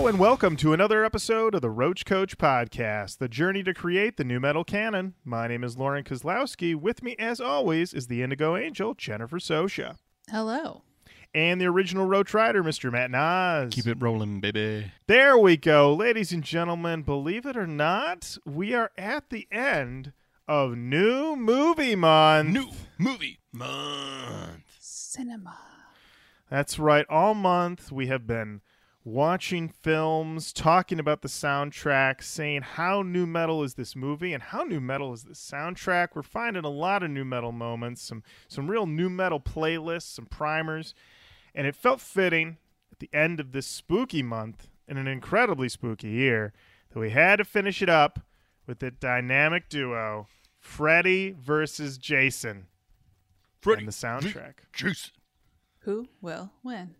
Hello and welcome to another episode of the Roach Koach Podcast, the journey to create the nu metal canon. My name is Lauren Kozlowski. With me, as always, is the Indigo Angel, Jennifer Sosha, Hello. and the original Roach Rider, Mr. Matt Nas. Keep it rolling, baby. There we go. Ladies and gentlemen, believe it or not, we are at the end of Nu Movie Month. Nu movie month. Cinema. That's right. All month we have been watching films, talking about the soundtrack, saying how nu metal is this movie and how nu metal is this soundtrack. We're finding a lot of nu metal moments, some some real nu metal playlists, some primers, and it felt fitting at the end of this spooky month in an incredibly spooky year that we had to finish it up with the dynamic duo Freddy versus Jason Freddy and the soundtrack. Juice. Who will win?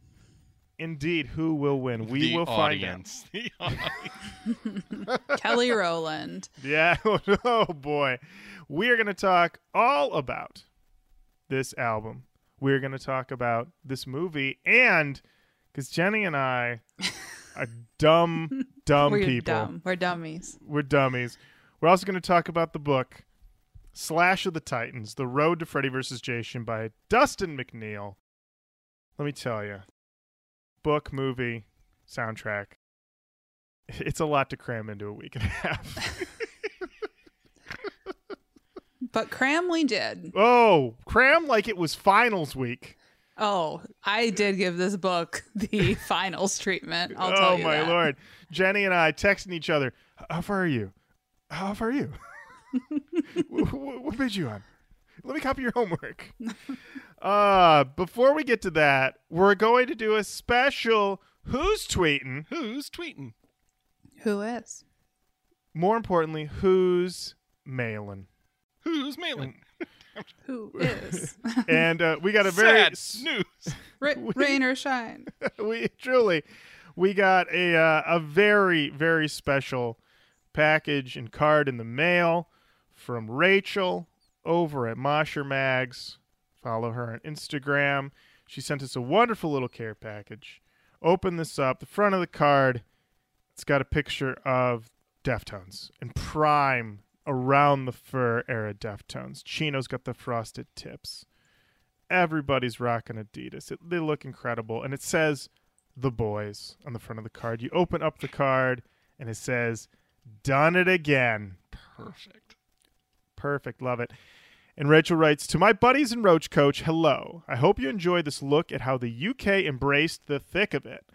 Indeed, who will win? We the will find out. The audience. Kelly Rowland. Yeah. Oh boy. We are going to talk all about this album. We're going to talk about this movie and cuz Jenny and I are dumb dumb We're people. dumb. We're dummies. We're dummies. We're also going to talk about the book Slash of the Titans: The Road to Freddy vs. Jason by Dustin McNeill. Let me tell you. Book, movie, soundtrack. It's a lot to cram into a week and a half. But cram we did. Oh, cram like it was finals week. Oh, I did give this book the finals treatment. I'll oh my that. lord. Jenny and I texting each other. How far are you? How far are you? what, what page you on? Let me copy your homework. uh, before we get to that, we're going to do a special Who's Tweeting? Who's tweeting? Who is? More importantly, Who's Mailing? Who's mailing? Who is? And uh, we got a very Sad news. Ra- rain or shine. we truly we got a uh, a very very special package and card in the mail from Rachel over at Mosher Mags. Follow her on Instagram. She sent us a wonderful little care package. Open this up. The front of the card, it's got a picture of Deftones and prime around the fur era Deftones. Chino's got the frosted tips everybody's rocking Adidas. It, they look incredible, and it says "the boys" on the front of the card. You open up the card, and it says "Done it again." Perfect. Perfect, love it. And Rachel writes to my buddies and Roach Koach. Hello. I hope you enjoy this look at how the UK embraced the thick of it.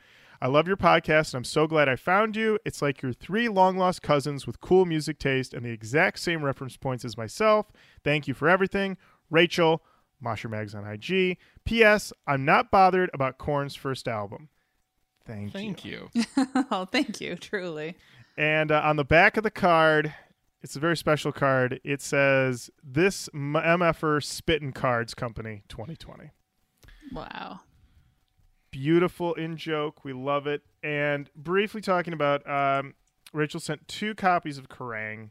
I love your podcast, and I'm so glad I found you. It's like your three long lost cousins with cool music taste and the exact same reference points as myself. Thank you for everything, Rachel. Mosher Mags on IG. P.S. I'm not bothered about Korn's first album. Thank, Thank you. Thank you. oh, thank you. Truly. And uh, on the back of the card, it's a very special card. It says, "This MFR MFer Spittin' Cards Company 2020." Wow. Beautiful in joke. We love it. And briefly talking about, um, Rachel sent two copies of Kerrang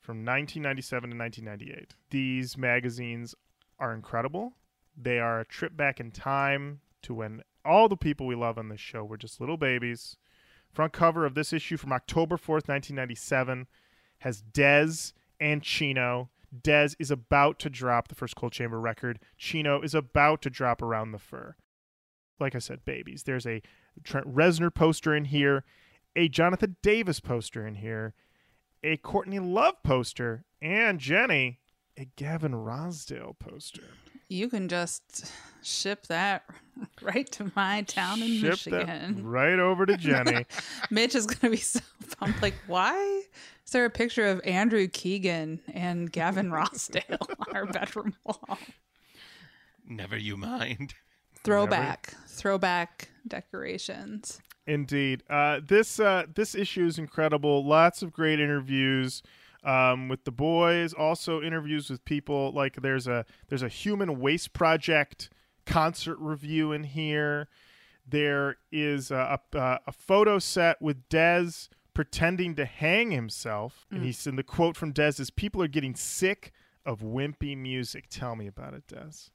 from 1997 to 1998. These magazines are incredible. They are a trip back in time to when all the people we love on this show were just little babies. Front cover of this issue from October 4th, 1997 has Dez and Chino. Dez is about to drop the first Coal Chamber record. Chino is about to drop Around the Fur. Like I said, babies. There's a Trent Reznor poster in here, a Jonathan Davis poster in here, a Courtney Love poster, and Jenny, a Gavin Rossdale poster. You can just ship that right to my town in Ship Michigan. that right over to Jenny. Mitch is gonna be so pumped. Like, why there a picture of Andrew Keegan and Gavin Rossdale on our bedroom wall? Never you mind. Throwback, throwback decorations. Indeed. Uh, this uh, this issue is incredible. Lots of great interviews um, with the boys. Also interviews with people like there's a there's a human waste project concert review in here. There is a, a, a photo set with Dez pretending to hang himself, and he's in the quote from Dez is "People are getting sick of wimpy music." Tell me about it, Dez.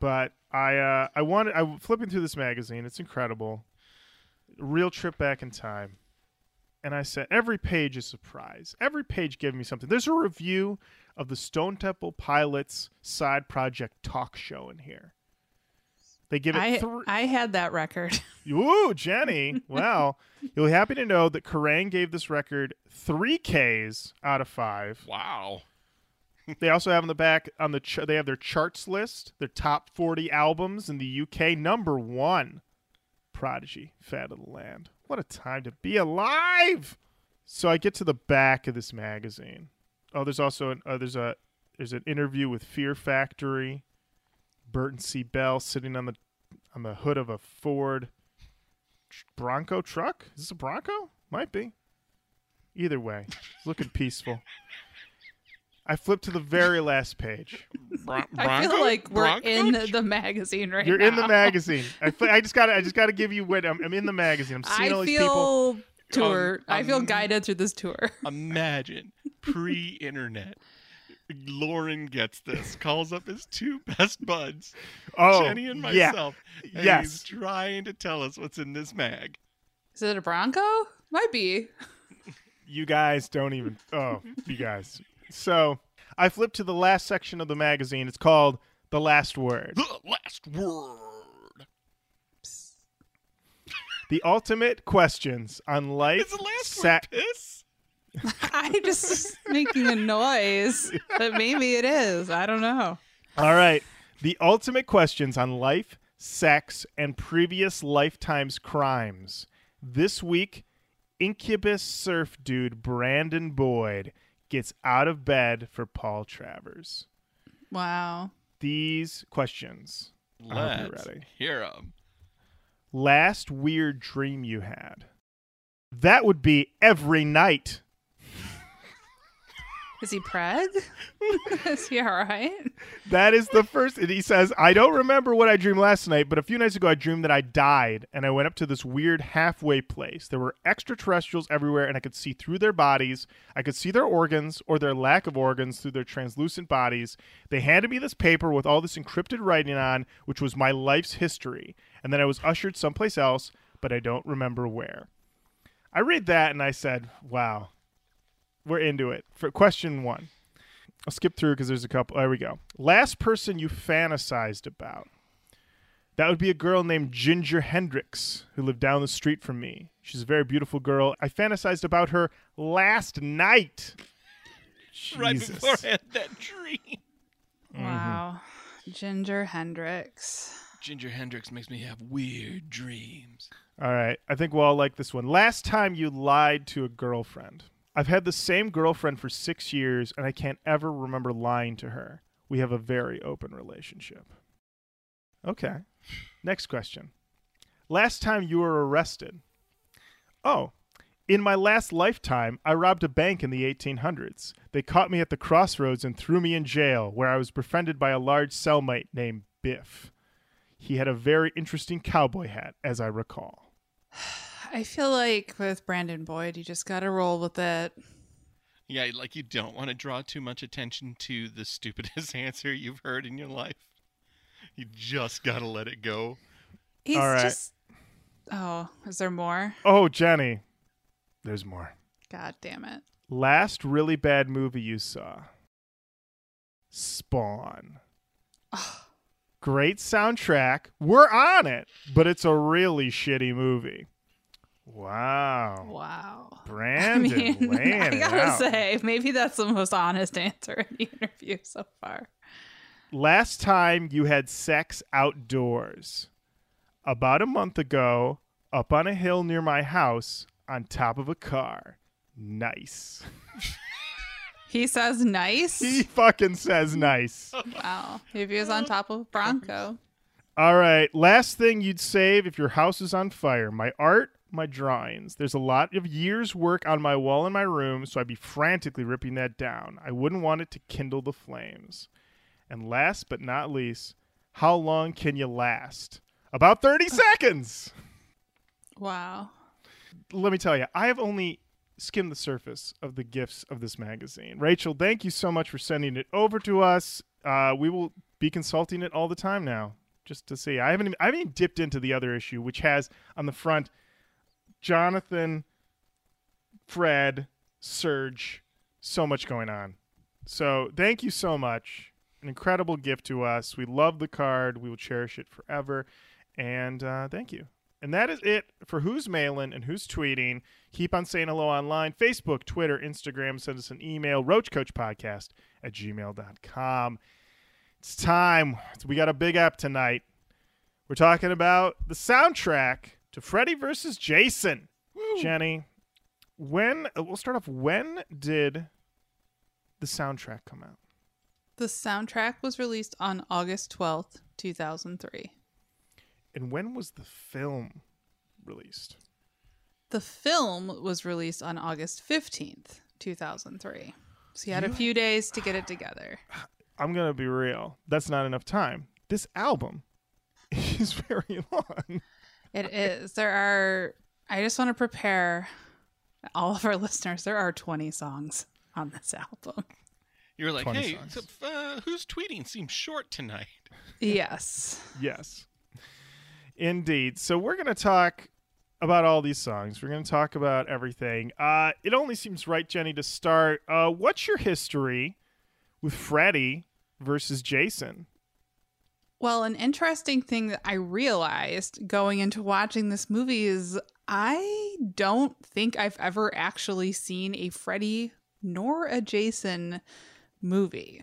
But I uh, I wanted I flipping through this magazine. It's incredible. real trip back in time. And I said, every page is a surprise. Every page gave me something. There's a review of the Stone Temple Pilots side project talk show in here. They give it I three. I had that record. Ooh, Jenny. Well, you'll be happy to know that Kerrang gave this record three Ks out of five. Wow. They also have on the back on the ch- they have their charts list, their top 40 albums in the UK. Number one, Prodigy, Fat of the Land. What a time to be alive! So I get to the back of this magazine. Oh, there's also an, uh, there's a there's an interview with Fear Factory. Burton C. Bell sitting on the on the hood of a Ford Bronco truck. Is this a Bronco? Might be. Either way, it's looking peaceful. I flip to the very last page. Bron- I feel like we're Bronco? in the magazine right now. You're in the magazine. I, fl- I just got to I just got to give you what I'm, I'm in the magazine. I'm seeing all I these people. feel tour. I feel um, guided through this tour. Imagine pre-internet. Lauren gets this, calls up his two best buds, Oh, Jenny and yeah. myself, and Yes. he's trying to tell us what's in this mag. Is it a Bronco? Might be. You guys don't even. Oh, you guys. So I flip to the last section of the magazine. It's called "The Last Word." The last word. The ultimate questions on life. Is the last sa- word piss? I just making a noise, but maybe it is. I don't know. All right. The ultimate questions on life, sex, and previous lifetimes' crimes. This week, incubus surf dude Brandon Boyd gets out of bed for Paul Travers. Wow. These questions. I hope you're Let's ready. hear 'em. Last weird dream you had. That would be every night. Is he preg? is he all right? That is the first. And he says, I don't remember what I dreamed last night, but a few nights ago I dreamed that I died and I went up to this weird halfway place. There were extraterrestrials everywhere and I could see through their bodies. I could see their organs or their lack of organs through their translucent bodies. They handed me this paper with all this encrypted writing on, which was my life's history. And then I was ushered someplace else, but I don't remember where. I read that and I said, wow, we're into it. For question one. I'll skip through because there's a couple. There we go. Last person you fantasized about. That would be a girl named Ginger Hendricks who lived down the street from me. She's a very beautiful girl. I fantasized about her last night. Right before I had that dream. Mm-hmm. Wow. Ginger Hendrix. Ginger Hendrix makes me have weird dreams. All right. I think we'll all like this one. Last time you lied to a girlfriend. I've had the same girlfriend for six years, and I can't ever remember lying to her. We have a very open relationship. Okay. Next question. Last time you were arrested. Oh, in my last lifetime, I robbed a bank in the 1800s. They caught me at the crossroads and threw me in jail, where I was befriended by a large cellmate named Biff. He had a very interesting cowboy hat, as I recall. I feel like with Brandon Boyd, you just got to roll with it. Yeah, like you don't want to draw too much attention to the stupidest answer you've heard in your life. You just gotta let it go. He's All right. just. Oh, is there more? Oh, Jenny. There's more. God damn it. Last really bad movie you saw. Spawn. Great soundtrack. We're on it, but it's a really shitty movie. Wow. Wow. I Brandon mean, I gotta out. say, maybe that's the most honest answer in the interview so far. Last time you had sex outdoors. About a month ago, up on a hill near my house, on top of a car. Nice. He says nice. He fucking says nice. wow. Maybe he was on top of Bronco. All right. Last thing you'd save if your house is on fire my art, my drawings. There's a lot of years' work on my wall in my room, so I'd be frantically ripping that down. I wouldn't want it to kindle the flames. And last but not least, how long can you last? About 30 seconds. Wow. Let me tell you, I have only skimmed the surface of the gifts of this magazine. Rachel, thank you so much for sending it over to us. Uh, we will be consulting it all the time now, just to see. I haven't even, I haven't even dipped into the other issue, which has on the front Jonathan, Fred, Serge, so much going on. So thank you so much. An incredible gift to us. We love the card. We will cherish it forever. And uh, thank you. And that is it for who's mailing and who's tweeting. Keep on saying hello online Facebook, Twitter, Instagram. Send us an email, roachkoachpodcast at gmail.com. It's time. We got a big app tonight. We're talking about the soundtrack to Freddy versus Jason. Jenny, when uh, we'll start off. When did the soundtrack come out? The soundtrack was released on August 12th, 2003. And when was the film released? The film was released on August 15th, 2003. So you had a few days to get it together. I'm gonna be real. That's not enough time. This album is very long. It is. There are, I just want to prepare all of our listeners. There are 20 songs on this album. You're like, hey, songs. so, uh, who's tweeting seems short tonight? Yes. Yes, indeed. So we're gonna talk about all these songs. We're gonna talk about everything. Uh, it only seems right, Jenny, to start. Uh, what's your history with Freddy versus Jason? Well, an interesting thing that I realized going into watching this movie is I don't think I've ever actually seen a Freddy nor a Jason movie.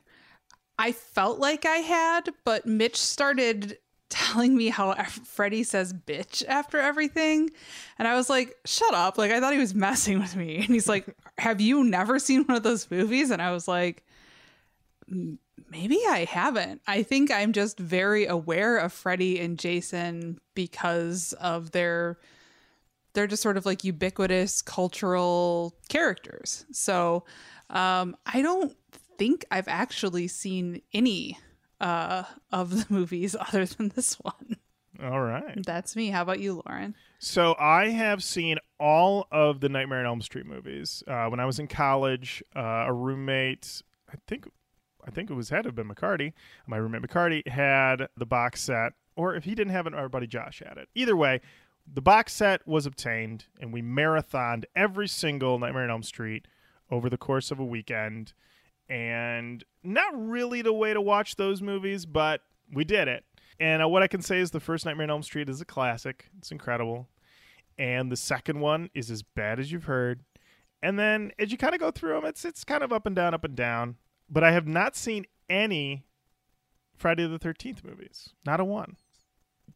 I felt like I had, but Mitch started telling me how Freddy says bitch after everything. And I was like, shut up. Like, I thought he was messing with me. And he's like, have you never seen one of those movies? And I was like, mm, maybe I haven't. I think I'm just very aware of Freddy and Jason because of their they're just sort of like ubiquitous cultural characters. So um, I don't think I've actually seen any uh, of the movies other than this one. All right. That's me. How about you, Lauren? So I have seen all of the Nightmare on Elm Street movies. Uh, when I was in college, uh, a roommate, I think, I think it was had to have been McCarty. My roommate McCarty had the box set, or if he didn't have it, our buddy Josh had it. Either way, the box set was obtained, and we marathoned every single Nightmare on Elm Street over the course of a weekend. And not really the way to watch those movies, but we did it. And uh, what I can say is the first Nightmare on Elm Street is a classic. It's incredible. And the second one is as bad as you've heard. And then as you kind of go through them, it's it's kind of up and down, up and down. But I have not seen any Friday the Thirteenth movies. Not a one.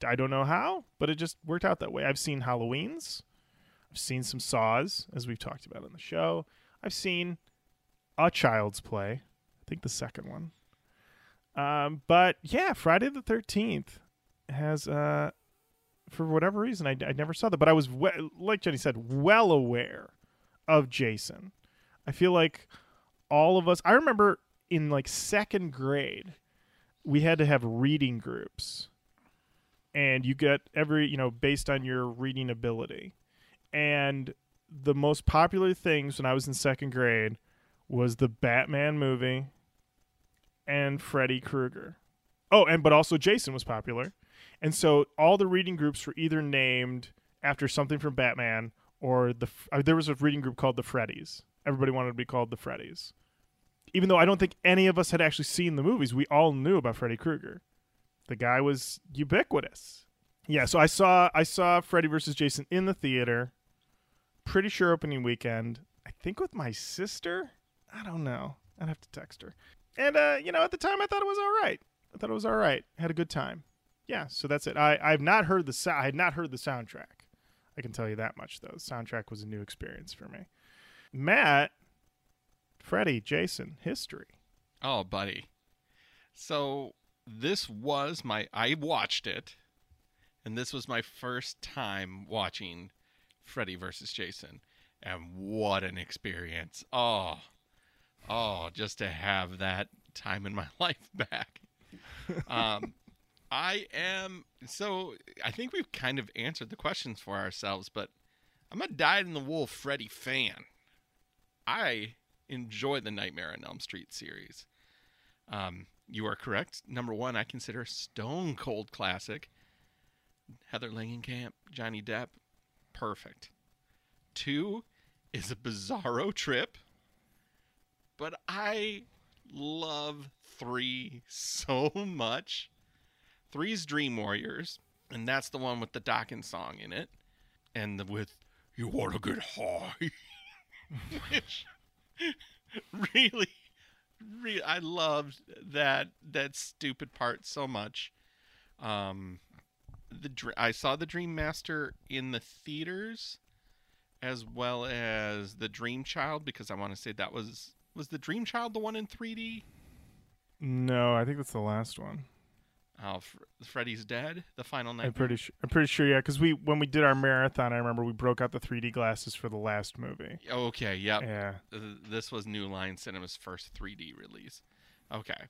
I don't know how, but it just worked out that way. I've seen Halloween's. I've seen some Saws, as we've talked about on the show. I've seen A Child's Play. I think the second one. Um, but yeah, Friday the Thirteenth has, uh, for whatever reason, I, I never saw that. But I was, we- like Jenny said, well aware of Jason. I feel like all of us. I remember in like second grade, we had to have reading groups, and you get every you know based on your reading ability, and the most popular things when I was in second grade was the Batman movie and Freddy Krueger. Oh, and but also Jason was popular. And so all the reading groups were either named after something from Batman or the uh, there was a reading group called the Freddies. Everybody wanted to be called the Freddies. Even though I don't think any of us had actually seen the movies, we all knew about Freddy Krueger. The guy was ubiquitous. Yeah, so I saw I saw Freddy versus Jason in the theater. Pretty sure opening weekend. I think with my sister. I don't know. I'd have to text her. And uh, you know, at the time, I thought it was all right. I thought it was all right. Had a good time. Yeah, so that's it. I I've not heard the so- I had not heard the soundtrack. I can tell you that much though. The soundtrack was a new experience for me. Matt, Freddie, Jason, history. Oh, buddy. So this was my I watched it, and this was my first time watching Freddy versus Jason, and what an experience! Oh, oh, just to have that time in my life back. Um, I am so. I think we've kind of answered the questions for ourselves, but I'm a dyed in the wool Freddy fan. I enjoy the Nightmare on Elm Street series. Um, you are correct. Number one, I consider Stone Cold classic. Heather Langenkamp, Johnny Depp, perfect. two is a bizarro trip, but I love three so much. Three's Dream Warriors, and that's the one with the Dokken song in it, and the, with "You Wanna Get High," which really, really, I loved that that stupid part so much. Um, the I saw the Dream Master in the theaters, as well as the Dream Child, because I want to say that was was the Dream Child the one in 3D. No, I think that's the last one. Oh, Fr- Freddy's Dead, the final night. I'm pretty sure. I'm pretty sure. Yeah, because we when we did our marathon, I remember we broke out the 3D glasses for the last movie. Okay, yep. Yeah. This was New Line Cinema's first 3D release. Okay,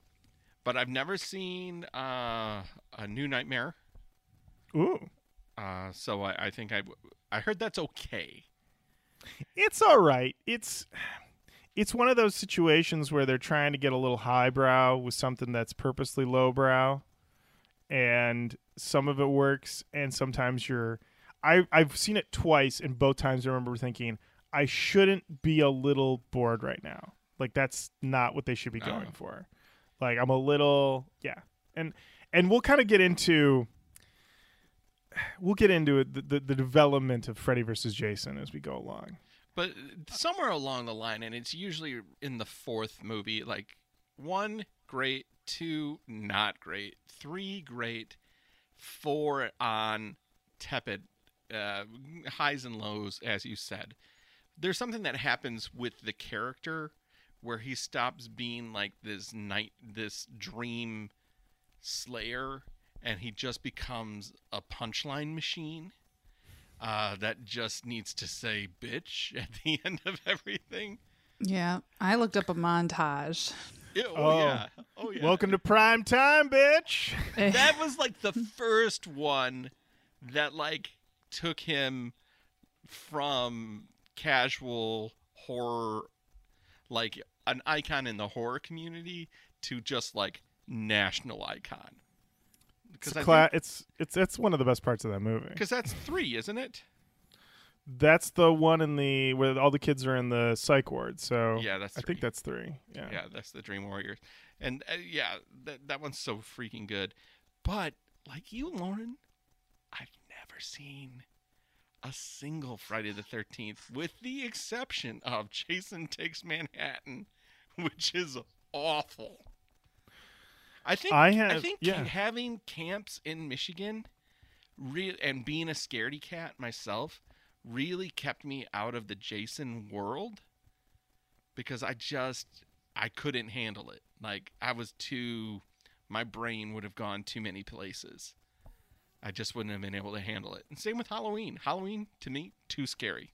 but I've never seen uh, a New Nightmare. Ooh, Uh, so I, I think I I heard that's okay. it's all right. It's it's one of those situations where they're trying to get a little highbrow with something that's purposely lowbrow, and some of it works, and sometimes you're. I I've seen it twice, and both times I remember thinking I shouldn't be a little bored right now. Like that's not what they should be going Oh. for. Like I'm a little yeah, and and we'll kind of get into. We'll get into it, the, the the development of Freddy versus Jason as we go along. But uh, somewhere along the line, and it's usually in the fourth movie, like one great, two not great, three great, four on tepid, uh, highs and lows, as you said. There's something that happens with the character where he stops being like this night, this dream slayer, and he just becomes a punchline machine uh, that just needs to say bitch at the end of everything. Yeah, I looked up a montage. Yeah, oh, Oh. yeah. Oh yeah. Welcome to prime time, bitch. Eh. That was like the first one that like took him from casual horror like an icon in the horror community to just like national icon. Because I cla- it's it's it's one of the best parts of that movie. because that's three, isn't it? That's the one in the where all the kids are in the psych ward. So Yeah, that's I think that's three. Yeah. yeah that's the dream warriors and uh, yeah that, that one's so freaking good but like you lauren i've never seen a single friday the 13th with the exception of jason takes manhattan which is awful i think I have, i, think yeah. having camps in michigan re- and being a scaredy cat myself really kept me out of the jason world because I just I couldn't handle it. Like I was too my brain would have gone too many places. I just wouldn't have been able to handle it. And same with Halloween. Halloween to me too scary.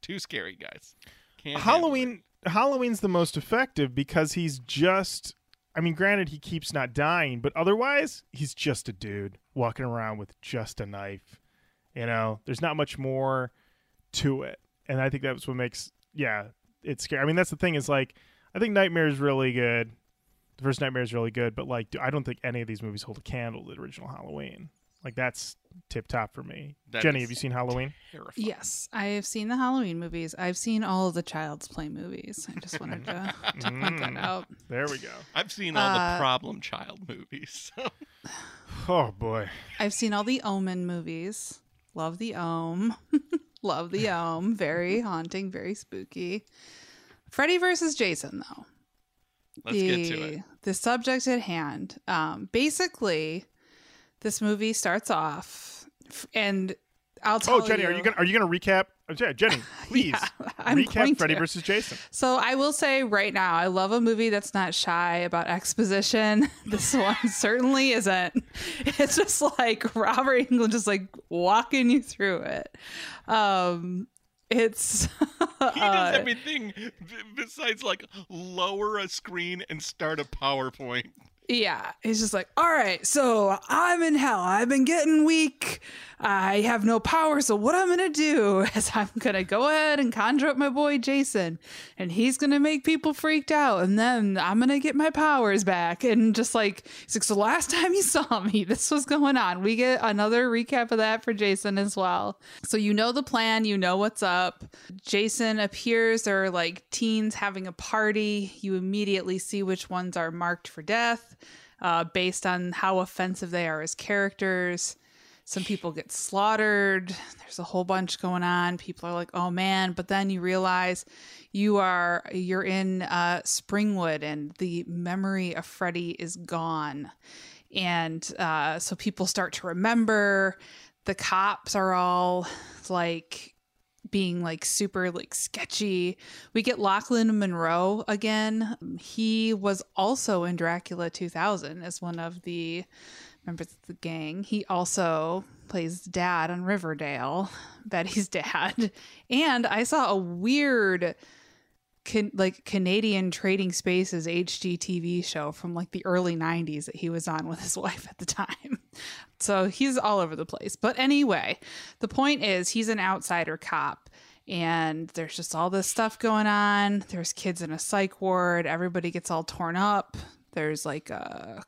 Too scary, guys. Can't Halloween Halloween's the most effective because he's just I mean, granted he keeps not dying, but otherwise he's just a dude walking around with just a knife. You know, there's not much more to it. And I think that's what makes yeah, it's scary. I mean, that's the thing is like I think Nightmare is really good. The first Nightmare is really good, but like I don't think any of these movies hold a candle to the original Halloween. Like that's tip top for me. That Jenny, have you seen Halloween? Terrifying. Yes, I have seen the Halloween movies. I've seen all of the Child's Play movies. I just wanted to, to point that Mm. out. There we go. I've seen all Uh, the problem child movies. So. Oh boy. I've seen all the Omen movies. Love the Ohm. Love the Ohm. Very haunting, very spooky. Freddy versus Jason, though. Let's the, get to it. The subject at hand. Um, basically, this movie starts off, and I'll tell Oh, Jenny, are you gonna are you gonna recap? Oh, Jenny, please Yeah, I'm going recap Freddy to. versus Jason. So I will say right now, I love a movie that's not shy about exposition. This one certainly isn't. It's just like Robert Englund just like walking you through it. Um, it's He does uh, everything b- besides like lower a screen and start a PowerPoint. Yeah, he's just like, all right, so I'm in hell. I've been getting weak. I have no power. So what I'm gonna do is I'm gonna go ahead and conjure up my boy Jason, and he's gonna make people freaked out, and then I'm gonna get my powers back. And just like, he's like, so last time you saw me, this was going on. We get another recap of that for Jason as well. So you know the plan, you know what's up. Jason appears. There are like teens having a party. You immediately see which ones are marked for death uh, based on how offensive they are as characters. Some people get slaughtered. There's a whole bunch going on. People are like, "Oh man!" But then you realize you are you're in uh, Springwood, and the memory of Freddy is gone, and uh, so people start to remember. The cops are all like being like super like sketchy. We get Lochlyn Munro again. He was also in Dracula 2000 as one of the members of the gang. He also plays dad on Riverdale, Betty's dad. And I saw a weird can, like Canadian Trading Spaces HGTV show from like the early 90s that he was on with his wife at the time. So he's all over the place. But anyway, the point is he's an outsider cop and there's just all this stuff going on. There's kids in a psych ward. Everybody gets all torn up. There's like a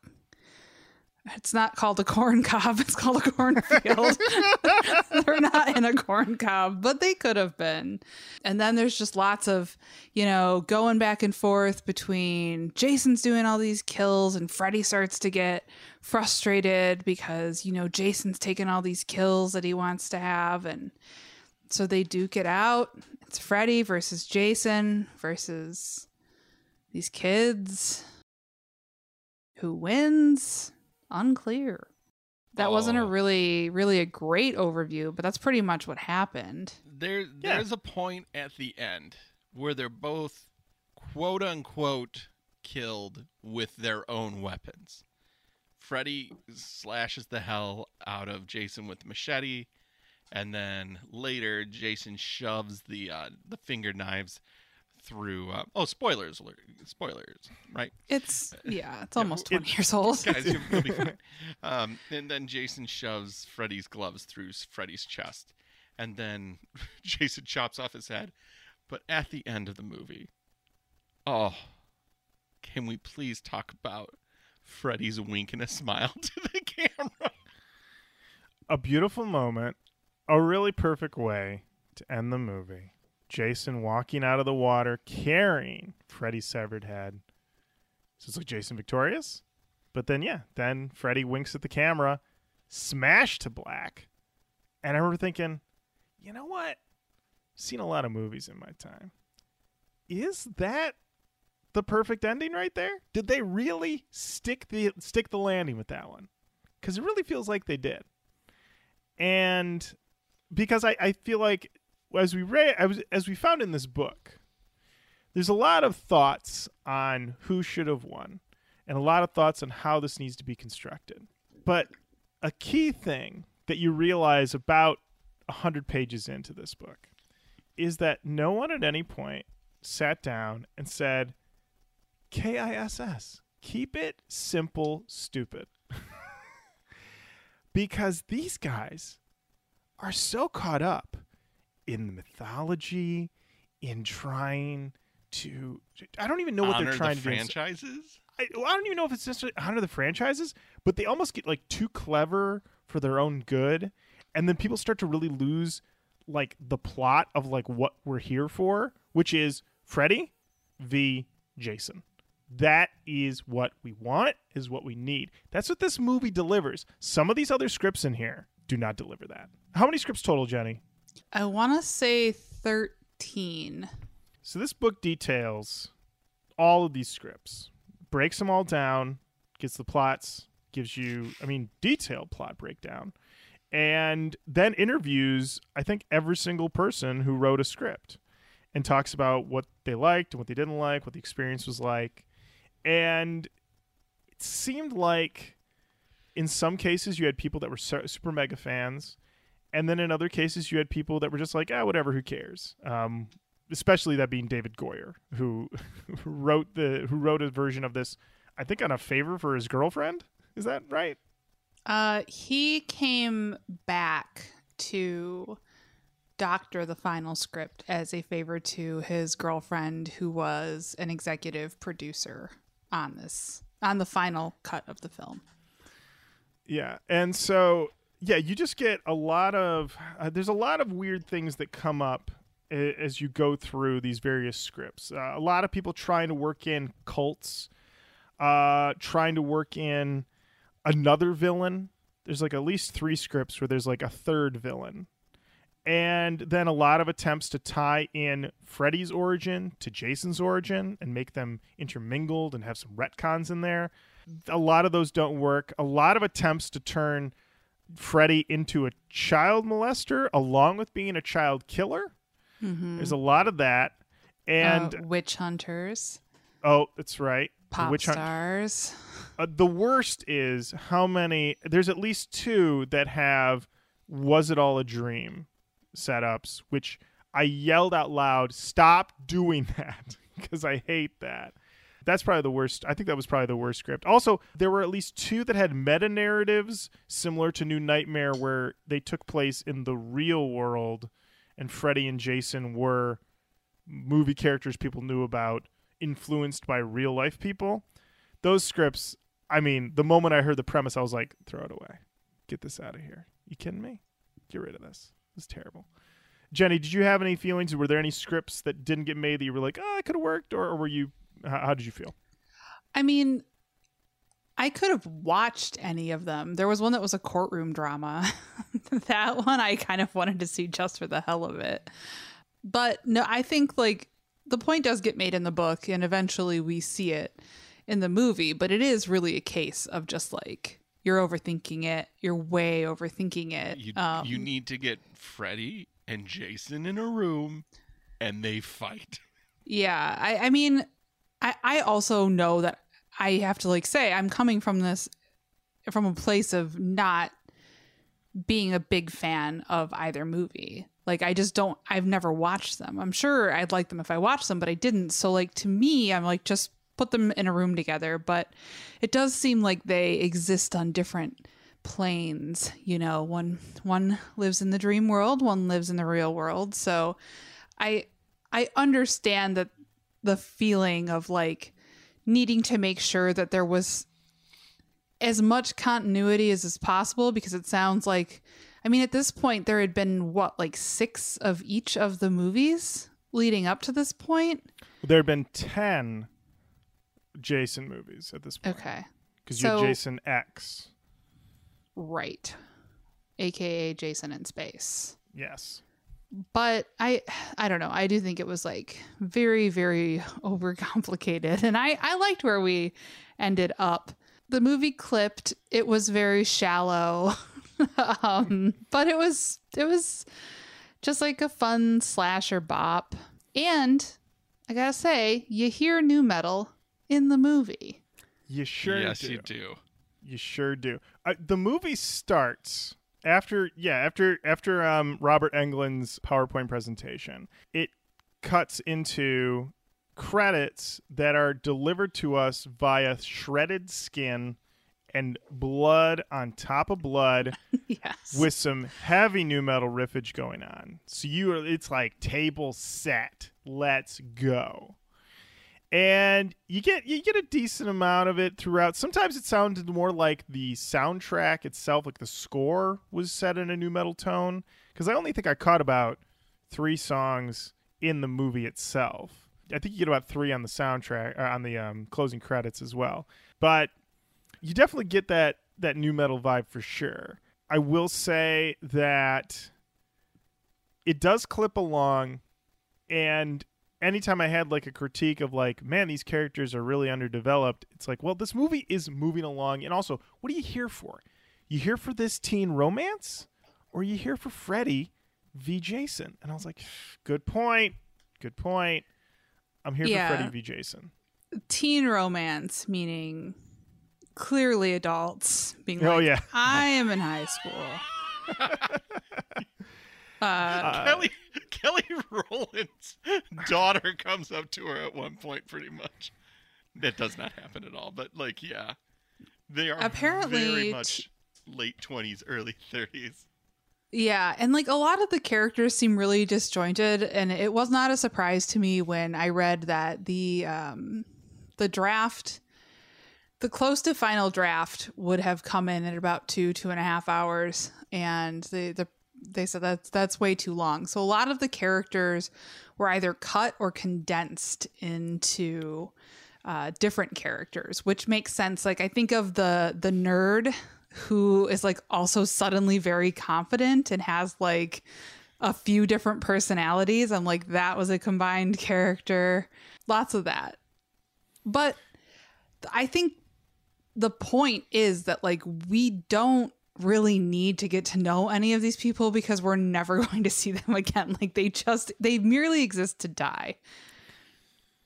it's not called a corn cob. It's called a cornfield. They're not in a corn cob, but they could have been. And then there's just lots of, you know, going back and forth between Jason's doing all these kills and Freddy starts to get frustrated because, you know, Jason's taking all these kills that he wants to have. And so they duke it out. It's Freddy versus Jason versus these kids. Who wins? Unclear. That wasn't a Oh. really, really a great overview, but that's pretty much what happened. There, Yeah. there's a point at the end where they're both quote unquote killed with their own weapons. Freddy slashes the hell out of Jason with machete, and then later Jason shoves the uh, the finger knives through. Uh, oh, spoilers! alert- Spoilers, right? It's yeah, it's almost it- twenty years old. guys, you'll, you'll be fine. Um, and then Jason shoves Freddy's gloves through Freddy's chest, and then Jason chops off his head. But at the end of the movie, oh, can we please talk about Freddy's wink and a smile to the camera? a beautiful moment, a really perfect way to end the movie. Jason walking out of the water carrying Freddy's severed head. So it's like Jason victorious? But then, yeah, then Freddy winks at the camera, smash to black. And I remember thinking, you know what? Seen a lot of movies in my time. Is that the perfect ending right there? Did they really stick the stick the landing with that one? Because it really feels like they did and because I, I feel like as we read as, we found in this book there's a lot of thoughts on who should have won and a lot of thoughts on how this needs to be constructed. But a key thing that you realize about 100 pages into this book is that no one at any point sat down and said kiss keep it simple stupid. Because these guys are so caught up in the mythology, in trying to. I don't even know what Honor they're trying the to do. franchises. I, well, I don't even know if it's just honor the franchises, but they almost get like too clever for their own good, and then people start to really lose like the plot of like what we're here for, which is Freddy v. Jason. That is what we want, is what we need. That's what this movie delivers. Some of these other scripts in here do not deliver that. How many scripts total, Jenny? I want to say thirteen. So this book details all of these scripts, breaks them all down, gets the plots, gives you, I mean, detailed plot breakdown, and then interviews, I think, every single person who wrote a script and talks about what they liked and what they didn't like, what the experience was like. And it seemed like in some cases you had people that were super mega fans. And then in other cases, you had people that were just like, ah, whatever, who cares? Um, especially that being David Goyer, who who wrote the who wrote a version of this I think on a favor for his girlfriend. Is that right? Uh, he came back to doctor the final script as a favor to his girlfriend, who was an executive producer on this on the final cut of the film. Yeah, and so yeah, you just get a lot of uh, there's a lot of weird things that come up as you go through these various scripts. Uh, a lot of people trying to work in cults, uh, trying to work in another villain. There's like at least three scripts where there's like a third villain. And then a lot of attempts to tie in Freddy's origin to Jason's origin and make them intermingled and have some retcons in there. A lot of those don't work. A lot of attempts to turn Freddy into a child molester along with being a child killer. There's a lot of that. And uh, witch hunters, oh, that's right. Pop witch hunt- stars. uh, the worst is how many there's at least two that have was it all a dream setups which i yelled out loud stop doing that because i hate that that's probably the worst i think that was probably the worst script. Also there were at least two that had meta narratives similar to new nightmare where they took place in the real world and freddy and jason were movie characters people knew about influenced by real life people. Those scripts i mean the moment i heard the premise i was like throw it away. Get this out of here. You kidding me? Get rid of this. It's terrible. Jenny did you have any feelings? Were there any scripts that didn't get made that you were like oh it could have worked or, or were you how, how did you feel I mean, I could have watched any of them. There was one that was a courtroom drama. that one I kind of wanted to see just for the hell of it. But no, I think like the point does get made in the book and eventually we see it in the movie, but it is really a case of just like you're overthinking it. You're way overthinking it. You Um, you need to get Freddy and Jason in a room, and they fight. Yeah, I, I mean, I, I also know that I have to like say I'm coming from this from a place of not being a big fan of either movie. Like I just don't I've never watched them. I'm sure I'd like them if I watched them, but I didn't. So like to me, I'm like just put them in a room together, but it does seem like they exist on different planes, you know. One one lives in the dream world, one lives in the real world. So I I understand that the feeling of like needing to make sure that there was as much continuity as is possible because it sounds like I mean at this point there had been what like 6 of each of the movies leading up to this point. there had been 10 jason movies at this point Okay. because you're jason x Right. AKA Jason in space. yes but i i don't know i do think it was like very very overcomplicated and i i liked where we ended up the movie clipped it was very shallow um but it was it was just like a fun slasher bop and i gotta say you hear nu metal in the movie you sure yes, do. you do. You sure do. Uh, the movie starts after yeah after after um, Robert Englund's PowerPoint presentation. It cuts into credits that are delivered to us via shredded skin and blood on top of blood yes with some heavy nu metal riffage going on. So you are it's like table set. Let's go. And you get you get a decent amount of it throughout. Sometimes it sounded more like the soundtrack itself, like the score was set in a nu metal tone. Because I only think I caught about three songs in the movie itself. I think you get about three on the soundtrack, uh, on the um, closing credits as well. But you definitely get that that nu metal vibe for sure. I will say that it does clip along and anytime I had like a critique of like, man, these characters are really underdeveloped, it's like, well, this movie is moving along and also, what are you here for? You here for this teen romance? Or are you here for Freddy v Jason? And I was like, good point. Good point. I'm here Yeah. for Freddy v Jason. teen romance meaning clearly adults being Oh, like yeah. i am in high school uh, Uh, Kelly Kelly Rowland's daughter comes up to her at one point, pretty much. That does not happen at all. But like, yeah, they are Apparently, very much late twenties, early thirties. Yeah, and like a lot of the characters seem really disjointed, and it was not a surprise to me when I read that the um, the draft, the close to final draft, would have come in at about two two and a half hours, and the the they said that's that's way too long. So a lot of the characters were either cut or condensed into uh, different characters, which makes sense. Like I think of the the nerd who is like also suddenly very confident and has like a few different personalities. I'm like that was a combined character. Lots of that. But I think the point is that like we don't really need to get to know any of these people because we're never going to see them again. Like they just they merely exist to die.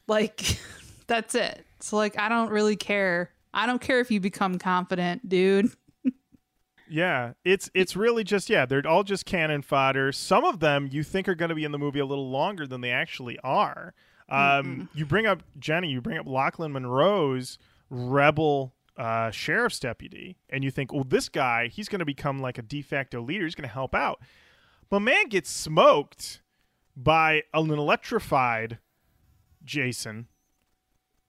Like that's it. So like I don't really care. I don't care if you become confident, dude. Yeah, it's it's really just yeah, they're all just cannon fodder. Some of them you think are going to be in the movie a little longer than they actually are. Um, you bring up Jenny, you bring up Lochlyn Munro's rebel uh, sheriff's deputy, and you think, well, this guy, he's going to become like a de facto leader. He's going to help out. But man gets smoked by an electrified Jason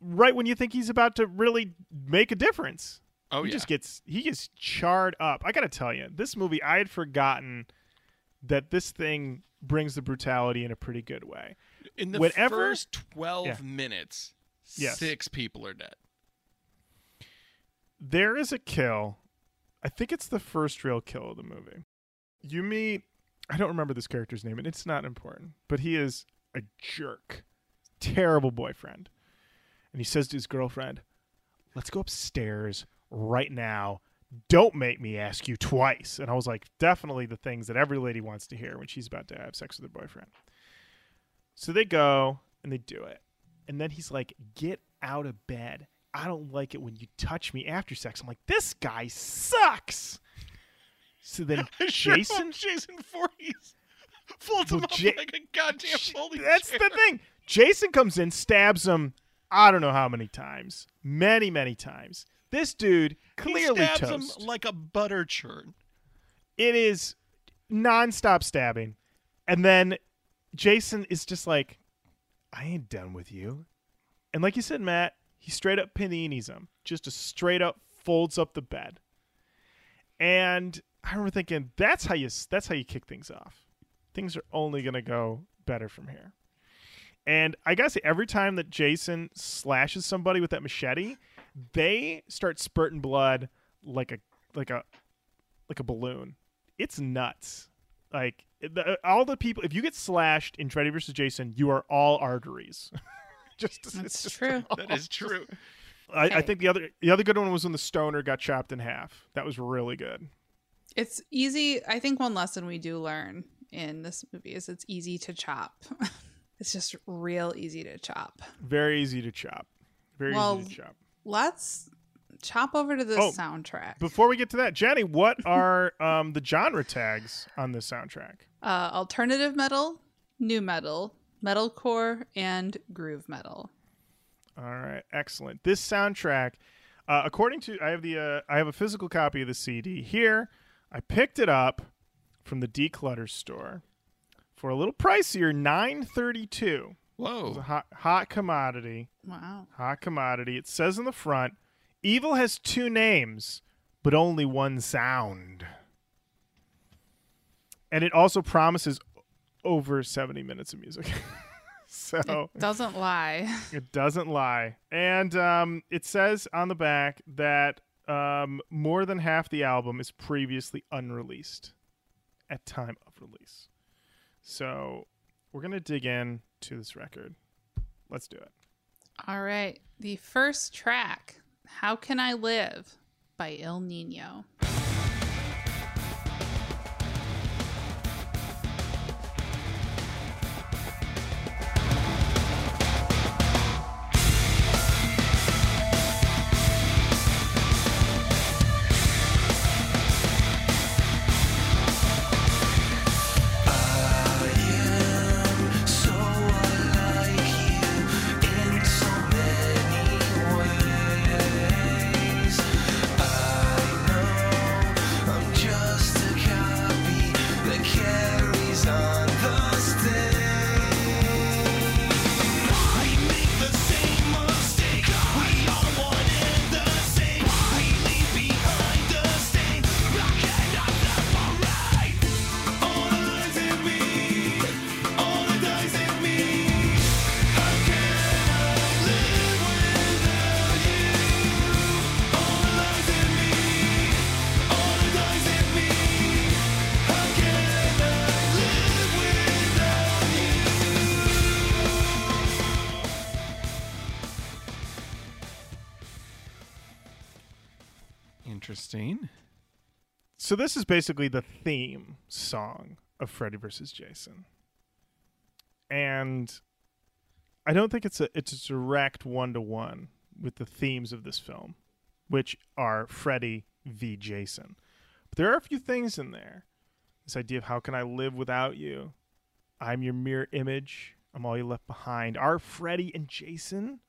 right when you think he's about to really make a difference Oh he yeah, just gets he gets charred up. I gotta tell you, this movie I had forgotten that this thing brings the brutality in a pretty good way. in the whenever- first twelve Yeah. minutes, Yes. six people are dead. There is a kill. I think it's the first real kill of the movie. You meet I don't remember this character's name, and it's not important, but he is a jerk. Terrible boyfriend. And he says to his girlfriend, Let's go upstairs right now. Don't make me ask you twice. And I was like, definitely the things that every lady wants to hear when she's about to have sex with her boyfriend. So they go and they do it. And then he's like, Get out of bed. I don't like it when you touch me after sex. I'm like, This guy sucks. So then Jason Jason Voorhees folds him Well, up Ja- like a goddamn folding That's chair. the thing. Jason comes in, stabs him. I don't know how many times. Many, many times. This dude He clearly stabs toast. him like a butter churn. it is nonstop stabbing, and then Jason is just like, "I ain't done with you," and like you said, Matt, he straight up paninis him, just a straight up folds up the bed, and I remember thinking, "That's how you. That's how you kick things off. Things are only gonna go better from here." And I gotta say, every time that Jason slashes somebody with that machete, they start spurting blood like a like a like a balloon. It's nuts. Like the, all the people, if you get slashed in Freddy vs. Jason, you are all arteries. just it's That's just- true. That is true. I, I think the other the other good one was when the stoner got chopped in half. That was really good. It's easy. I think one lesson we do learn in this movie is it's easy to chop. it's just real easy to chop. Very easy to chop. Very Well, easy to chop. Let's chop over to the Oh, soundtrack. Before we get to that, Jenny, what are um, the genre tags on this soundtrack? uh, alternative metal, nu metal, metalcore, and groove metal. All right, excellent. This soundtrack, uh, according to I have the uh, I have a physical copy of the CD here. I picked it up from the Declutter store for a little pricier, nine thirty two. It's a Whoa. hot hot commodity. Wow. Hot commodity. It says in the front, "Evil has two names, but only one sound." And it also promises over seventy minutes of music. so it Doesn't lie. it doesn't lie. And um, it says on the back that um, more than half the album is previously unreleased at time of release. So we're going to dig in to this record. Let's do it. All right. The first track, How Can I Live by Ill Niño. So this is basically the theme song of Freddy vs. Jason. And I don't think it's a it's a direct one to one with the themes of this film, which are Freddy v. Jason. But there are a few things in there. This idea of how can I live without you? I'm your mirror image. I'm all you left behind. Are Freddy and Jason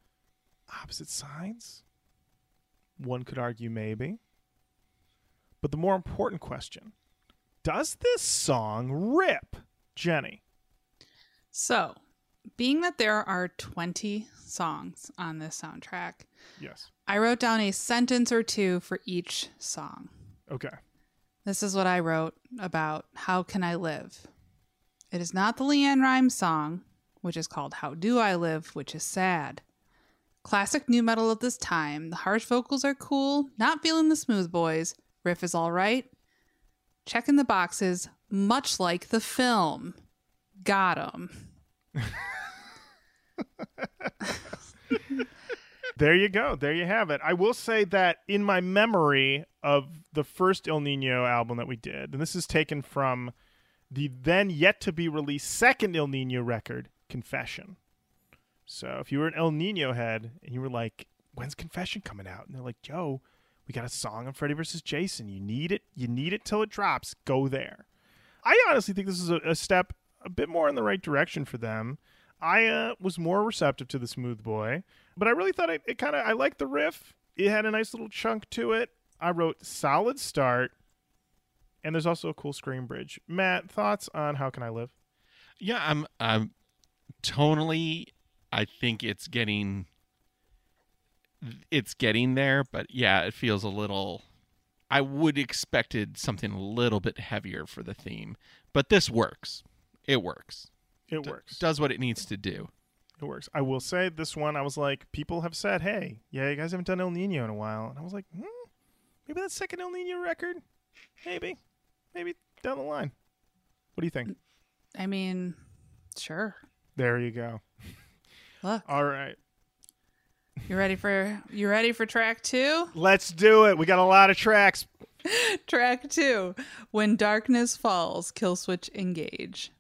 opposite sides? One could argue maybe. But the more important question does this song rip, Jenny? So, being that there are 20 songs on this soundtrack, Yes. I wrote down a sentence or two for each song. Okay. This is what I wrote about How Can I Live? It is not the LeAnn Rimes song, which is called How Do I Live, which is sad. Classic nu metal of this time. The harsh vocals are cool, not feeling the smooth boys. Riff is alright. Checking the boxes, much like the film. Got 'em. There you go. There you have it. I will say that in my memory of the first Ill Niño album that we did, and this is taken from the then yet to be released second Ill Niño record, Confession. So if you were an Ill Niño head and you were like, when's Confession coming out? And they're like, yo, we got a song on Freddy vs. Jason. You need it. You need it till it drops. Go there. I honestly think this is a, a step a bit more in the right direction for them. I uh, was more receptive to the Smooth Boy, but I really thought it, it kind of I liked the riff. It had a nice little chunk to it. I wrote solid start, and there's also a cool scream bridge. Matt, thoughts on How Can I Live? Yeah, I'm I'm tonally I think it's getting it's getting there, but yeah, it feels a little I would expected something a little bit heavier for the theme, but this works. It works. It D- works. does what it needs to do. It works. I will say this one. I was like, people have said, "Hey, yeah, you guys haven't done Ill Niño in a while," and I was like, hmm, maybe that second Ill Niño record, maybe, maybe down the line. What do you think? I mean, sure. There you go. Look, All right, you ready for you ready for track 2? let's do it. We got a lot of tracks. Track 2. When darkness falls, Killswitch Engage.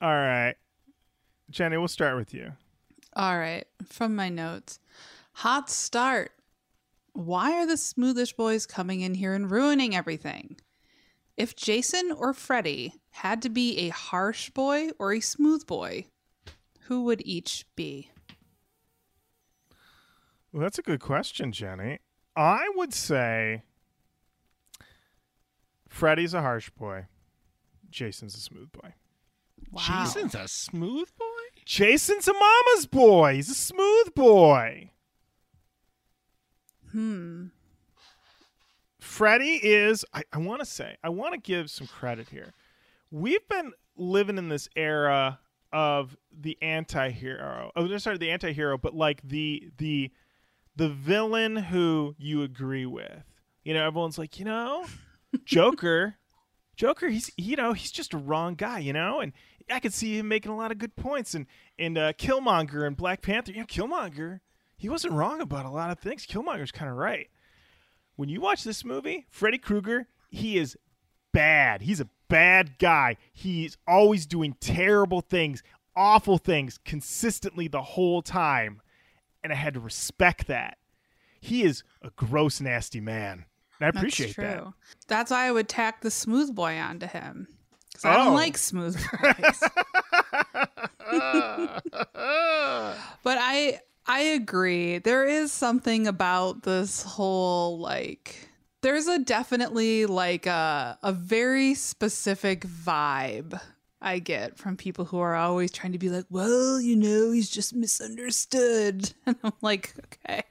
All right, Jenny, we'll start with you. All right, from my notes. Hot start. Why are the Smoothish boys coming in here and ruining everything? If Jason or Freddy had to be a harsh boy or a smooth boy, who would each be? Well, that's a good question, Jenny. I would say Freddy's a harsh boy. Jason's a smooth boy. Wow. Jason's a smooth boy? Jason's a mama's boy. He's a smooth boy. Hmm. Freddy is, I, I want to say, I want to give some credit here. We've been living in this era of the anti-hero. Oh, no, sorry, the anti-hero, but like the the the villain who you agree with. You know, everyone's like, you know, Joker, Joker, he's you know he's just a wrong guy, you know, and I could see him making a lot of good points. And and uh, Killmonger and Black Panther, yeah, Killmonger, he wasn't wrong about a lot of things. Killmonger's kind of right. When you watch this movie, Freddy Krueger, he is bad. He's a bad guy. He's always doing terrible things, awful things, consistently the whole time, and I had to respect that. He is a gross, nasty man. And I appreciate That's true. that. That's why I would tack the smooth boy onto him. Because I don't Oh. like smooth boys. but I I agree. There is something about this whole like there's a definitely like a a very specific vibe I get from people who are always trying to be like, well, you know, he's just misunderstood. And I'm like, okay.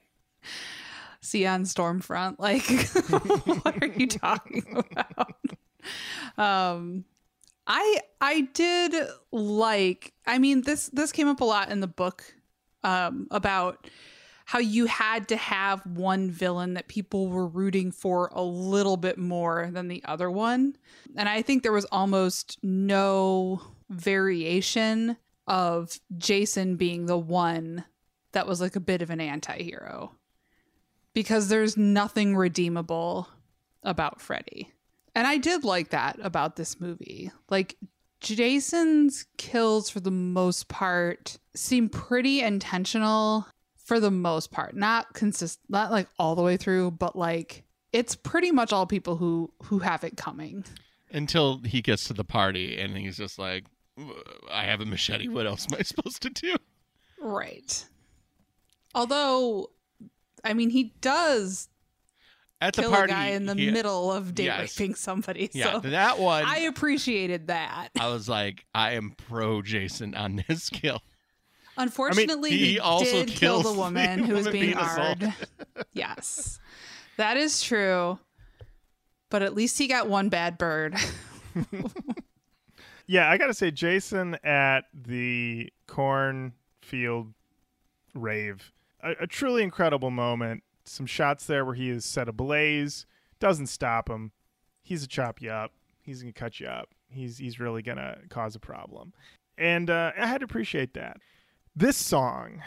See you on Stormfront. Like, what are you talking about? Um, I I did like. I mean this this came up a lot in the book um, about how you had to have one villain that people were rooting for a little bit more than the other one, and I think there was almost no variation of Jason being the one that was like a bit of an anti-hero because there's nothing redeemable about Freddy. And I did like that about this movie. Like Jason's kills for the most part seem pretty intentional for the most part. Not consist not like all the way through, but like it's pretty much all people who who have it coming. Until he gets to the party and he's just like, I have a machete. What else am I supposed to do? Right. Although I mean he does At the kill party, a guy in the he- middle of date Yes. raping somebody. Yeah, so that one. I I, appreciated that. I was like, I am pro Jason on this kill. Unfortunately, he he, also did kill the woman the who was woman being being hard. yes, that is true. But at least he got one bad bird. Yeah, I gotta say, Jason at the cornfield rave, a, a truly incredible moment. Some shots there where he is set ablaze, doesn't stop him. He's a chop you up. He's gonna cut you up. He's he's really gonna cause a problem, and uh, I had to appreciate that. This song,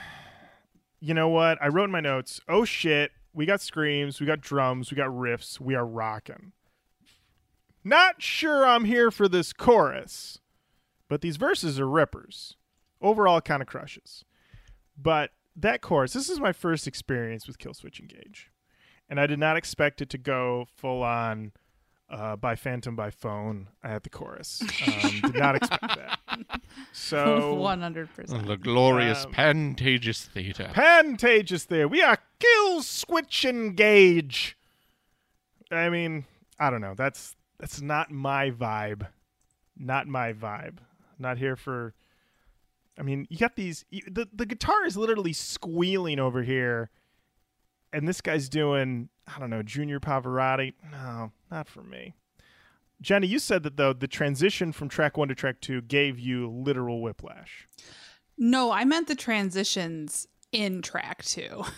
you know what? I wrote in my notes. Oh shit! We got screams, we got drums, we got riffs. We are rocking. Not sure I'm here for this chorus, but these verses are rippers. Overall, kind of crushes. But that chorus, this is my first experience with Killswitch Engage, and I did not expect it to go full on uh, by Phantom by phone at the chorus. Um, did not expect that. So One hundred percent. The glorious Um, Pantages Theater. Pantages there. We are kill switch engage. I mean, I don't know. That's that's not my vibe. Not my vibe. Not here for I mean, you got these the the guitar is literally squealing over here and this guy's doing I don't know, Junior Pavarotti. No, not for me. Jenny, you said that though the transition from track 1 to track 2 gave you literal whiplash. No, I meant the transitions in track two.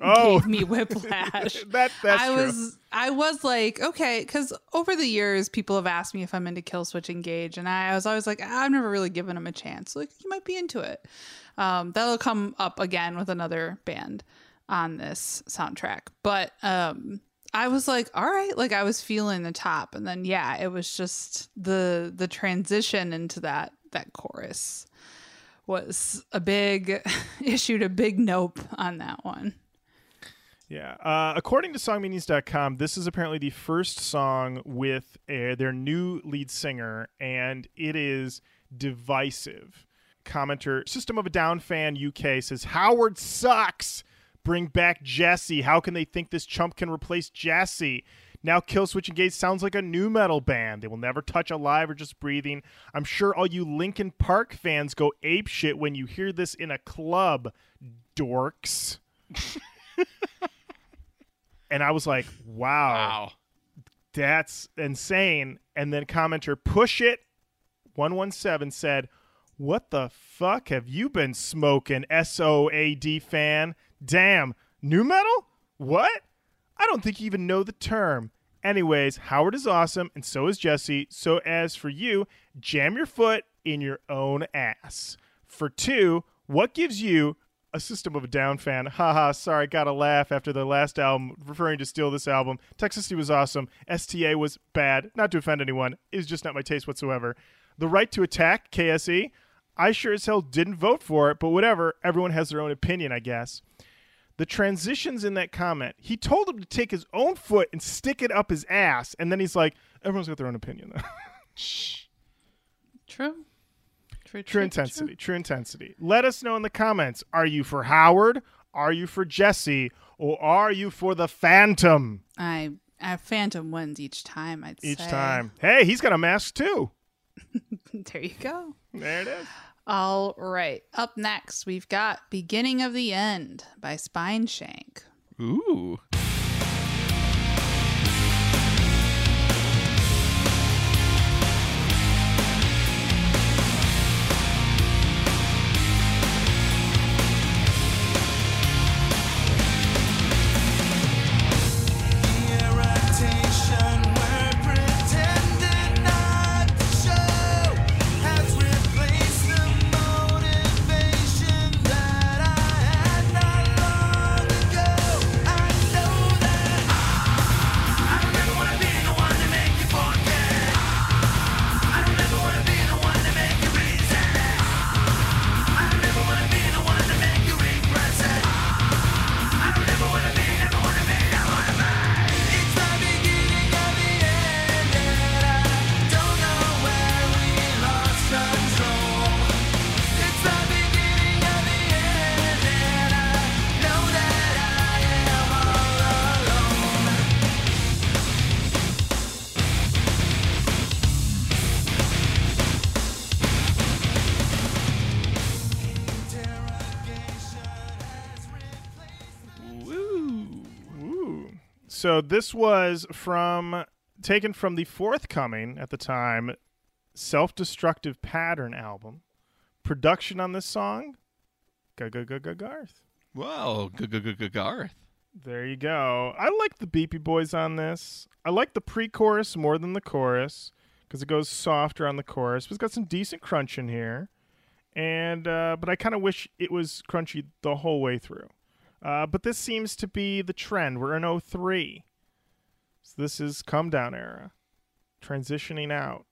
Oh. Gave me whiplash. that that's I true. was I was like, okay, because over the years people have asked me if I'm into Killswitch Engage, and I was always like, I've never really given him a chance. Like, you might be into it. Um, that'll come up again with another band on this soundtrack. But um I was like, all right, like I was feeling the top, and then yeah, it was just the the transition into that that chorus was a big issued a big nope on that one. Yeah. Uh, according to songmeanings.com, this is apparently the first song with uh, their new lead singer, and it is divisive. Commenter, System of a Down fan UK says, Howard sucks. Bring back Jesse. How can they think this chump can replace Jesse? Now Killswitch Engage sounds like a nu metal band. They will never touch Alive or Just Breathing. I'm sure all you Linkin Park fans go ape shit when you hear this in a club, dorks. and I was like, wow, Wow. that's insane. And then commenter Push It 117 said, What the fuck have you been smoking, SOAD fan? Damn, nu metal? What? I don't think you even know the term. Anyways, Howard is awesome, and so is Jesse. So, as for you, jam your foot in your own ass. For two, what gives you a System of a Down fan? Haha, sorry, gotta laugh after the last album, referring to Steal this album. Texas Toxicity was awesome. STA was bad. Not to offend anyone, is just not my taste whatsoever. The right to attack, KSE. I sure as hell didn't vote for it, but whatever. Everyone has their own opinion, I guess the transitions in that comment. He told him to take his own foot and stick it up his ass, and then he's like, "Everyone's got their own opinion." Though. True. True True, true, intensity. True intensity. Let us know in the comments. Are you for Howard? Are you for Jesse? Or are you for the Phantom? I, I Phantom wins each time. I'd Each say. time. Hey, he's got a mask too. There you go. There it is. All right. Up next, we've got "Beginning of the End" by Spineshank. Ooh. So this was from taken from the forthcoming at the time self-destructive pattern album. Production on this song, go go go go Garth. Whoa. G- g- g- g- Garth. There you go. I like the Beepy Boys on this. I like the pre-chorus more than the chorus because it goes softer on the chorus. But it's got some decent crunch in here, and uh, but I kind of wish it was crunchy the whole way through. Uh, but this seems to be the trend. We're in 03. So this is come down era, transitioning out,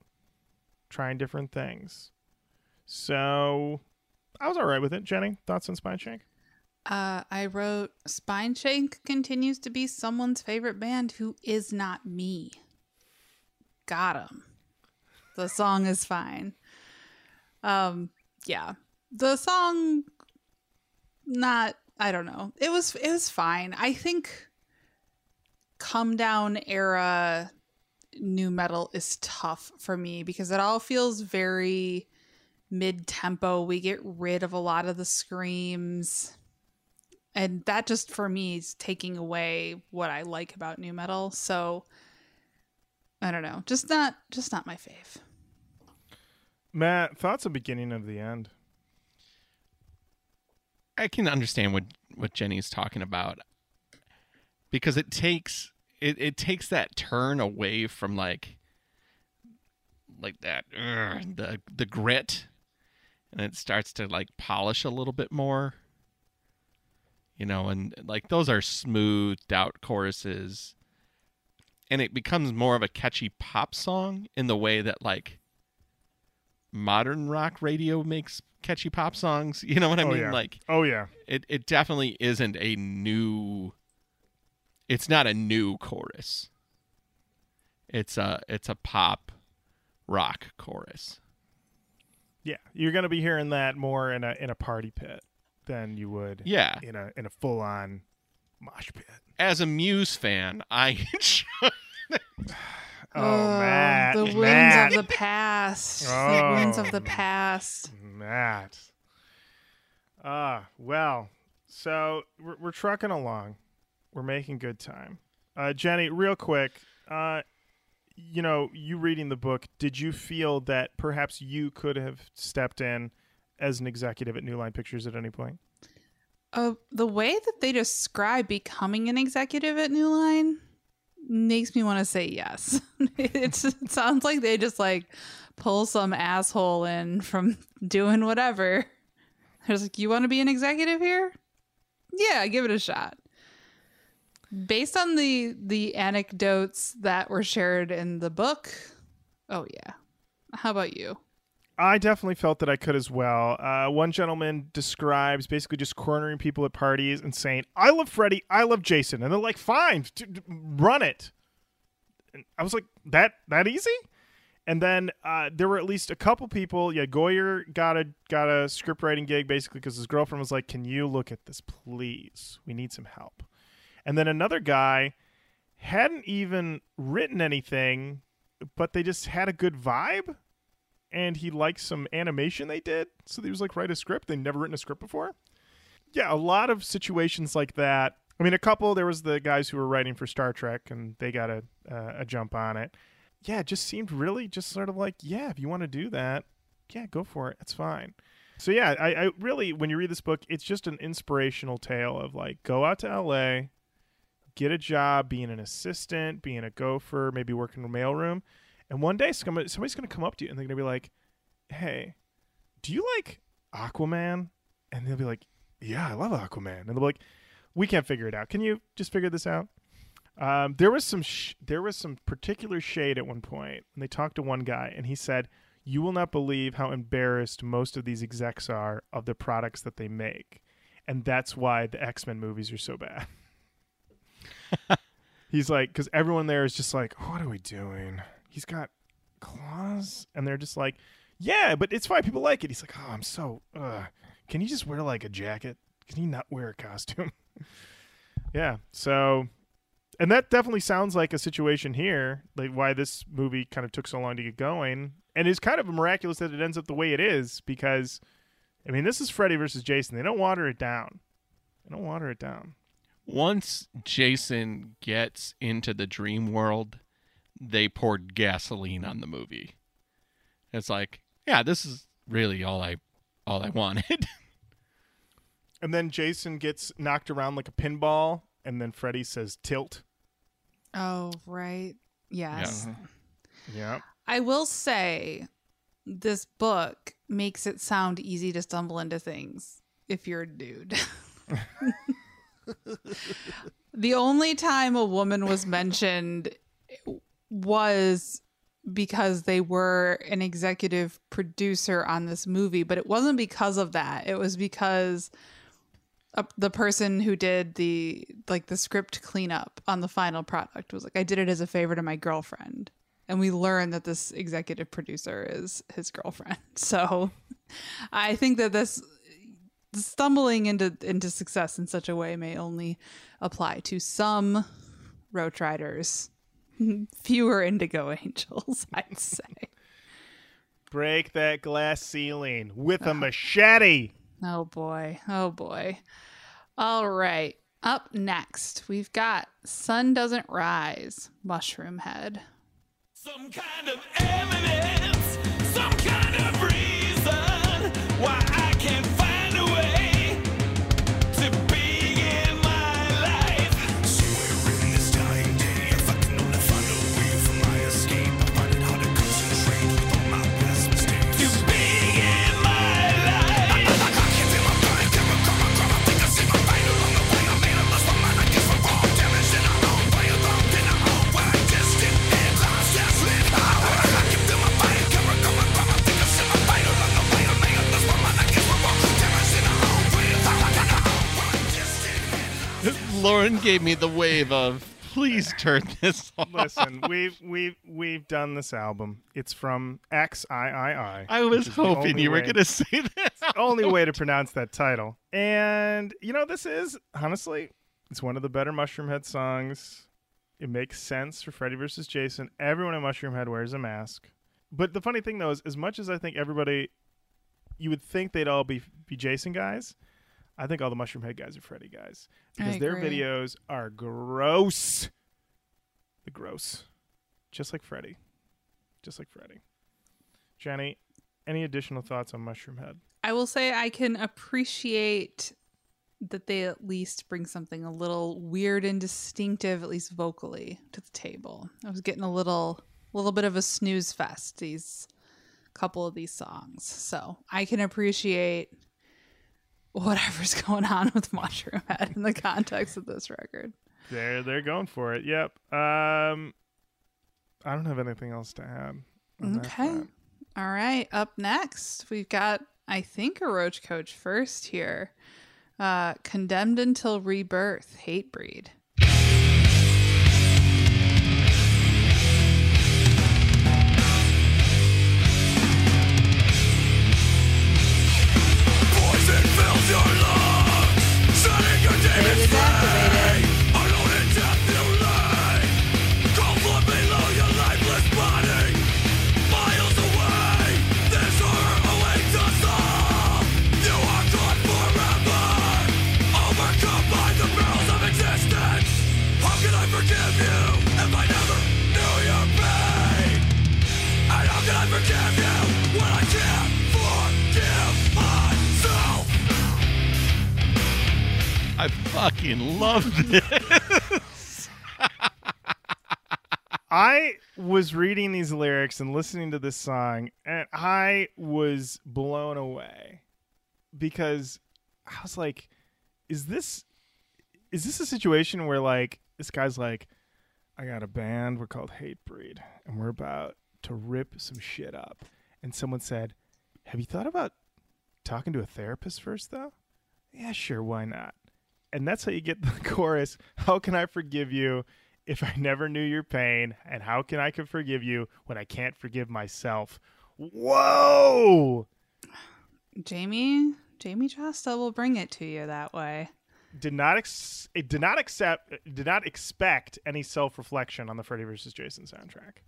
trying different things. So I was all right with it. Jenny, thoughts on Spineshank? Uh, I wrote Spineshank continues to be someone's favorite band who is not me. Got him. The song is fine. Um, yeah, the song, not. I don't know. It was it was fine. I think come down era nu metal is tough for me because it all feels very mid tempo. We get rid of a lot of the screams. And that just for me is taking away what I like about nu metal. So I don't know. Just not just not my fave. Matt, thoughts on beginning of the end? I can understand what what Jenny's talking about because it takes it, it takes that turn away from like like that ugh, the the grit and it starts to like polish a little bit more you know and like those are smoothed out choruses and it becomes more of a catchy pop song in the way that like modern rock radio makes catchy pop songs you know what i oh mean yeah. like oh yeah. it it definitely isn't a new it's not a new chorus it's a it's a pop rock chorus Yeah, you're gonna be hearing that more in a in a party pit than you would yeah in a in a full on mosh pit. as a muse fan i enjoy Oh, Ugh, Matt, the winds Matt, of the past. Oh, The Oh. winds of the past. Matt. Ah, well, so we're, we're trucking along. We're making good time. Uh, Jenny, real quick, uh, you know, you reading the book, did you feel that perhaps you could have stepped in as an executive at New Line Pictures at any point? Uh, the way that they describe becoming an executive at New Line makes me want to say yes. it sounds like they just like pull some asshole in from doing whatever. They're just like, you want to be an executive here? Yeah, give it a shot. Based on the the anecdotes that were shared in the book, oh yeah. How about you? I definitely felt that I could as well. Uh, one gentleman describes basically just cornering people at parties and saying, "I love Freddy, I love Jason," and they're like, "Fine, d- d- run it." And I was like, "That that easy?" And then uh, there were at least a couple people. Yeah, Goyer got a got a script writing gig basically because his girlfriend was like, "Can you look at this, please? We need some help." And then another guy hadn't even written anything, but they just had a good vibe and he liked some animation they did. So he was like, write a script. They'd never written a script before. Yeah, a lot of situations like that. I mean, a couple. There was the guys who were writing for Star Trek, and they got a uh, a jump on it. Yeah, it just seemed really just sort of like, yeah, if you want to do that, yeah, go for it. It's fine. So yeah, I, I really, when you read this book, it's just an inspirational tale of like, go out to L.A., get a job, being an assistant, being a gopher, maybe working in a mailroom, and one day somebody, somebody's going to come up to you and they're going to be like, "Hey, do you like Aquaman?" And they'll be like, "Yeah, I love Aquaman." And they'll be like, "We can't figure it out. Can you just figure this out?" Um, there was some sh- there was some particular shade at one point, and they talked to one guy, and he said, "You will not believe how embarrassed most of these execs are of the products that they make, and that's why the X Men movies are so bad." He's like, because everyone there is just like, "What are we doing?" He's got claws, and they're just like, "Yeah, but it's fine. People like it." He's like, "Oh, I'm so. Can you just wear like a jacket? Can you not wear a costume?" yeah. So, and that definitely sounds like a situation here, like why this movie kind of took so long to get going, and it's kind of miraculous that it ends up the way it is because, I mean, this is Freddy versus Jason. They don't water it down. They don't water it down. Once Jason gets into the dream world, they poured gasoline on the movie. It's like, yeah, this is really all I all I wanted. And then Jason gets knocked around like a pinball, and then Freddy says tilt. Oh, right. Yes. Uh-huh. Yeah. I will say this book makes it sound easy to stumble into things if you're a dude. the only time a woman was mentioned was because they were an executive producer on this movie, but it wasn't because of that. It was because uh, the person who did the like the script cleanup on the final product was like, I did it as a favor to my girlfriend, and we learned that this executive producer is his girlfriend. So, I think that this stumbling into into success in such a way may only apply to some roach riders. Fewer indigo angels, I'd say. Break that glass ceiling with a machete. Oh boy. Oh boy. All right. Up next, we've got Sun Doesn't Rise, Mushroomhead. Some kind of evidence, some kind of reason why Lauren gave me the wave of please turn this off. Listen, we've we've we've done this album. It's from XIII. I was which is the hoping you were going to say that. only way to pronounce that title. And you know, this is honestly, it's one of the better Mushroomhead songs. It makes sense for Freddy versus Jason. Everyone in Mushroomhead wears a mask. But the funny thing though is, as much as I think everybody, you would think they'd all be be Jason guys. I think all the Mushroomhead guys are Freddy guys because their videos are gross. The gross, just like Freddy, just like Freddy. Jenny, any additional thoughts on Mushroomhead? I will say I can appreciate that they at least bring something a little weird and distinctive, at least vocally, to the table. I was getting a little, little bit of a snooze fest these couple of these songs, so I can appreciate whatever's going on with Mushroomhead in the context of this record. They're they're going for it. Yep. Um, I don't have anything else to add. Okay. All right. Up next, we've got, I think, a Roach Koach first here. Uh, Condemned Until Rebirth, Hatebreed. Your lungs, your demons free. I fucking love this. I was reading these lyrics and listening to this song, and I was blown away because I was like, "Is this is this a situation where like this guy's like, I got a band, we're called Hatebreed, and we're about to rip some shit up," and someone said, "Have you thought about talking to a therapist first, though?" Yeah, sure, why not? And that's how you get the chorus. How can I forgive you? if I never knew your pain, and how can I can forgive you when I can't forgive myself? Whoa! Jamie, Jamey Jasta will bring it to you that way. Did not ex- did not accept did not expect any self reflection on the Freddy vs. Jason soundtrack.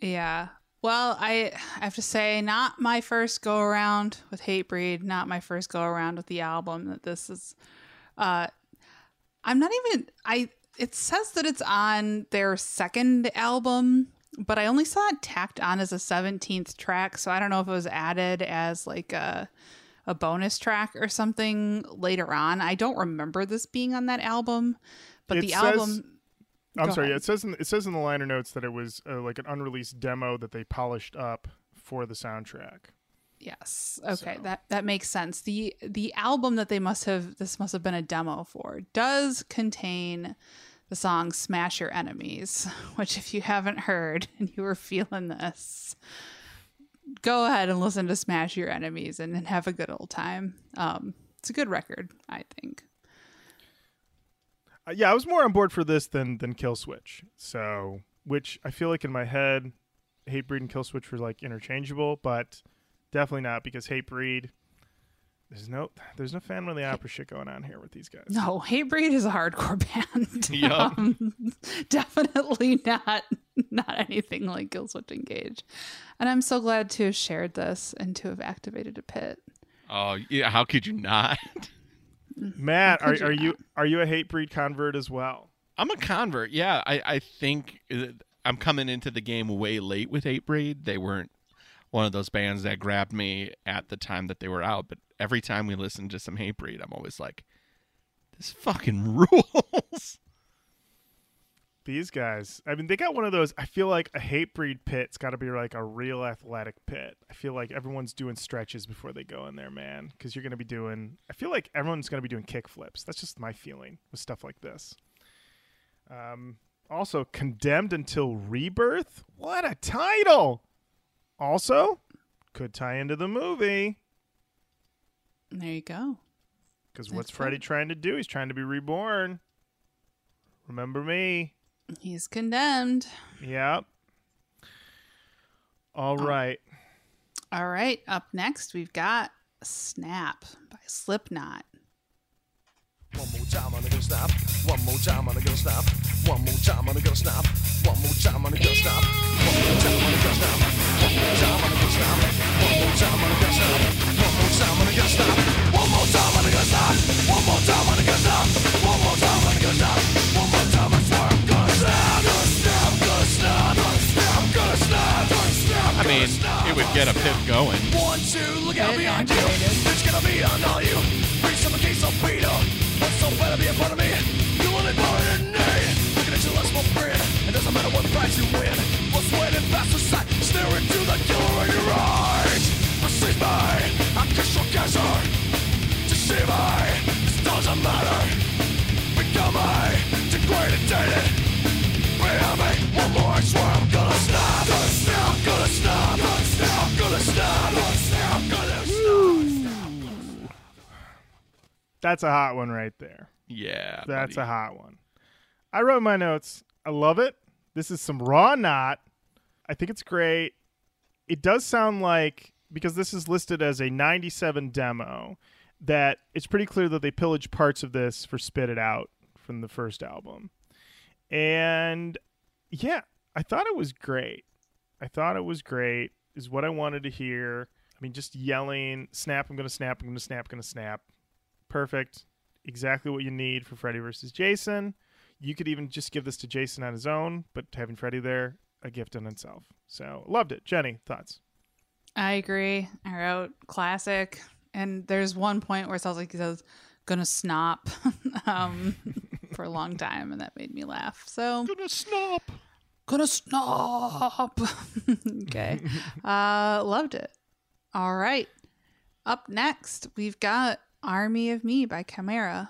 Yeah. Well, I I have to say, not my first go around with Hatebreed, not my first go around with the album. That this is, uh, I'm not even. I it says that it's on their second album, but I only saw it tacked on as a 17th track, so I don't know if it was added as like a a bonus track or something later on. I don't remember this being on that album, but It the says- album. I'm Go sorry. ahead. It says in, it says in the liner notes that it was uh, like an unreleased demo that they polished up for the soundtrack. Yes. Okay, So- that that makes sense. The the album that they must have this must have been a demo for does contain the song Smash Your Enemies, which if you haven't heard and you were feeling this, go ahead and listen to Smash Your Enemies and, and have a good old time. Um it's a good record, I think. Uh, yeah, I was more on board for this than than Killswitch. So, which I feel like in my head, Hatebreed and Killswitch were like interchangeable, but definitely not because Hatebreed. There's no there's no Phantom of the Opera shit going on here with these guys. No, Hatebreed is a hardcore band. Yup. Um, definitely not not anything like Killswitch Engage. And I'm so glad to have shared this and to have activated a pit. Oh yeah, how could you not? Matt, are, you are you are you a Hatebreed convert as well? I'm a convert. Yeah, I, I think uh, I'm coming into the game way late with Hatebreed. They weren't one of those bands that grabbed me at the time that they were out. But every time we listen to some Hatebreed, I'm always like, this fucking rules. These guys, I mean, they got one of those. I feel like a Hatebreed pit's got to be like a real athletic pit. I feel like everyone's doing stretches before they go in there, man, because you're going to be doing. I feel like everyone's going to be doing kick flips. That's just my feeling with stuff like this. Um, also, condemned until rebirth. What a title! Also, could tie into the movie There you go. because what's Freddy trying to do? He's trying to be reborn. Remember me? He's condemned. Yep. All right. All right, up next we've got Snap by Slipknot. One more time, I'm gonna snap. One more time, I'm gonna snap. One more time, I'm gonna snap. One more time, I'm gonna snap. One more time, I'm gonna snap. One more time, I'm gonna snap. One more time, I'm gonna snap. One more time, I'm gonna snap. One more time, I'm gonna snap. One more time, I'm gonna snap. One more time, I'm gonna snap. Mean, it would get a pit going. One, two, look out behind you. It's gonna be on all you. Reach some case of Peter. What's so better be a part of me? You want it more than me. Looking at you less more grin. It doesn't matter what price you win. What's waiting fast aside? Stare into the killer in your eyes. Perceive me. I kiss your cancer. Deceive me. This doesn't matter. Become me. Degraded, dated. That's a hot one right there. Yeah. That's buddy. a hot one. I wrote my notes. I love it. This is some raw knot. I think it's great. It does sound like because this is listed as a 97 demo that it's pretty clear that they pillaged parts of this for Spit It Out from the first album. And yeah, I thought it was great. I thought it was great. Is what I wanted to hear. I mean, just yelling, snap, I'm going to snap, I'm going to snap, I'm going to snap. Perfect. Exactly what you need for Freddy versus Jason. You could even just give this to Jason on his own, but having Freddy there, a gift in itself. So, loved it. Jenny, thoughts? I agree. I wrote classic, and there's one point where it sounds like he says "gonna snop" um, for a long time, and that made me laugh. So Gonna snap. gonna snop. okay, uh, loved it. All right, up next we've got "Army of Me" by Chimaira.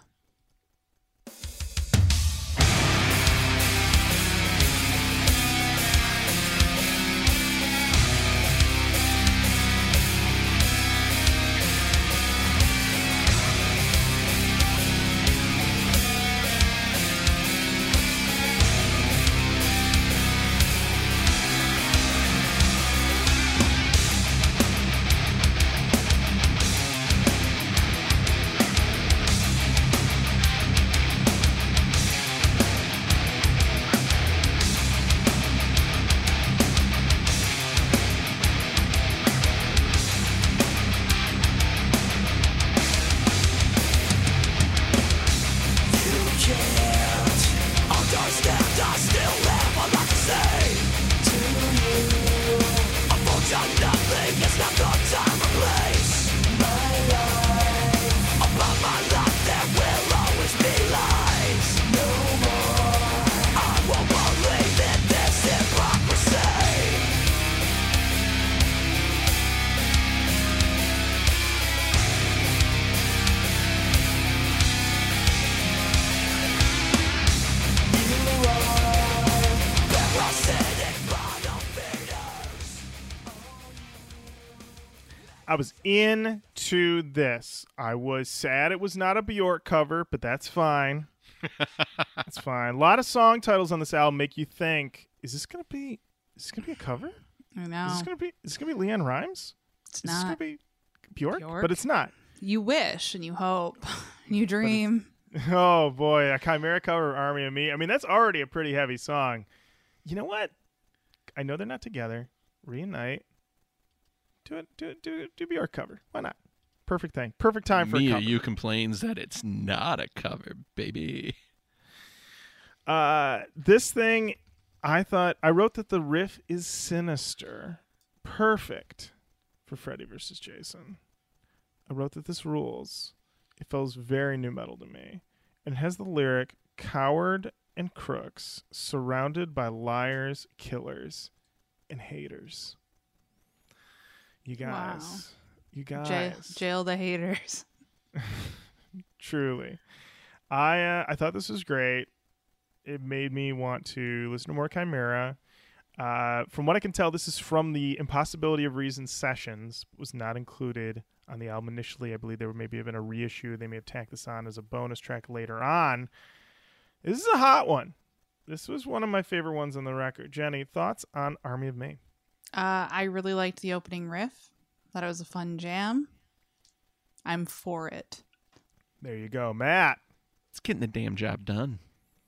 Into this. I was sad it was not a Bjork cover, but that's fine. that's fine. A lot of song titles on this album make you think: Is this gonna be? Is this gonna be a cover? I Is know this gonna be? Is this gonna be LeAnn Rimes? it's Is this gonna be Bjork? Bjork? But it's not. You wish and you hope, and you dream. Oh boy, a Chimaira cover of Army of Me. I mean, that's already a pretty heavy song. You know what? I know they're not together. Reunite. Do it. Do it. Do it. Do Bjork cover. Why not? Perfect thing. Perfect time for a Mia, cover. you complains that it's not a cover, baby. Uh, this thing, I thought I wrote that the riff is sinister, perfect for Freddy versus Jason. I wrote that this rules. It feels very nu metal to me, and has the lyric "coward and crooks surrounded by liars, killers, and haters." You Wow. guys, you guys, jail the haters. truly. I uh, I thought this was great. It made me want to listen to more Chimaira. Uh, from what I can tell, this is from the Impossibility of Reason sessions. Was not included on the album initially. I believe there may have been a reissue. They may have tacked this on as a bonus track later on. This is a hot one. This was one of my favorite ones on the record. Jenny, thoughts on Army of Me? Uh, I really liked the opening riff. Thought it was a fun jam. I'm for it. There you go, Matt. It's getting the damn job done.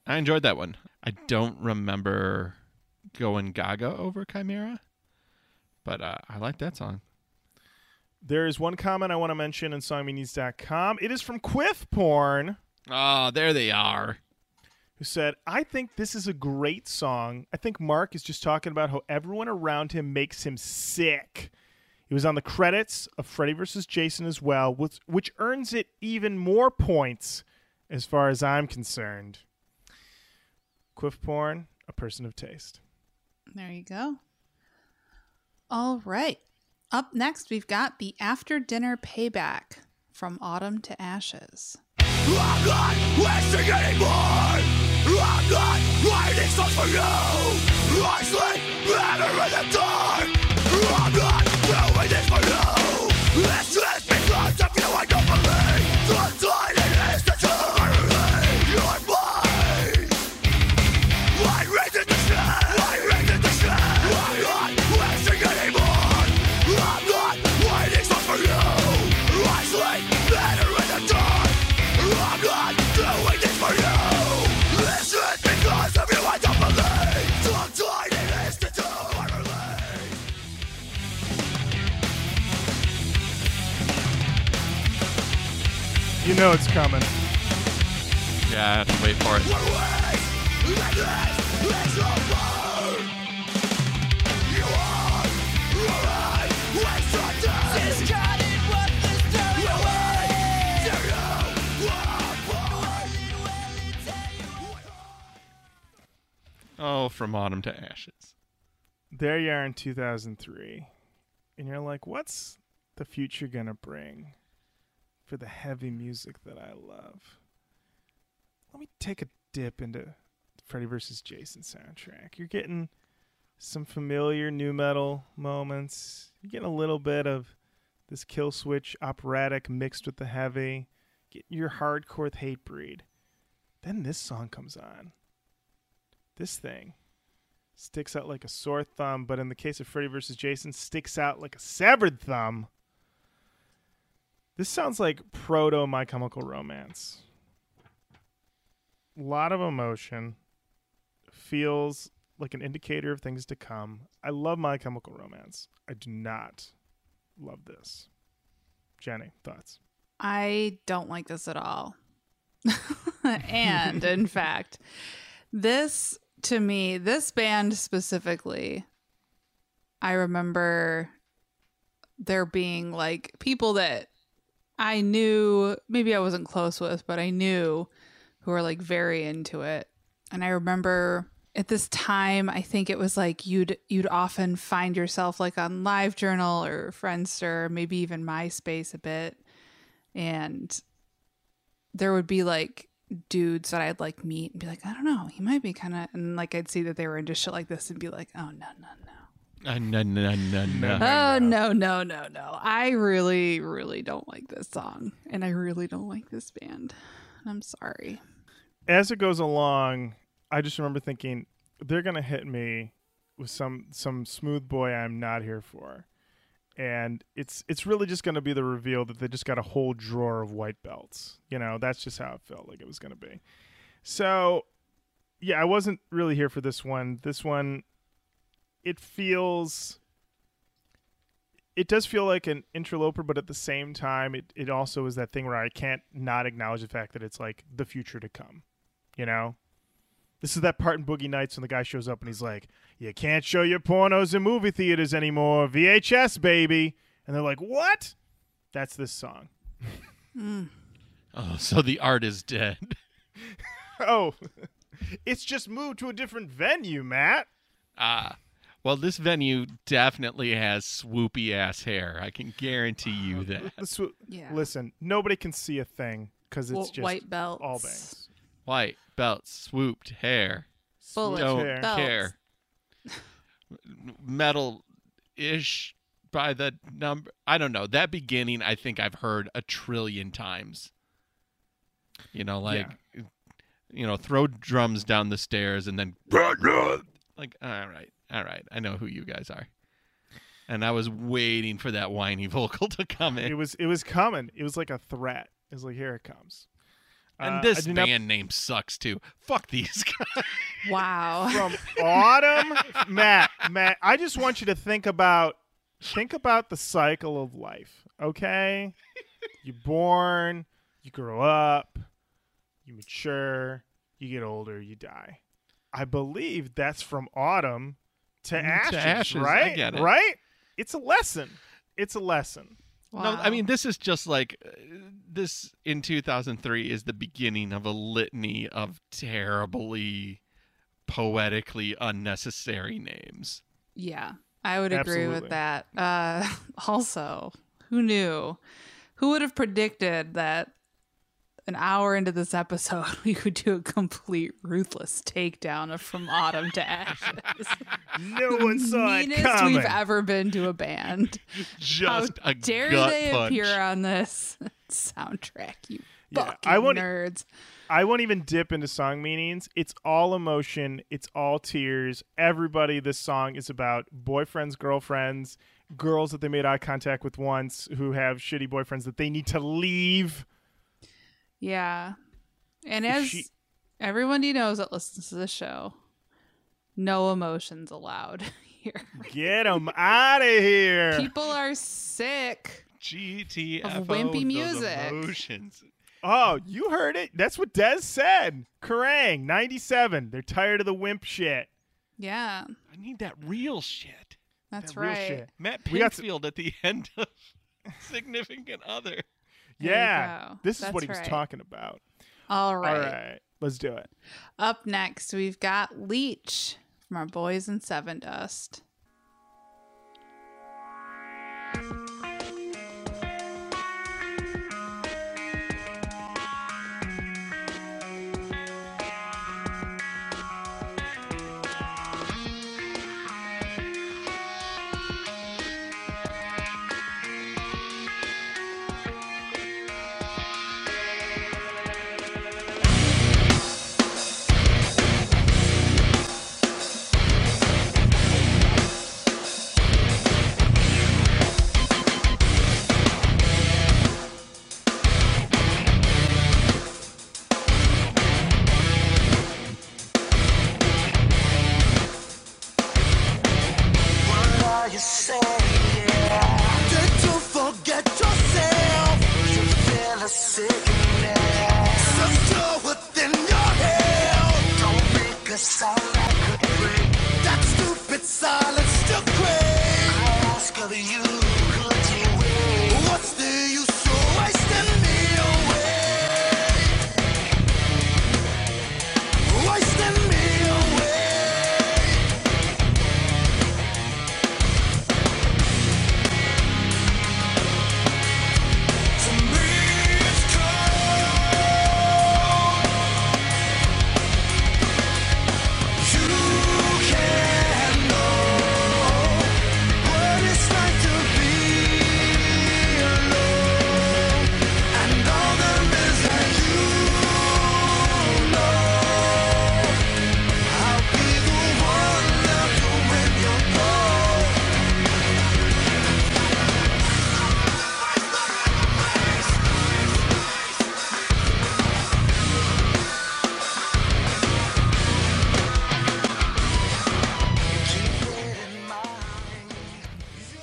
I enjoyed that one. I don't remember going gaga over Chimaira, but uh, I like that song. There is one comment I want to mention in songmeanings.com. It is from Quiff Porn. Oh, there they are. Who said, I think this is a great song. I think Mark is just talking about how everyone around him makes him sick. It was on the credits of Freddy vs. Jason as well, which, which earns it even more points as far as I'm concerned. Quiff porn, a person of taste. There you go. All right. Up next, we've got the after dinner payback from autumn to ashes. I'm not wasting anymore. I'm not writing songs for you. I sleep better in the dark. You know it's coming. Yeah, I have to wait for it. We're weak. And this is over. You are right. Waste your time. Discarded what this time you are. Do you want Oh, from autumn to ashes. There you are in 2003. And you're like, what's the future going to bring for the heavy music that I love? Let me take a dip into Freddy vs. Jason soundtrack. You're getting some familiar nu metal moments. You're getting a little bit of this Killswitch operatic mixed with the heavy. Get your hardcore Hatebreed. Then this song comes on. This thing sticks out like a sore thumb, but in the case of Freddy vs. Jason, sticks out like a severed thumb. This sounds like proto My Chemical Romance. A lot of emotion. Feels like an indicator of things to come. I love My Chemical Romance. I do not love this. Jenny, thoughts? I don't like this at all. and in fact, this to me, this band specifically, I remember there being like people that I knew, maybe I wasn't close with, but I knew who were like very into it. And I remember at this time, I think it was like you'd you'd often find yourself like on LiveJournal or Friendster, maybe even MySpace a bit, and there would be like dudes that I'd like meet and be like, I don't know, he might be kind of, and like I'd see that they were into shit like this and be like, oh no no no. Uh, no, no, no, no. Oh no no no no! I really really don't like this song, and I really don't like this band. I'm sorry. as it goes along, I just remember thinking they're gonna hit me with some some smooth boy I'm not here for, and it's it's really just gonna be the reveal that they just got a whole drawer of white belts. You know, that's just how it felt like it was gonna be. So, yeah, I wasn't really here for this one. This one, it feels. It does feel like an interloper, but at the same time, it, it also is that thing where I can't not acknowledge the fact that it's like the future to come. You know? This is that part in Boogie Nights when the guy shows up and he's like, You can't show your pornos in movie theaters anymore. VHS, baby. And they're like, What? That's this song. Oh, so the art is dead. Oh, it's just moved to a different venue, Matt. Ah. Well, this venue definitely has swoopy ass hair. I can guarantee you that. The swo- Yeah. Listen, nobody can see a thing because it's Well, just white belts. all bangs. White belts, swooped hair. Bullet Don't hair. care. Metal ish by the number. I don't know. That beginning, I think I've heard a trillion times. You know, like, you know, throw drums down the stairs and then, like, uh, all right, all right. I know who you guys are. And I was waiting for that whiny vocal to come in. It was it was coming. It was like a threat. It was like here it comes. And Uh, this I do not- band name sucks too. Fuck these guys. Wow. from autumn matt matt i just want you to think about think about the cycle of life okay you're born you grow up you mature you get older, you die. I believe that's from autumn to, Mm, to ashes, ashes, I right? get it. Right? It's a lesson. It's a lesson. No, I mean this is just like uh, this in 2003 is the beginning of a litany of terribly poetically unnecessary names. Yeah, I would agree Absolutely. with that. Uh, also, who knew? Who would have predicted that an hour into this episode we would do a complete ruthless takedown of From Autumn to Ashes? No one saw it coming. we've ever been to a band. Just How a dare they punch. appear on this soundtrack? You Yeah, fucking I won't- nerds. I won't even dip into song meanings. It's all emotion. It's all tears. Everybody, this song is about boyfriends, girlfriends, girls that they made eye contact with once who have shitty boyfriends that they need to leave. Yeah. And as she- everybody knows that listens to the show, no emotions allowed here. Get them out of here. People are sick. GTFO Of wimpy music. emotions. Oh, you heard it. That's what Des said. Kerrang, 97. They're tired of the wimp shit. Yeah, I need that real shit. that's That real right. shit. Matt We got at the end of Significant Other. There Yeah. This is what he was right. talking about. All right. All right. Let's do it. Up next, we've got Leech from our boys in Sevendust.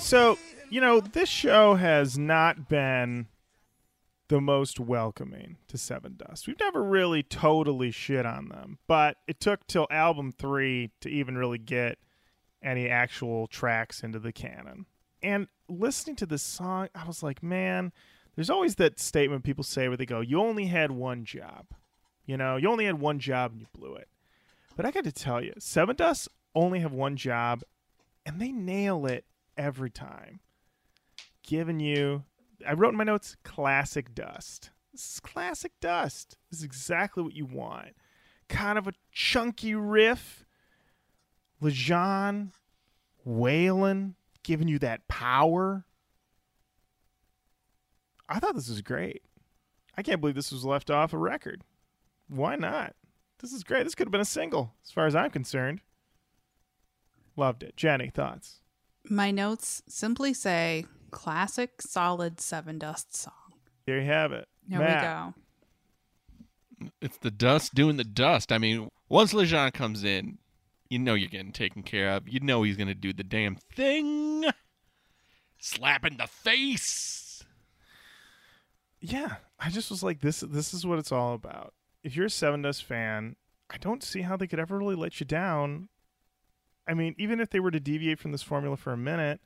So, you know, this show has not been the most welcoming to Sevendust. We've never really totally shit on them, but it took till album three to even really get any actual tracks into the canon. And listening to this song, I was like, man, there's always that statement people say where they go, you only had one job. You know, you only had one job and you blew it. But I got to tell you, Sevendust only have one job and they nail it every time. Giving you, I wrote in my notes, classic dust. This is classic dust. This is exactly what you want. Kind of a chunky riff. Lajon wailing, giving you that power. I thought this was great. I can't believe this was left off a record. Why not? This is great. This could have been a single, as far as I'm concerned. Loved it. Jenny, thoughts? My notes simply say classic, solid Sevendust song. There you have it. There Matt. we go. It's the dust doing the dust. I mean, once Lajon comes in, you know you're getting taken care of. You know he's going to do the damn thing. Slap in the face. Yeah, I just was like, this. This is what it's all about. If you're a Sevendust fan, I don't see how they could ever really let you down. I mean, even if they were to deviate from this formula for a minute,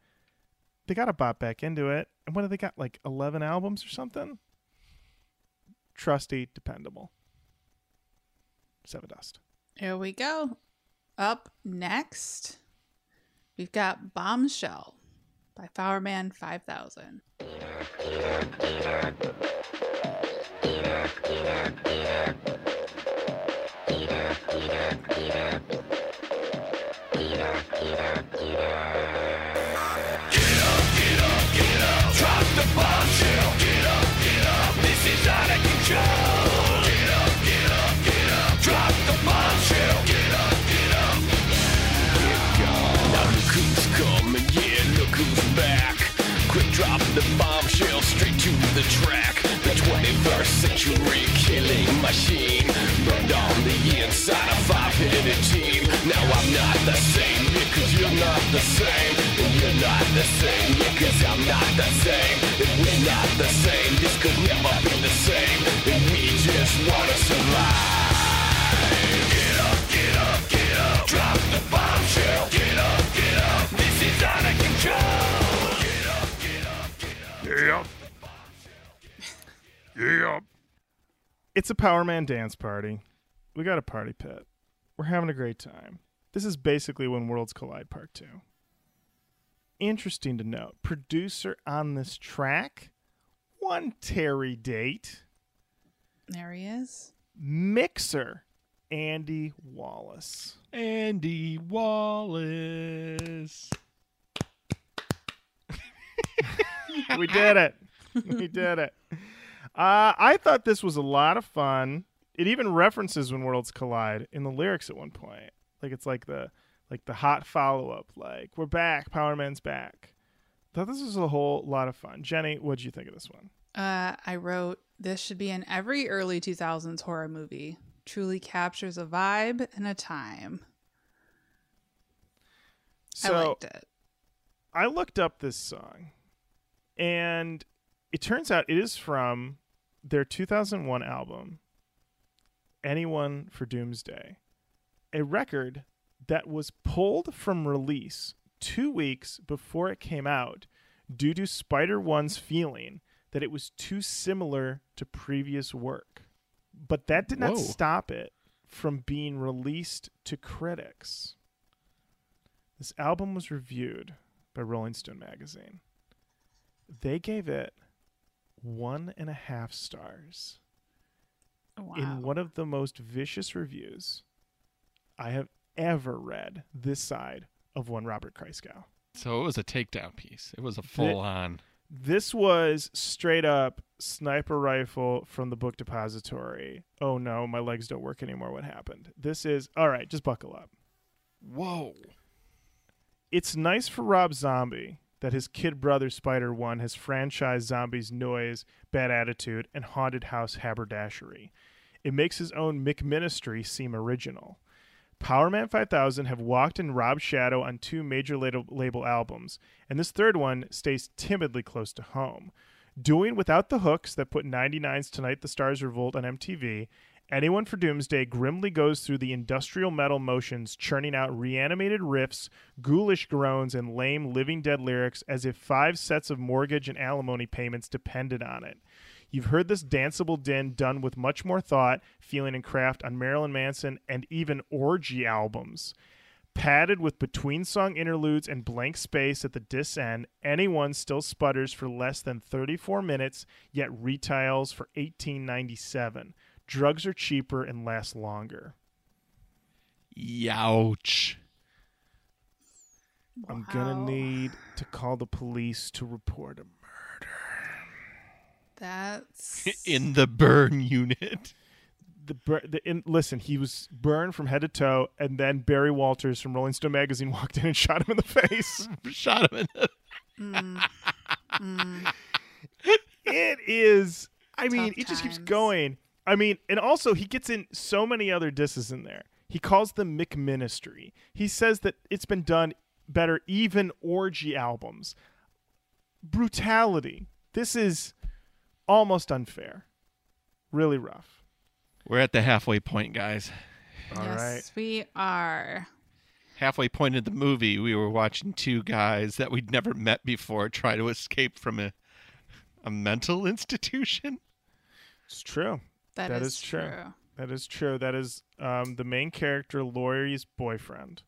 they got to bop back into it. And what do they got? Like 11 albums or something? Trusty, dependable. Sevendust. Here we go. Up next, we've got Bombshell by Powerman 5000. Now Quick drop the bombshell straight to the track. The 21st century killing machine. Burned on the inside a five-headed team. Now I'm not the same, cause you're not the same. And you're not the same, cause I'm not the same. And we're not the same, this could never be the same. And we just wanna survive. Get up, get up, get up. Drop the bombshell. Get up, get up. This is out of control. Yeah. Yeah. It's a Powerman dance party. We got a party pit. We're having a great time. This is basically when Worlds Collide Part 2. Interesting to note, producer on this track, one Terry Date, There he is. mixer Andy Wallace. Andy Wallace. we did it. we did it. Uh, I thought this was a lot of fun. It even references when worlds collide in the lyrics at one point. Like it's like the like the hot follow up. Like we're back, Powerman's back. Thought this was a whole lot of fun. Jenny, what'd you think of this one? Uh, I wrote, This should be in every early 2000s horror movie. Truly captures a vibe and a time. So I liked it. I looked up this song, and it turns out it is from their 2001 album, Anyone for Doomsday, a record that was pulled from release two weeks before it came out due to Spider One's feeling that it was too similar to previous work. But that did not Whoa. stop it from being released to critics. This album was reviewed by Rolling Stone magazine. They gave it one and a half stars Wow. in one of the most vicious reviews I have ever read this side of one Robert Christgau. So it was a takedown piece. It was a full on. This was straight up sniper rifle from the book depository. Oh no, my legs don't work anymore. What happened? This is all right, just buckle up. Whoa. it's nice for Rob Zombie that his kid brother Spider One has franchised Zombie's noise, bad attitude, and haunted house haberdashery. It makes his own McMinistry seem original. Powerman 5000 have walked in Rob's shadow on two major label albums, and this third one stays timidly close to home. Doing without the hooks that put 99's Tonight the Stars Revolt on MTV, Anyone for Doomsday grimly goes through the industrial metal motions, churning out reanimated riffs, ghoulish groans, and lame Living Dead lyrics as if five sets of mortgage and alimony payments depended on it. You've heard this danceable din done with much more thought, feeling, and craft on Marilyn Manson and even orgy albums. Padded with between song interludes and blank space at the dis end, anyone still sputters for less than 34 minutes, yet retails for 1897. Drugs are cheaper and last longer. Youch. I'm gonna need to call the police to report a murder. That's In the burn unit. The, bur- the in, listen, he was burned from head to toe, and then Barry Walters from Rolling Stone magazine walked in and shot him in the face. Shot him in the. Mm, mm. it is. I mean, Tough it just keeps going. I mean, and also he gets in so many other disses in there. He calls them McMinistry. He says that it's been done better, even orgy albums. Brutality. This is almost unfair. Really rough. We're at the halfway point, guys. All yes, right. we are. Halfway point in the movie, we were watching two guys that we'd never met before try to escape from a a mental institution. It's true. That That is, is true. true. That is true. That is um, the main character, Lori's boyfriend,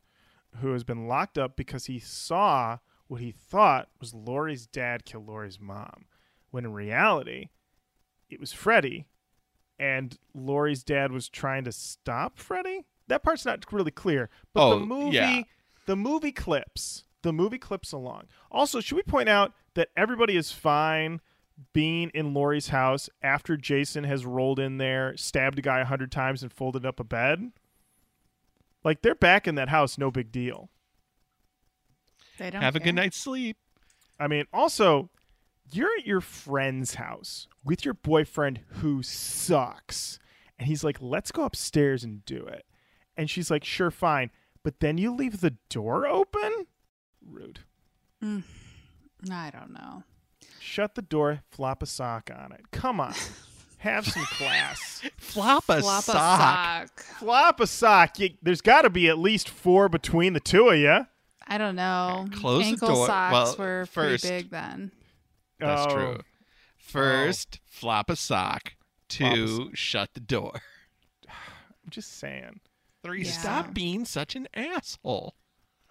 who has been locked up because he saw what he thought was Lori's dad kill Lori's mom, when in reality, it was Freddy, and Lori's dad was trying to stop Freddy. That part's not really clear, but Oh, the movie, yeah. the movie clips, the movie clips along. Also, should we point out that everybody is fine being in Lori's house after Jason has rolled in there, stabbed a guy a hundred times, and folded up a bed. Like they're back in that house, no big deal. They don't Have a good night's sleep. I mean, also, you're at your friend's house with your boyfriend who sucks, and he's like, "Let's go upstairs and do it," and she's like, "Sure, fine," but then you leave the door open. Rude. Mm, I don't know. Shut the door. Flop a sock on it. Come on, have some class. Flop a Flop a sock. sock. Flop a sock. You, there's got to be at least four between the two of you. I don't know. Close the Ankle door. socks Well, were first- pretty big then. That's Oh, true. First, flop a sock. Flop a Two, shut the door. I'm just saying. Three, Yeah. stop being such an asshole.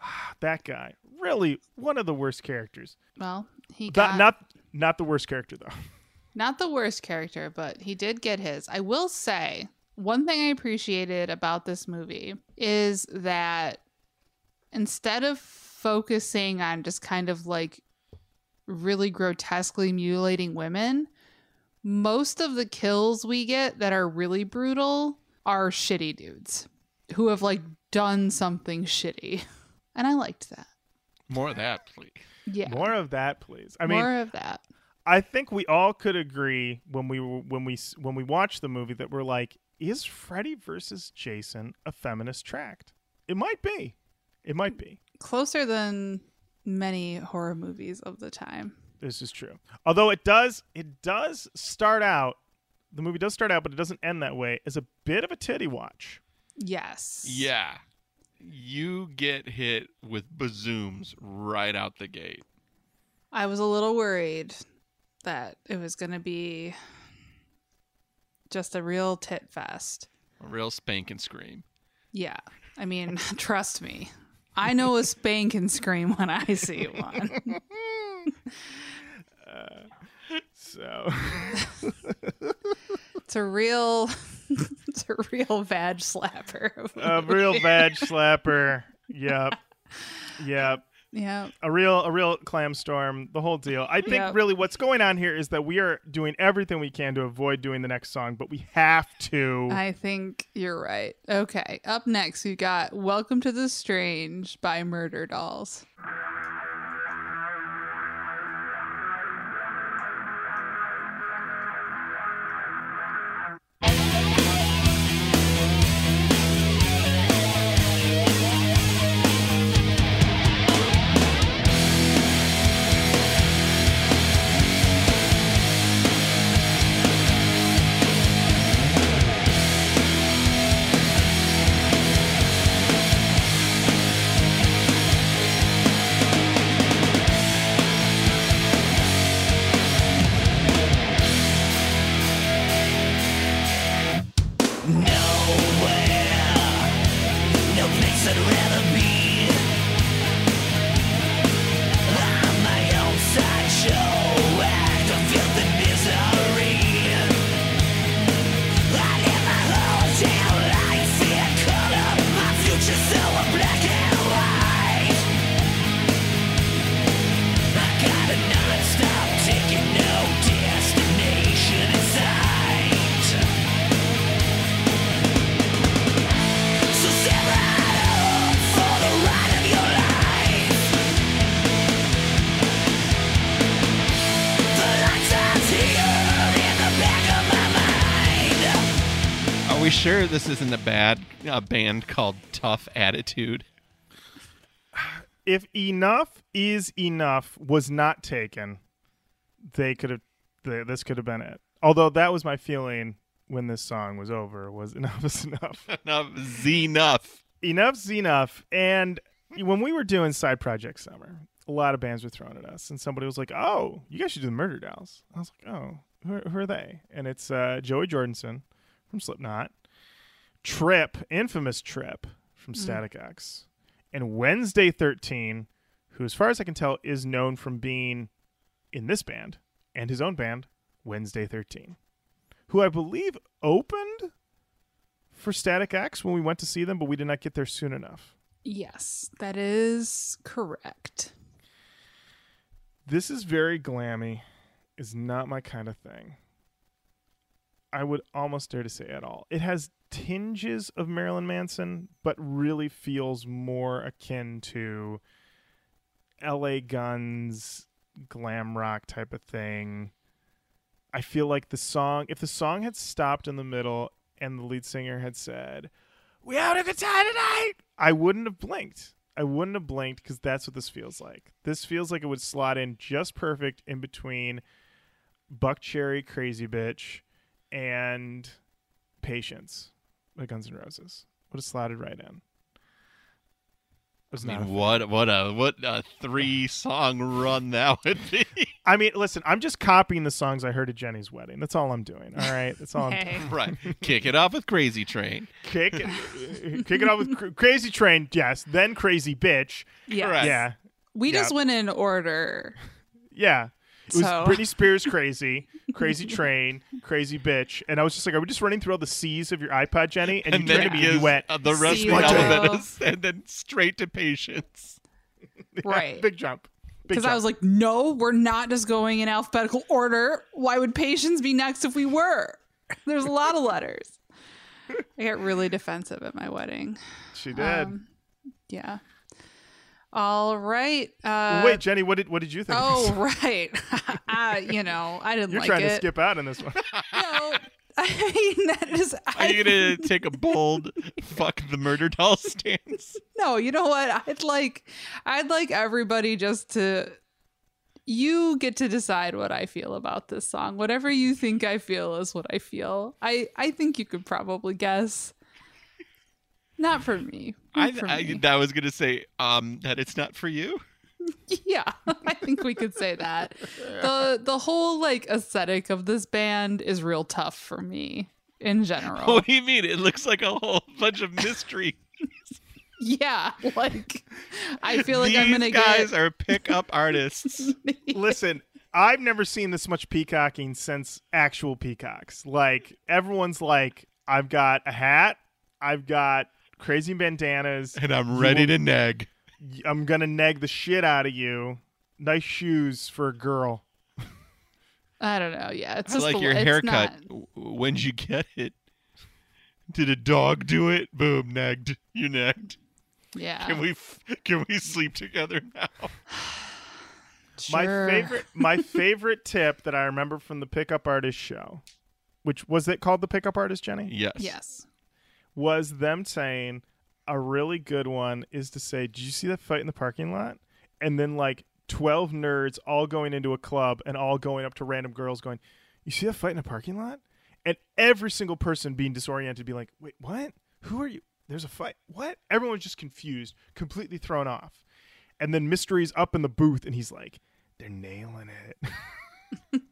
Ah, that guy, really one of the worst characters. Well, he Not got not not the worst character though. not the worst character, but he did get his. I will say one thing I appreciated about this movie is that instead of focusing on just kind of like really grotesquely mutilating women, most of the kills we get that are really brutal are shitty dudes who have like done something shitty. And I liked that. More of that, please. Yeah. More of that, please. I mean, More of that. I think we all could agree when we when we when we watch the movie that we're like, is Freddy versus Jason a feminist tract? It might be. It might be. Closer than many horror movies of the time. This is true. Although it does it does start out the movie does start out, but it doesn't end that way, as a bit of a titty watch. Yes. Yeah. You get hit with bazooms right out the gate. I was a little worried that it was going to be just a real tit fest. A real spank and scream. Yeah. I mean, trust me. I know a spank and scream when I see one. Uh, so It's a real it's a real vag slapper. of a real badge slapper. Yep. Yep. Yeah. a real a real clam storm the whole deal i think Yep. really what's going on here is that we are doing everything we can to avoid doing the next song but we have to I think you're right. Okay. Up next, we got Welcome to the Strange by Murderdolls. Sure this isn't a bad uh, band called Tough Attitude? if enough is enough was not taken they could have th- this could have been it although that was my feeling when this song was over was enough is enough. Enough, enough. Enough's enough. And when we were doing side project summer, a lot of bands were thrown at us, and somebody was like, "Oh, you guys should do the Murderdolls." I was like, "Oh, who are, who are they?" And it's uh, Joey Jordison from Slipknot, Tripp, infamous Tripp from mm. Static X, and Wednesday Thirteen, who, as far as I can tell, is known from being in this band and his own band, Wednesday Thirteen, who I believe opened for Static X when we went to see them, but we did not get there soon enough. Yes, that is correct. This is very glammy. Is not my kind of thing. I would almost dare to say at all. It has tinges of Marilyn Manson, but really feels more akin to LA Guns, glam rock type of thing. I feel like the song, if the song had stopped in the middle and the lead singer had said, We having a good time tonight, I wouldn't have blinked. I wouldn't have blinked because that's what this feels like. This feels like it would slot in just perfect in between Buckcherry, Crazy Bitch, and Patience by Guns N' Roses. Would have slotted right in. Was I not a mean, what what a what a three song run that would be. I mean, listen, I'm just copying the songs I heard at Jenny's wedding. That's all I'm doing. All right, that's all I'm Hey. right. Kick it off with Crazy Train. kick it, uh, kick it off with cr- Crazy Train. Yes, then Crazy Bitch. Yeah. Correct. Yeah, We just went in order. yeah. It was So- Britney Spears crazy, crazy train, crazy bitch, and I was just like, "Are we just running through all the C's of your iPod, Jenny?" And, And you then turned to me he and you went, uh, the rest of the Zero. alphabet is, and then straight to patience. Right. "Big jump." Because. I was like, no, we're not just going in alphabetical order. Why would patience be next if we were? There's a lot of letters. I got really defensive at my wedding. "She did." Um, yeah. All right. Uh, Wait, Jenny, what did what did you think? Oh, right. uh, you know, I didn't You're like trying it. to skip out on this one. No, I mean, that is. Are you gonna take a bold fuck the murder doll stance? No, you know what? I'd like I'd like everybody just to you get to decide what I feel about this song. Whatever you think I feel is what I feel. I I think you could probably guess. Not for me. Not I, for I me. that was gonna say um that it's not for you. yeah, I think we could say that. The the whole like aesthetic of this band is real tough for me in general. What do you mean? It looks like a whole bunch of mystery. yeah, like I feel like These I'm gonna guys get are pickup artists. Listen, I've never seen this much peacocking since actual peacocks. Like everyone's like, I've got a hat, I've got crazy bandanas, and I'm ready to neg. I'm gonna neg the shit out of you. Nice shoes for a girl. I don't know. Yeah, it's I just like the- your it's haircut. not- When'd you get it? Did a dog do it? Boom, negged. You negged. yeah. Can we can we sleep together now? My favorite my favorite tip that I remember from the pickup artist show, which was it called the pickup artist, Jenny? Yes. Yes. Was them saying a really good one is to say, Did you see that fight in the parking lot? And then like twelve nerds all going into a club and all going up to random girls going, You see that fight in the parking lot? And every single person being disoriented, be like, Wait, what? Who are you? There's a fight. What? Everyone's just confused, completely thrown off. And then Mystery's up in the booth and he's like, They're nailing it.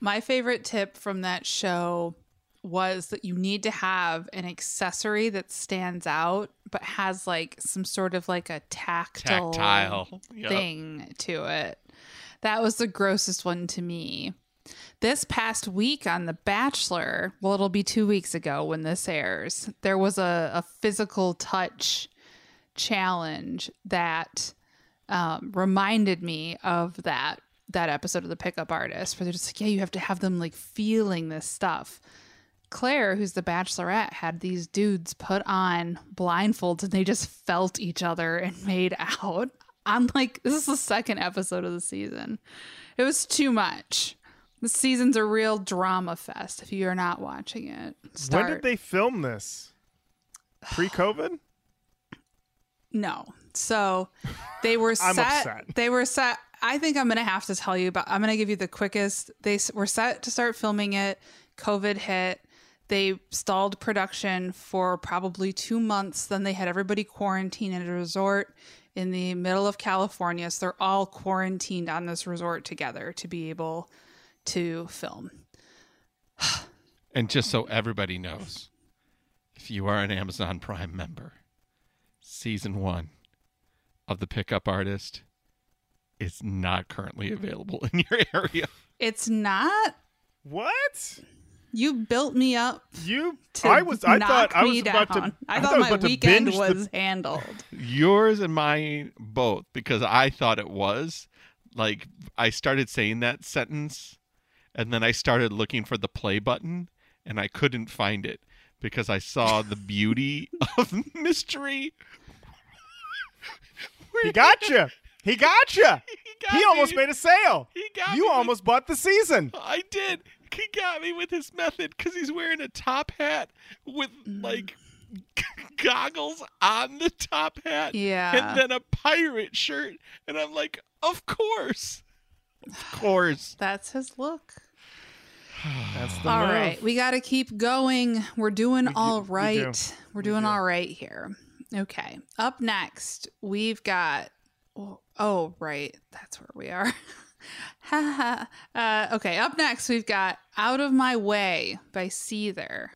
My favorite tip from that show was that you need to have an accessory that stands out but has like some sort of like a tactile, Tactile. Yep. thing to it. That was the grossest one to me. This past week on The Bachelor, well, it'll be two weeks ago when this airs, there was a, a physical touch challenge that um, reminded me of that that episode of the pickup artist where they're just like yeah you have to have them like feeling this stuff Clare who's the bachelorette had these dudes put on blindfolds and they just felt each other and made out i'm like this is the second episode of the season it was too much the season's a real drama fest if you're not watching it start When did they film this? Pre COVID? No. So they were I'm set. upset. They were set. I think I'm going to have to tell you about. I'm going to give you the quickest. They were set to start filming it. COVID hit. They stalled production for probably two months. Then they had everybody quarantined at a resort in the middle of California. So they're all quarantined on this resort together to be able to film. And just so everybody knows, if you are an Amazon Prime member, season one of The Pickup Artist is not currently available in your area. It's not. What? You built me up You? to I was. I thought I was about down. to. I, thought thought I was my about weekend was the. handled. Yours and mine both, because I thought it was. Like, I started saying that sentence, and then I started looking for the play button, and I couldn't find it because I saw the beauty of mystery. He got you. He got you. He, got He almost made a sale. He got You me almost bought the season. I did. He got me with his method because he's wearing a top hat with mm. like goggles on the top hat. Yeah. And then a pirate shirt. And I'm like, of course. Of course. That's his look. That's the All move. right, we got to keep going. We're doing We do- all We do. We're We doing do. all right here. Okay. Up next, we've got. Oh, oh, right. That's where we are. Ha ha. uh, okay. Up next, we've got "Out of My Way" by Seether.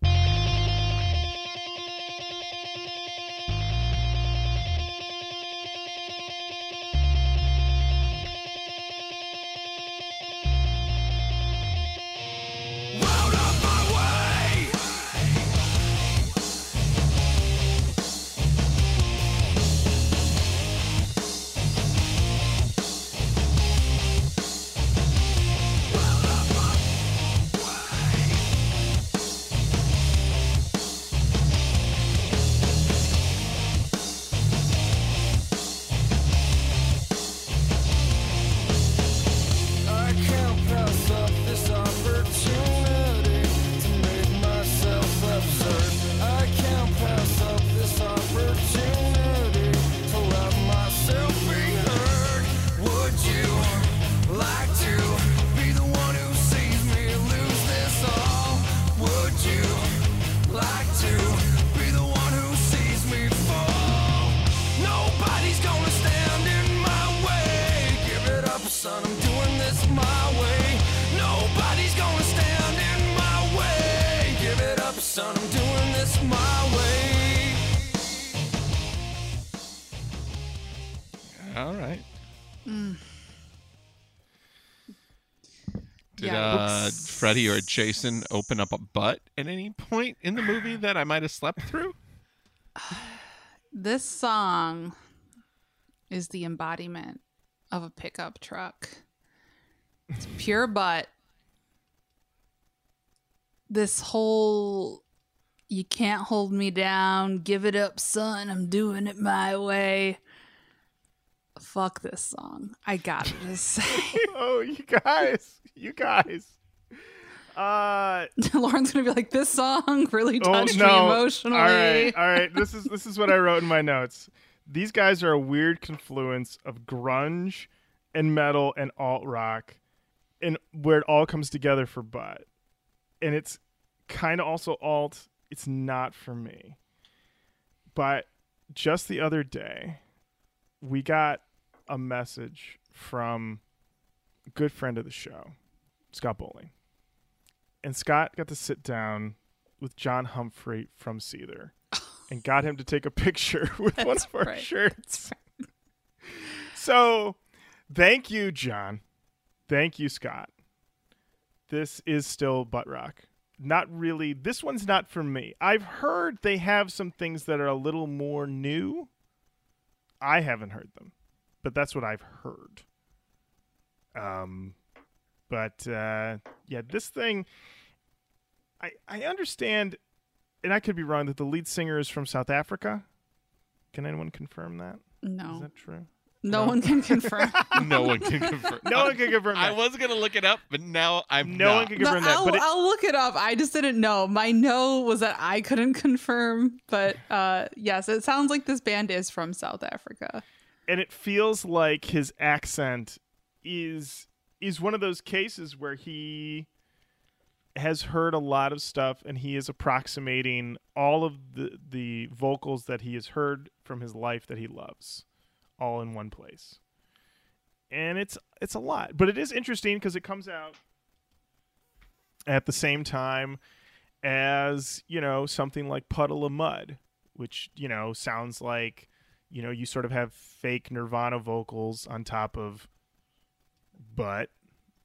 Freddy or Jason open up a butt at any point in the movie that I might have slept through? This song is the embodiment of a pickup truck. It's pure butt. This whole you can't hold me down, give it up, son, I'm doing it my way. Fuck this song. I gotta just say. Oh, you guys. You guys. Uh Lauren's gonna be like, this song really oh touched no. me emotionally. All right. All right. This is this is what I wrote in my notes. These guys are a weird confluence of grunge and metal and alt rock and where it all comes together for Butt. And it's kind of also alt. It's not for me. But just the other day, we got a message from a good friend of the show, Scott Bowling. And Scott got to sit down with John Humphrey from Seether and got him to take a picture with one of our right. shirts. So, thank you, John. Thank you, Scott. This is still butt rock. Not really. This one's not for me. I've heard they have some things that are a little more new. I haven't heard them, but that's what I've heard. Um, but uh, yeah, this thing, I I understand, and I could be wrong that the lead singer is from South Africa. Can anyone confirm that? No. Is that true? No one can confirm. no one can confirm. No one can confirm I was gonna look it up, but now I'm no not. one can No, confirm that. I'll, But it, I'll look it up. I just didn't know. My no was that I couldn't confirm, but uh, yes, it sounds like this band is from South Africa. and it feels like his accent is is one of those cases where he has heard a lot of stuff and he is approximating all of the the vocals that he has heard from his life that he loves all in one place. And it's it's a lot but it is interesting because it comes out at the same time as you know something like Puddle of Mudd which you know sounds like you know you sort of have fake nirvana vocals on top of but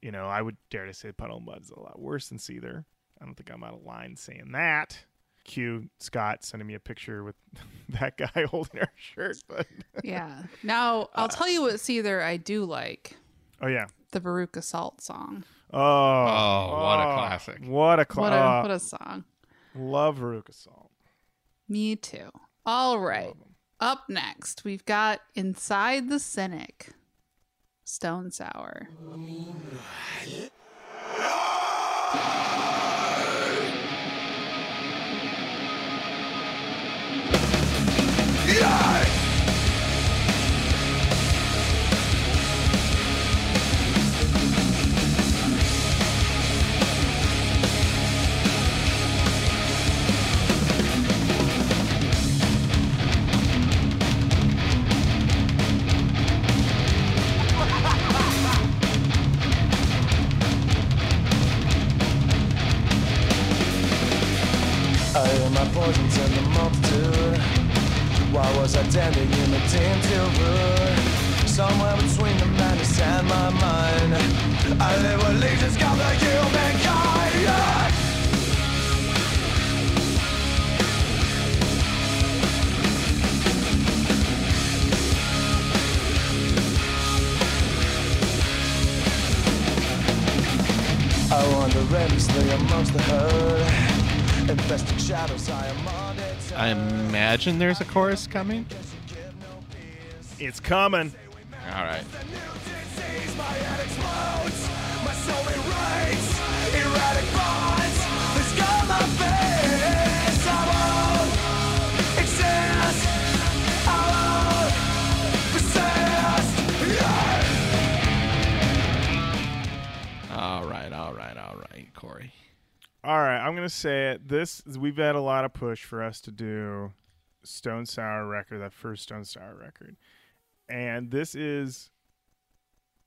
you know i would dare to say Puddle of Mudd is a lot worse than seether i don't think i'm out of line saying that cue scott sending me a picture with that guy holding our shirt but Yeah. Now I'll tell you what Seether I do like: oh yeah the Veruca Salt song. oh, Oh, what a oh, classic. what a cla- What a uh, what a song. love Veruca Salt. Me too. All right. Up next, we've got Inside the Cynic, Stone Sour. I my poisons in the multitude. Why was I standing in the till rude? Somewhere between the madness and my mind. I live with legions of the humankind. Yeah. I wander endlessly amongst the herd. Infesting shadows, I. I imagine there's a chorus coming. it's coming All right. All right, I'm gonna say it. This we've had a lot of push for us to do Stone Sour record, that first Stone Sour record, and this is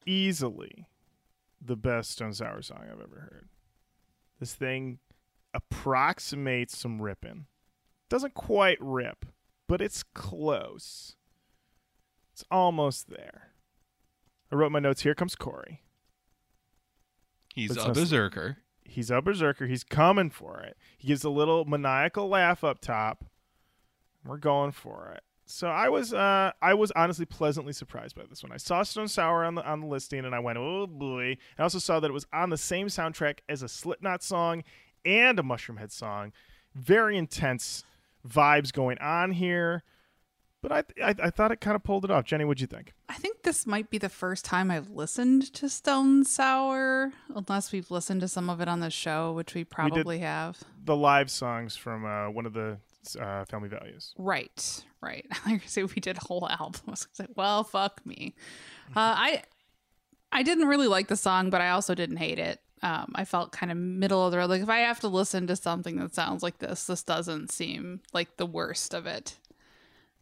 easily the best Stone Sour song I've ever heard. This thing approximates some ripping, doesn't quite rip, but it's close. It's almost there. I wrote my notes. Here comes Corey. He's Let's a berserker. He's a berserker. He's coming for it. He gives a little maniacal laugh up top. We're going for it. So I was, uh, I was honestly pleasantly surprised by this one. I saw Stone Sour on the on the listing, and I went, "Oh boy!" I also saw that it was on the same soundtrack as a Slipknot song and a Mushroomhead song. Very intense vibes going on here, but I, I, I thought it kind of pulled it off. Jenny, what'd you think? I think this might be the first time I've listened to Stone Sour, unless we've listened to some of it on the show, which we probably have. The live songs from uh, one of the uh, Family Values. Right, right. Like I say, we did a whole album. I was like, well, fuck me. Uh, I I didn't really like the song, but I also didn't hate it. Um, I felt kind of middle of the road. Like if I have to listen to something that sounds like this, this doesn't seem like the worst of it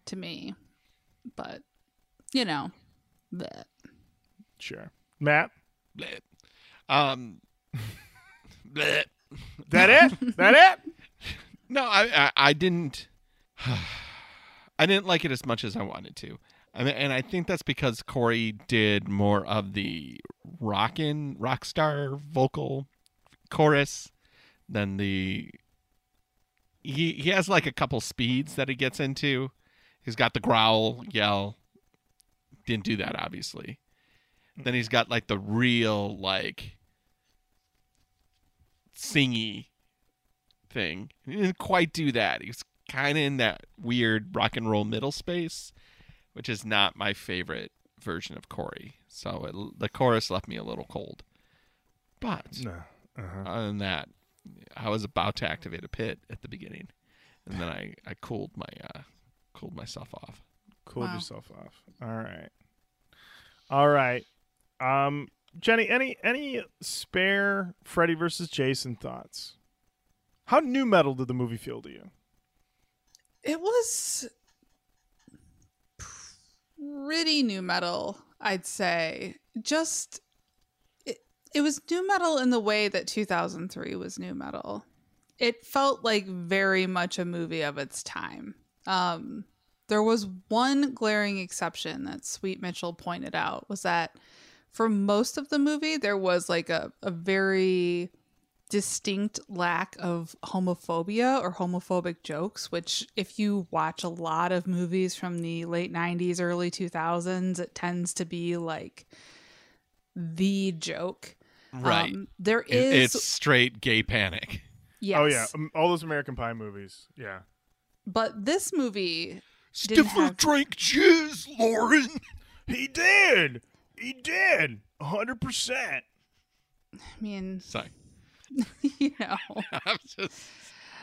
to me. But you know, bleh. Sure, Matt. Bleh. Um. bleh. That it? that it? No, I, I I didn't. I didn't like it as much as I wanted to, I mean, and I think that's because Corey did more of the rockin' rock star vocal chorus than the. He he has like a couple speeds that he gets into. He's got the growl, yell. Didn't do that obviously. Then he's got like the real like singy thing. He didn't quite do that. He's kind of in that weird rock and roll middle space, which is not my favorite version of Corey, so it, the chorus left me a little cold. But No. Uh-huh. other than that, I was about to activate a pit at the beginning, and then I, I cooled my uh, cooled myself off. Cooled Wow. yourself off. All right. All right. Um, Jenny, any any spare Freddy versus Jason thoughts? How nu metal did the movie feel to you? It was pretty nu metal, I'd say. Just it, it was nu metal in the way that 2003 was new metal. It felt like very much a movie of its time. Um there was one glaring exception that Sweet Mitchell pointed out was that for most of the movie there was like a, a very distinct lack of homophobia or homophobic jokes, which, if you watch a lot of movies from the late 90s, early 2000s, it tends to be like the joke. Um, there is. It- is, straight gay panic. yes, Oh yeah, um, all those American Pie movies. Yeah. but this movie Didn't Stifler have- drank jizz, Lauren. He did. He did. hundred percent. I mean, Sorry, you know, I'm just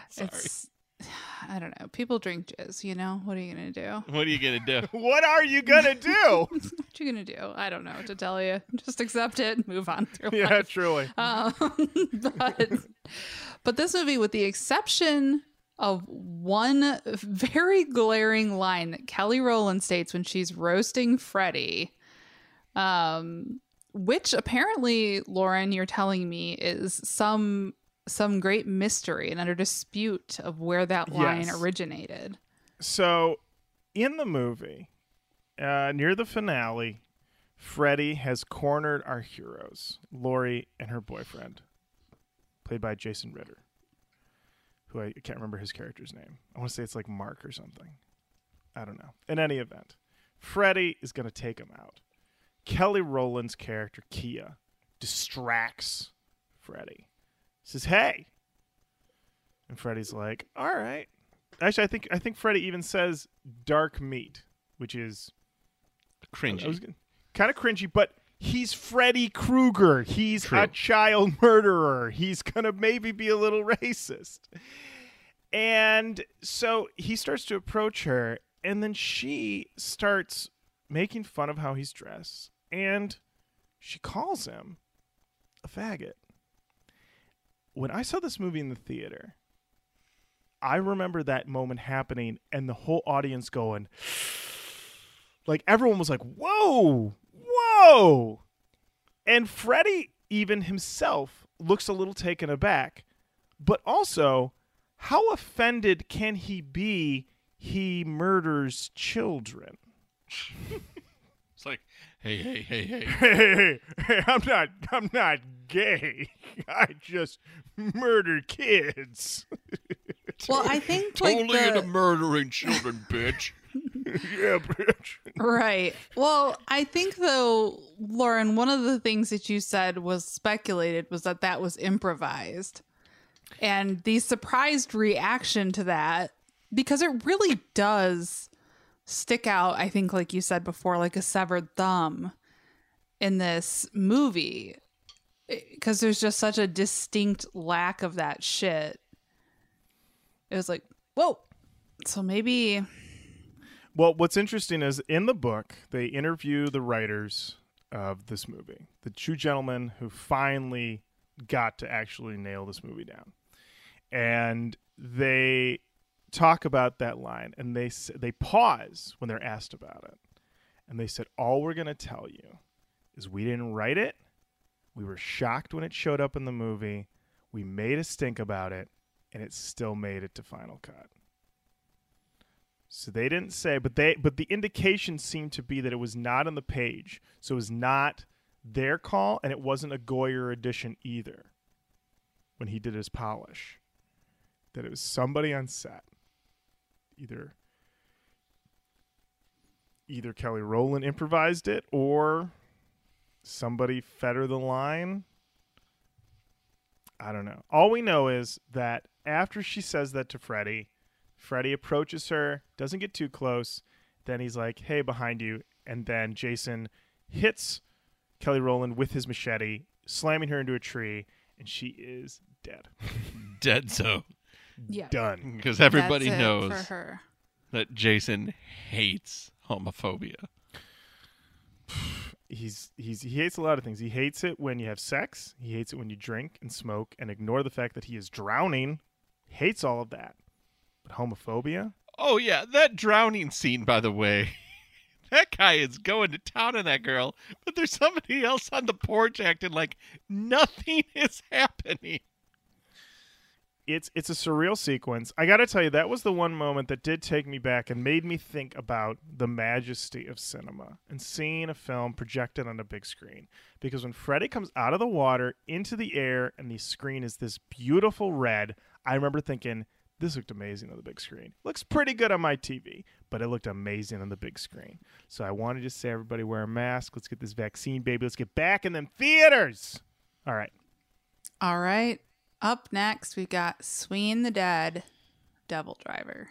sorry. it's, I don't know. People drink jizz, you know? What are you going to do? What are you gonna do? What are you gonna do? What you going to do? I don't know what to tell you. Just accept it and move on through yeah, life. truly. Um, but but this movie, with the exception of one very glaring line that Kelly Rowland states when she's roasting Freddy, um, which apparently, Lauren, you're telling me is some some great mystery and under dispute of where that line Yes. originated. So, in the movie, uh, near the finale, Freddy has cornered our heroes, Lori and her boyfriend, played by Jason Ritter, who I can't remember his character's name. I want to say it's like Mark or something. I don't know. In any event, Freddy is going to take him out. Kelly Rowland's character, Kia, distracts Freddy. Says, "Hey," and Freddy's like, "All right." Actually, I think I think Freddy even says "dark meat," which is Cringy. Kind of cringy, but he's Freddy Krueger. He's True. a child murderer. He's gonna maybe be a little racist. And so he starts to approach her, and then she starts making fun of how he's dressed, and she calls him a faggot. When I saw this movie in the theater, I remember that moment happening and the whole audience going, like everyone was like, "Whoa, whoa!" And Freddy, even himself, looks a little taken aback. But also, how offended can he be? He murders children. It's like, hey, hey, hey, hey. Hey, hey, I'm not. I'm not gay. I just murder kids. Well, I think like Totally the, into murdering children, bitch. yeah, bitch. Right. Well, I think though, Lauren, one of the things that you said was speculated was that that was improvised. And the surprised reaction to that, because it really does stick out, I think, like you said before, like a severed thumb in this movie. Because there's just such a distinct lack of that shit. It was like, whoa. So maybe Well, what's interesting is in the book they interview the writers of this movie, the two gentlemen who finally got to actually nail this movie down, and they talk about that line, and they they pause when they're asked about it, and they said, "All we're gonna tell you is we didn't write it. We were shocked when it showed up in the movie. We made a stink about it, and it still made it to Final Cut." So they didn't say, but they but the indication seemed to be that it was not on the page. So it was not their call and it wasn't a Goyer edition either. When he did his polish. That it was somebody on set. Either either Kelly Rowland improvised it or somebody fetter the line. I don't know. All we know is that after she says that to Freddy, Freddy approaches her, doesn't get too close. Then he's like, "Hey, behind you," and then Jason hits Kelly Rowland with his machete, slamming her into a tree, and she is dead. Dead so. Yeah. Done. Because everybody That's knows for her. that Jason hates homophobia. He's he's he hates a lot of things. He hates it when you have sex. He hates it when you drink and smoke and ignore the fact that he is drowning. Hates all of that. But homophobia? Oh yeah, that drowning scene, by the way. That guy is going to town on that girl, but there's somebody else on the porch acting like nothing is happening. it's it's a surreal sequence. I got to tell you that was the one moment that did take me back and made me think about the majesty of cinema and seeing a film projected on a big screen. Because when Freddy comes out of the water into the air and the screen is this beautiful red, I remember thinking this looked amazing on the big screen. Looks pretty good on my TV, but it looked amazing on the big screen. So I wanted to say everybody wear a mask. Let's get this vaccine baby. Let's get back in them theaters. All right. All right. Up next, we've got Swinging the Dead, DevilDriver.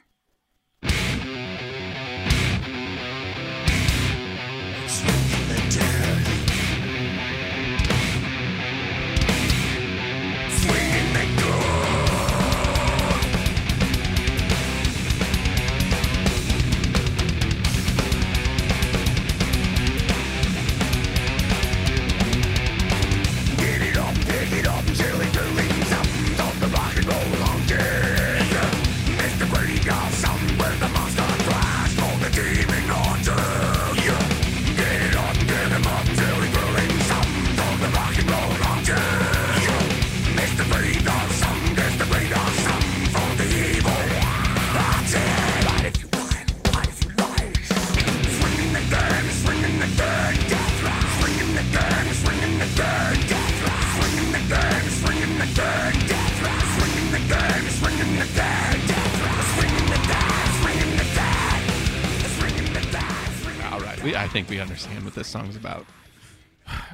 This song's about.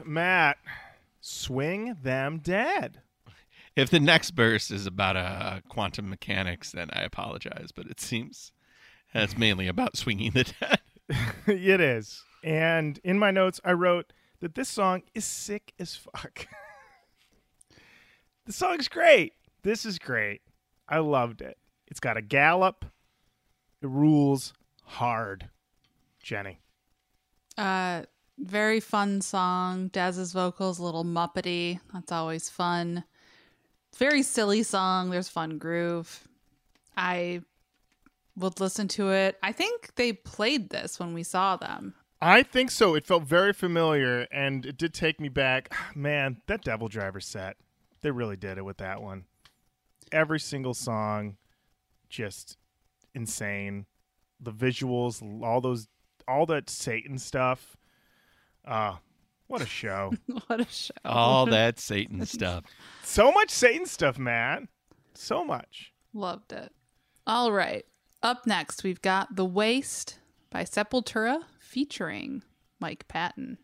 Matt, swing them dead. If the next verse is about uh, quantum mechanics, then I apologize, but it seems that's mainly about swinging the dead. it is. And in my notes, I wrote that this song is sick as fuck. the song's great. This is great. I loved it. It's got a gallop. It rules hard. Jenny. Uh, very fun song. Dez's vocals a little muppety. That's always fun. Very silly song. There's fun groove. I would listen to it. I think they played this when we saw them. I think so. It felt very familiar, and it did take me back. Man, that DevilDriver set, they really did it with that one. Every single song, just insane. The visuals, all those, all that Satan stuff. Ah, what a show! what a show. All that Satan stuff. so much Satan stuff, man. So much. Loved it. All right. Up next, we've got The Waste by Sepultura featuring Mike Patton.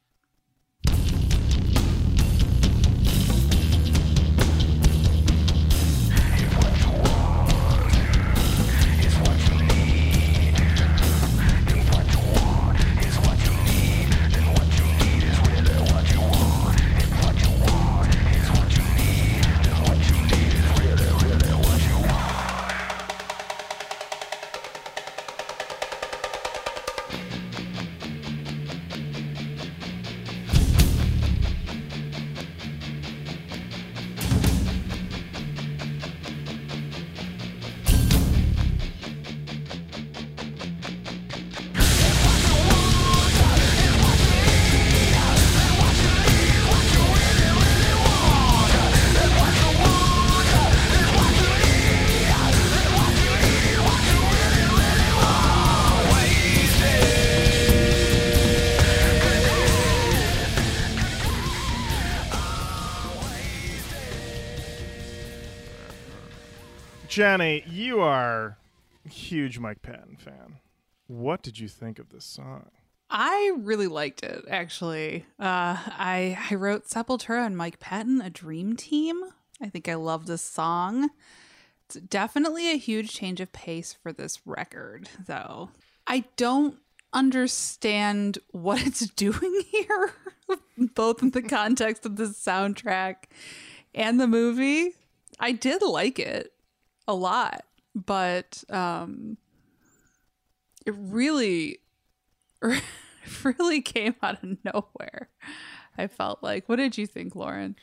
Jenny, you are huge Mike Patton fan. What did you think of this song? I really liked it, actually. Uh, I I wrote Sepultura and Mike Patton, a dream team. I think I love this song. It's definitely a huge change of pace for this record, though. I don't understand what it's doing here, both in the context of the soundtrack and the movie. I did like it a lot, but um it really really came out of nowhere. I felt like. What did you think, Lauren?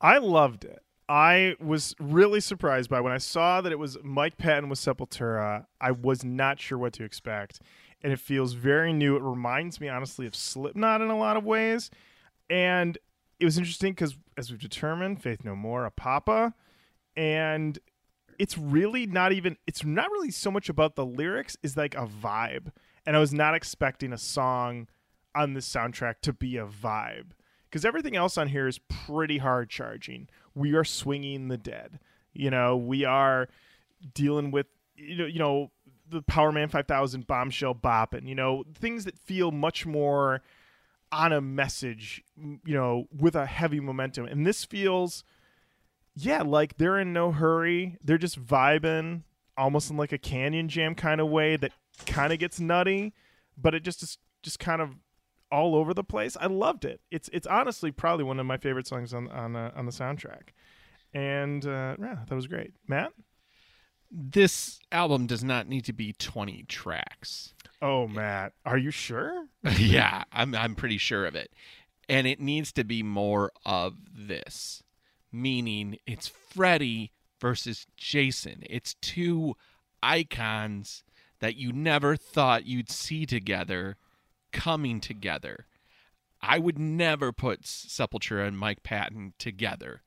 I loved it. I was really surprised by when I saw that it was Mike Patton with Sepultura. I was not sure what to expect, and it feels very new. It reminds me, honestly, of Slipknot in a lot of ways, and it was interesting because, as we've determined, Faith No More, a Papa, and it's really not even. It's not really so much about the lyrics; is like a vibe, and I was not expecting a song on this soundtrack to be a vibe because everything else on here is pretty hard charging. We are swinging the dead. You know, we are dealing with you know, you know the Powerman 5000 bombshell bop and you know things that feel much more on a message, you know, with a heavy momentum. And this feels yeah, like they're in no hurry. They're just vibing almost in like a canyon jam kind of way that kind of gets nutty, but it just is just kind of all over the place. I loved it. It's it's honestly probably one of my favorite songs on on uh, on the soundtrack, and uh, yeah, that was great. Matt, This album does not need to be 20 tracks. oh Matt, are you sure? yeah, I'm I'm pretty sure of it. And it needs to be more of this. Meaning it's Freddy versus Jason. It's two icons that you never thought you'd see together coming together. I would never put Sepultura and Mike Patton together.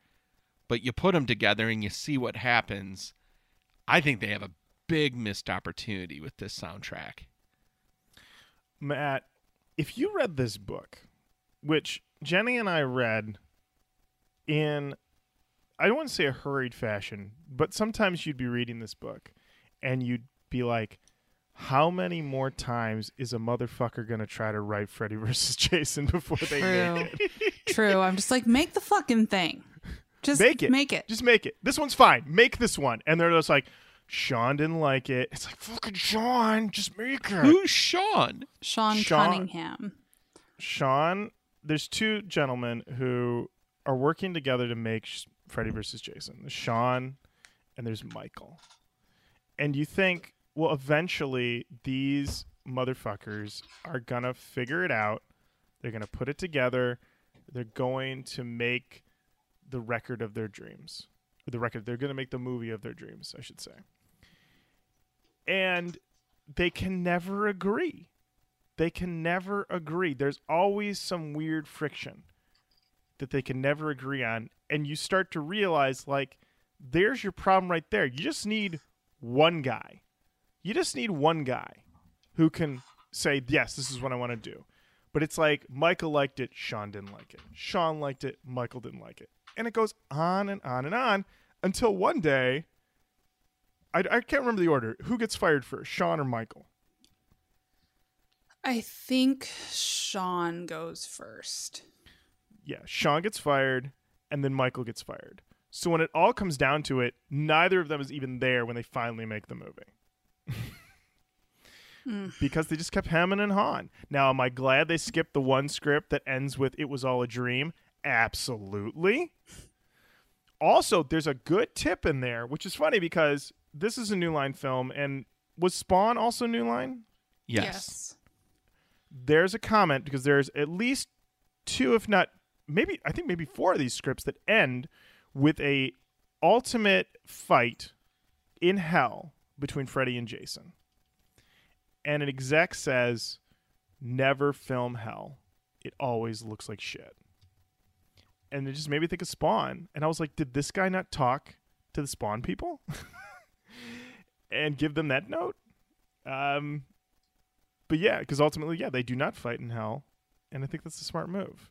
But you put them together and you see what happens. I think they have a big missed opportunity with this soundtrack. Matt, if you read this book, which Jenny and I read in, I don't want to say a hurried fashion, but sometimes you'd be reading this book and you'd be like, how many more times is a motherfucker going to try to write Freddy versus Jason before they True. make it? True. I'm just like, make the fucking thing. Just Make it. Make it. Just make it. This one's fine. Make this one. And they're just like, Sean didn't like it. It's like, fucking Sean, just make it. Who's Sean? Sean, Sean- Cunningham. Sean, there's two gentlemen who are working together to make Sh- Freddy versus Jason. There's Sean and there's Michael. And you think, well, eventually these motherfuckers are going to figure it out. They're going to put it together. They're going to make the record of their dreams. Or the record, they're going to make the movie of their dreams, I should say. And they can never agree they can never agree. There's always some weird friction that they can never agree on. And you start to realize, like, there's your problem right there. You just need one guy. You just need one guy who can say, yes, this is what I want to do. But it's like Michael liked it, Sean didn't like it. Sean liked it, Michael didn't like it. And it goes on and on and on until one day, I, I can't remember the order. Who gets fired first, Sean or Michael? I think Sean goes first. Yeah, Sean gets fired and then Michael gets fired. So when it all comes down to it, neither of them is even there when they finally make the movie. Hmm. Because they just kept hemming and hawing. Now, am I glad they skipped the one script that ends with "It was all a dream"? Absolutely. Also, there's a good tip in there, which is funny because this is a New Line film, and was Spawn also New Line? Yes. there's a comment because there's at least two, if not maybe I think maybe four of these scripts that end with a ultimate fight in hell between Freddy and Jason. And an exec says, "Never film hell. It always looks like shit." And it just made me think of Spawn, and I was like, "Did this guy not talk to the Spawn people and give them that note?" Um, but yeah, because ultimately, yeah, they do not fight in hell, and I think that's a smart move.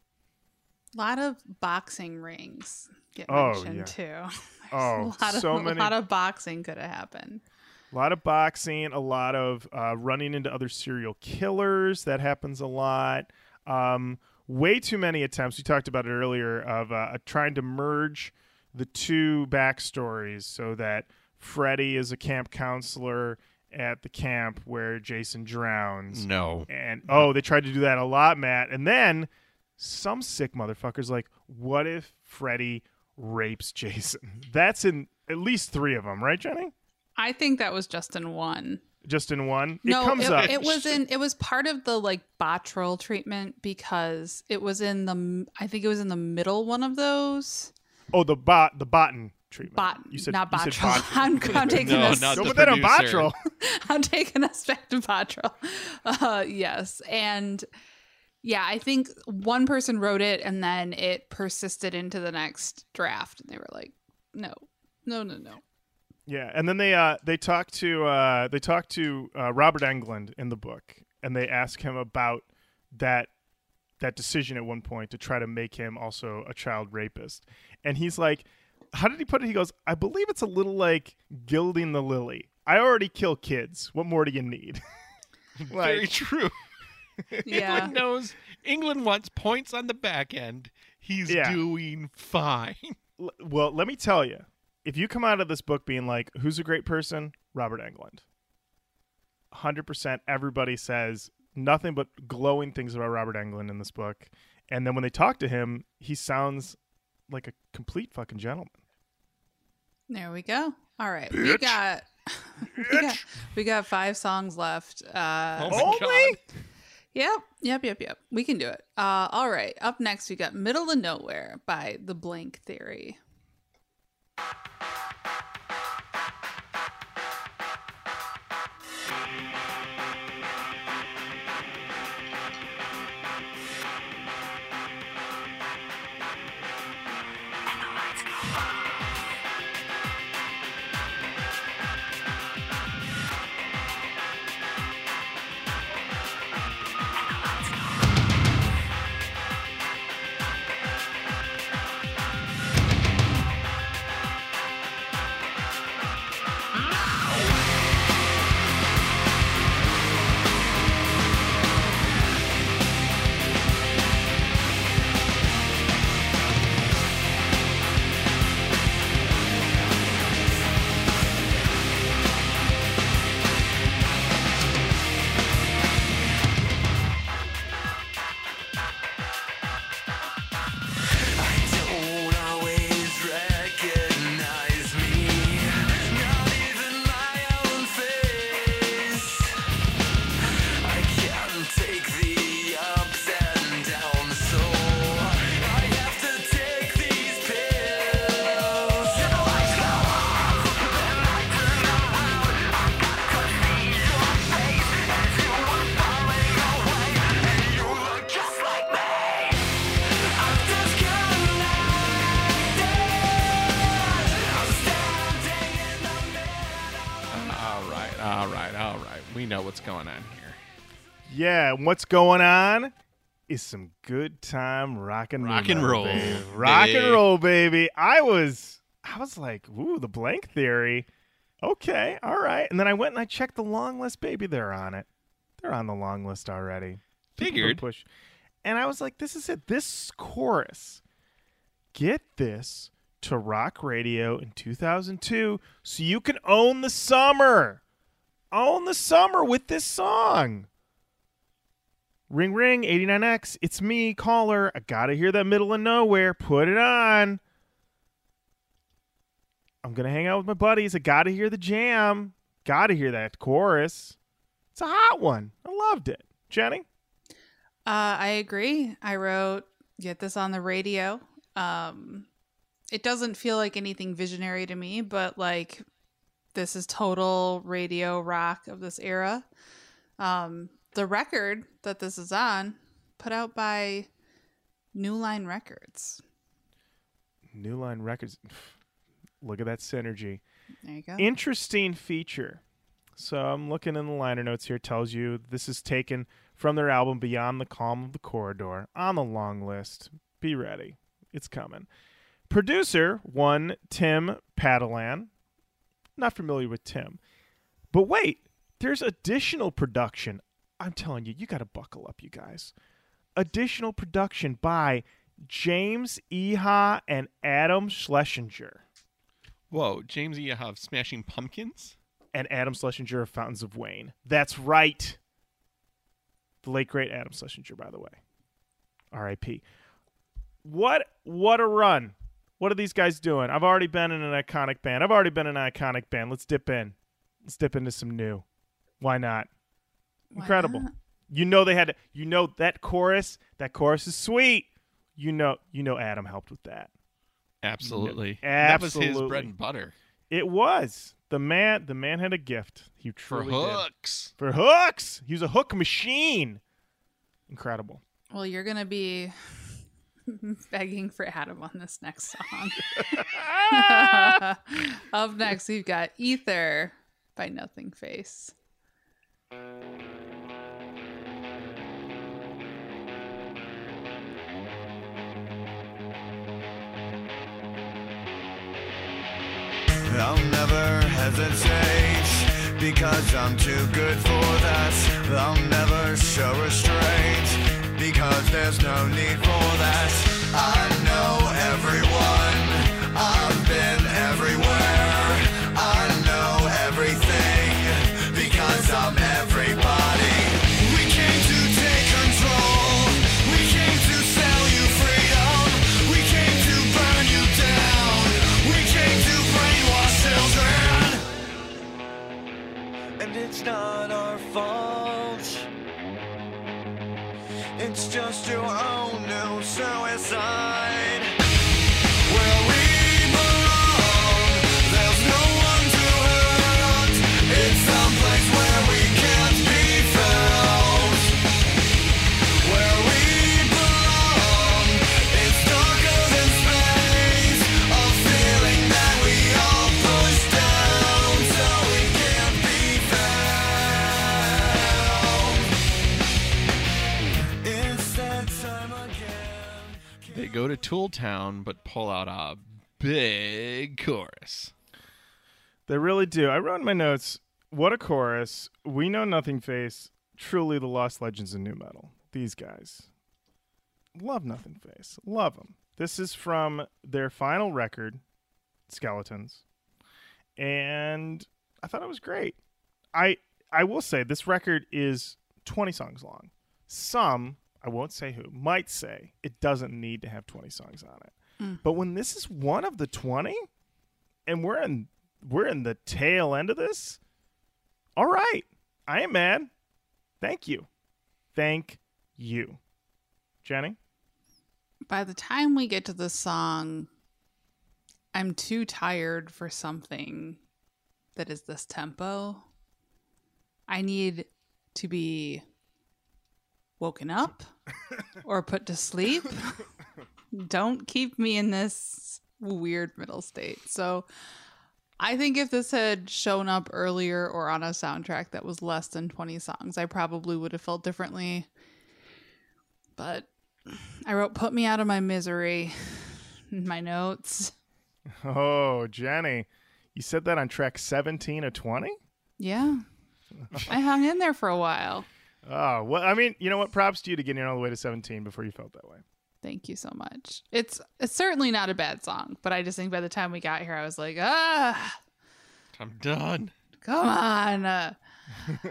A lot of boxing rings get Oh, mentioned yeah. too. Oh, a lot of, so many- A lot of boxing could have happened. A lot of boxing, a lot of uh, running into other serial killers. That happens a lot. Um, way too many attempts. We talked about it earlier of uh, trying to merge the two backstories so that Freddy is a camp counselor at the camp where Jason drowns. No. And oh, they tried to do that a lot, Matt. And then some sick motherfuckers like, what if Freddy rapes Jason? That's in at least three of them, right, Jenny? I think that was just in one. Just in one. No, it comes it, up. it was in. It was part of the like Botryl treatment because it was in the. I think it was in the middle one of those. oh, the bot, the botan treatment. Bot, You said not you said Botryl. Botryl. I'm, I'm taking No, us. not Don't the put that on producer. Botryl. I'm taking us back to Botryl. Uh, yes, and yeah, I think one person wrote it, and then it persisted into the next draft, and they were like, "No, no, no, no." Yeah, and then they uh they talk to uh they talk to uh, Robert Englund in the book, and they ask him about that that decision at one point to try to make him also a child rapist, and he's like, how did he put it? He goes, I believe it's a little like gilding the lily. I already kill kids. What more do you need? Very true. Yeah, Englund knows Englund wants points on the back end. He's Yeah. doing fine. l- well, let me tell you, if you come out of this book being like, who's a great person? Robert Englund. 100% everybody says nothing but glowing things about Robert Englund in this book. And then when they talk to him, he sounds like a complete fucking gentleman. there we go. All right, we got. we got we got five songs left. Uh, Oh Only? Yep, yep, yep, yep. We can do it. Uh, all right. Up next, we got "Middle of Nowhere" by The Blank Theory. Yeah, what's going on is some good time rock and Rock and roll, baby. Rock and roll, baby. I was I was like, ooh, the blank theory. Okay, all right. And then I went and I checked the long list, baby. They're on it. They're on the long list already. Figured. Push. And I was like, this is it. This chorus. Get this to rock radio in 2002 so you can own the summer. Own the summer with this song. Ring ring 89X. It's me, caller. I gotta hear that middle of nowhere. Put it on. I'm gonna hang out with my buddies. I gotta hear the jam. Gotta hear that chorus. It's a hot one. I loved it. Jenny? Uh, I agree. I wrote "Get this on the radio." Um, it doesn't feel like anything visionary to me, but like this is total radio rock of this era. Um, the record that this is on, put out by New Line Records. New Line Records. Look at that synergy. There you go. Interesting feature. So I'm looking in the liner notes here. Tells you this is taken from their album Beyond the Calm of the Corridor on the long list. Be ready. It's coming. Producer one Tim Padalan. Not familiar with Tim. But wait, there's additional production. I'm telling you, you got to buckle up, you guys. Additional production by James Iha and Adam Schlesinger. Whoa, James, Iha of Smashing Pumpkins? and Adam Schlesinger of Fountains of Wayne. That's right. The late great Adam Schlesinger, by the way. R.I.P. What what a run! What are these guys doing? I've already been in an iconic band. I've already been in an iconic band. Let's dip in. Let's dip into some new. Why not? Why Incredible. not? You know they had to, you know that chorus, that chorus is sweet. You know you know Adam helped with that. Absolutely. absolutely. That was his bread and butter. It was. The man the man had a gift. He For truly did. hooks. For hooks. He was a hook machine. Incredible. Well, you're gonna be begging for Adam on this next song. Up next, we've got Ether by Nothingface. I'll never hesitate because I'm too good for that. I'll never show restraint because there's no need for that. I know everyone, go to Tooltown but pull out a big chorus. They really do. I wrote in my notes, what a chorus. We know Nothingface. Truly the lost legends of nu metal. These guys. Love Nothingface. Love them. This is from their final record, Skeletons. And I thought it was great. I I will say this record is 20 songs long. Some, I won't say who, might say it doesn't need to have 20 songs on it. Hmm. But when this is one of the 20 and we're in we're in the tail end of this. All right. I am mad. Thank you. Thank you. Jenny? By the time we get to the song, I'm too tired for something that is this tempo. I need to be woken up or put to sleep. Don't keep me in this weird middle state. So I think if this had shown up earlier or on a soundtrack that was less than 20 songs, I probably would have felt differently. But I wrote put me out of my misery in my notes. Oh, Jenny. You said that on track 17 of 20? Yeah. I hung in there for a while. Oh, well, I mean, you know what? Props to you to getting in all the way to 17 before you felt that way. Thank you so much. It's it's certainly not a bad song, but I just think by the time we got here I was like, "Ah, I'm done. come on." Uh,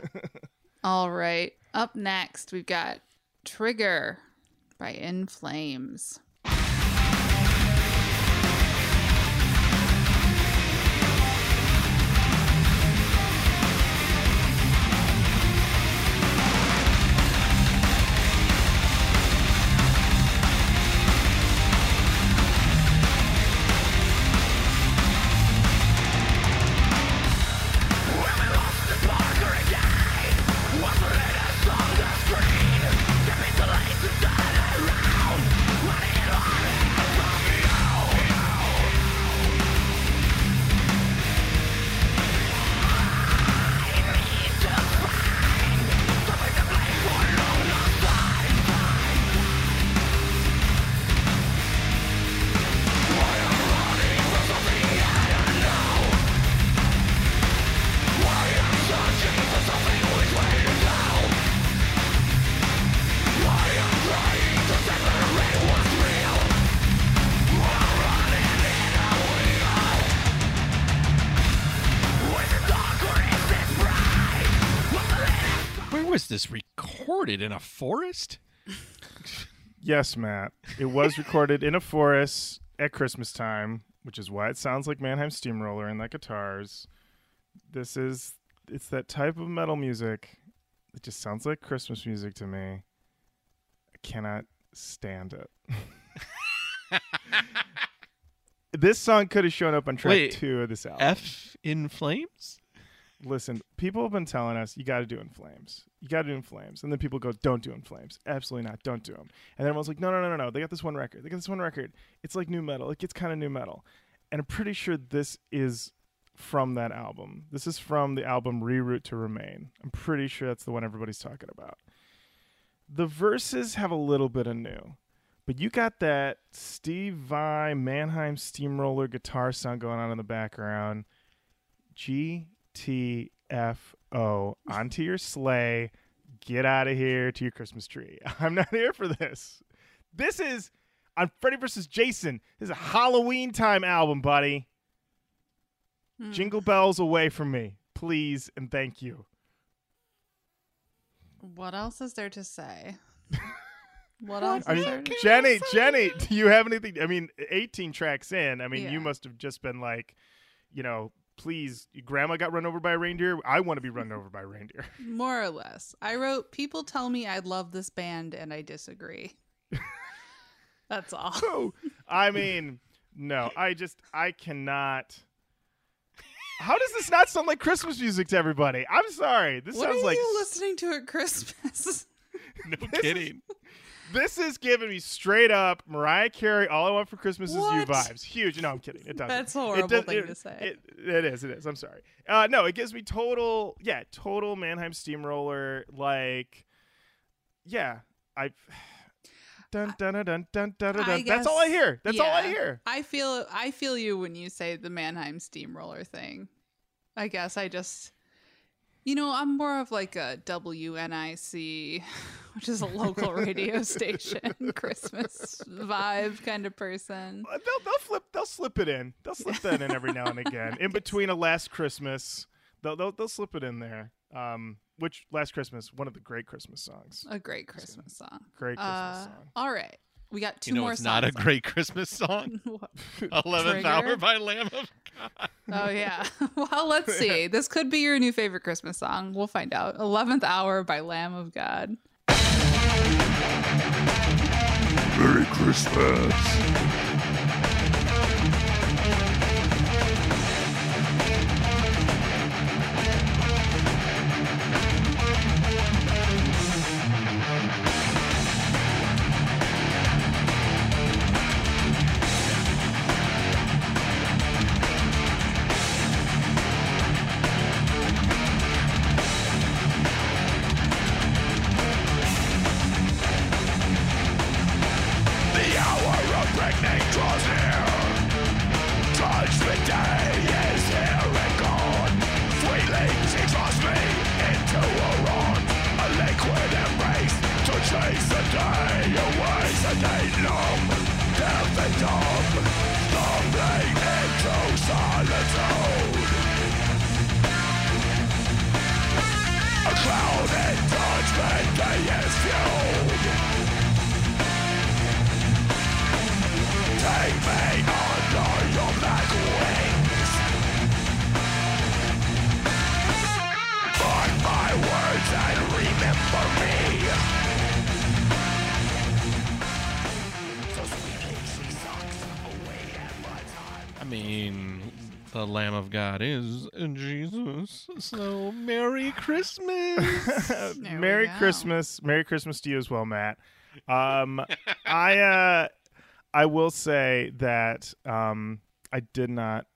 all right. Up next, we've got Trigger by In Flames. This recorded in a forest? Yes, Matt. It was recorded in a forest at Christmas time, which is why it sounds like Mannheim Steamroller and that guitars. This is it's that type of metal music. It just sounds like Christmas music to me. I cannot stand it. this song could have shown up on track Wait, two of this album. F in flames? Listen, people have been telling us you got to do In Flames. You got to do In Flames, and then people go, "Don't do In Flames." Absolutely not. Don't do them. And everyone's like, "No, no, no, no, no. They got this one record. They got this one record. It's like nu metal. It gets kind of nu metal." And I'm pretty sure this is from that album. This is from the album Reroute to Remain. I'm pretty sure that's the one everybody's talking about. The verses have a little bit of new, but you got that Steve Vai Mannheim Steamroller guitar sound going on in the background. G T F O onto your sleigh. Get out of here to your Christmas tree. I'm not here for this. This is on Freddy vs. Jason. This is a Halloween time album, buddy. Hmm. Jingle bells away from me, please and thank you. What else is there to say? What else I is mean, there? to- Jenny, Jenny, do you have anything? I mean, 18 tracks in. I mean, Yeah. you must have just been like, you know, please, grandma got run over by a reindeer. I want to be run over by a reindeer. More or less. I wrote, People tell me I love this band and I disagree. That's all. Oh, I mean, no, I just, I cannot. How does this not sound like Christmas music to everybody? I'm sorry. This What sounds are like you listening to at Christmas? No is- kidding. This is giving me straight up Mariah Carey. All I want for Christmas is you vibes. Huge. No, I'm kidding. It doesn't. That's horrible does- thing it- to say. It, it is. It is. I'm sorry. Uh, no, it gives me total. Yeah, total Mannheim Steamroller. Like, yeah, I. Dun dun dun dun dun dun. dun, dun. That's all I hear. That's all I hear. I feel I feel you when you say the Mannheim Steamroller thing. I guess I just you know, I'm more of like a WNIC, which is a local radio station, Christmas vibe kind of person. Uh, They'll they'll flip they'll slip it in. They'll slip that in every now and again. In between a last Christmas, they'll they'll, they'll slip it in there. Um, which last Christmas, one of the great Christmas songs. A great Christmas song. Great Christmas Uh, song. all right. We got two You know more it's not a great Christmas song. Eleventh Hour by Lamb of God. Oh yeah. well, let's see. This could be your new favorite Christmas song. We'll find out. Eleventh Hour by Lamb of God. Merry Christmas. The Lamb of God is Jesus. So Merry Christmas. Merry. Christmas. Merry Christmas to you as well, Matt. Um, I uh, I will say that um, I did not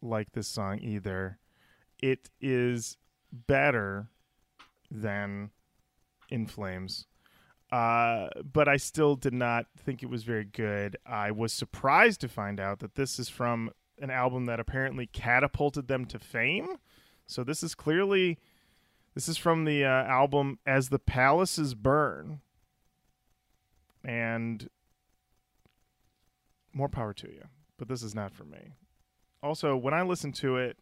like this song either. It is better than In Flames. Uh, but I still did not think it was very good. I was surprised to find out that this is from an album that apparently catapulted them to fame. So this is clearly this is from the uh, album As the Palaces Burn. And more power to you, but this is not for me. Also, when I listened to it,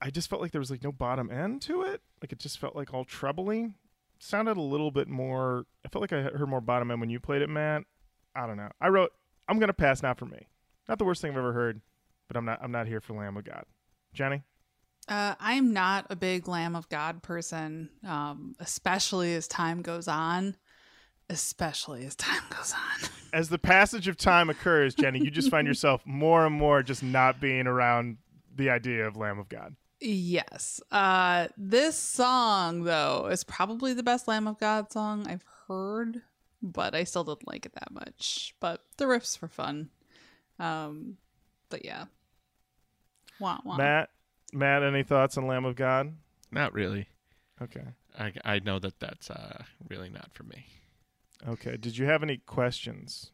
I just felt like there was like no bottom end to it. Like it just felt like all trebly. sounded a little bit more. I felt like I heard more bottom end when you played it, Matt. I don't know. I wrote, "I'm gonna pass." Not for me. Not the worst thing I've ever heard, but I'm not. I'm not here for Lamb of God. Jenny, Uh, I'm not a big Lamb of God person, um, especially as time goes on. Especially as time goes on. as the passage of time occurs, Jenny, you just find yourself more and more just not being around the idea of Lamb of God. Yes. Uh this song though is probably the best Lamb of God song I've heard, but I still didn't like it that much. But the riffs were fun. Um but yeah. Wah, wah. Matt, Matt, any thoughts on Lamb of God? Not really. Okay. I, I know that that's uh, really not for me. Okay. Did you have any questions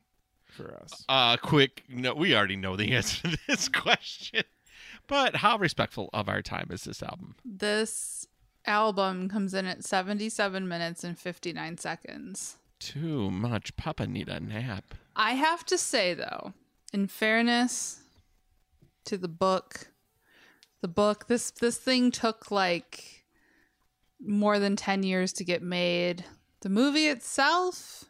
for us? Uh, quick. No, we already know the answer to this question. But how respectful of our time is this album? This album comes in at 77 minutes and 59 seconds. Too much. Papa need a nap. I have to say though, in fairness to the book, the book this this thing took like more than 10 years to get made. The movie itself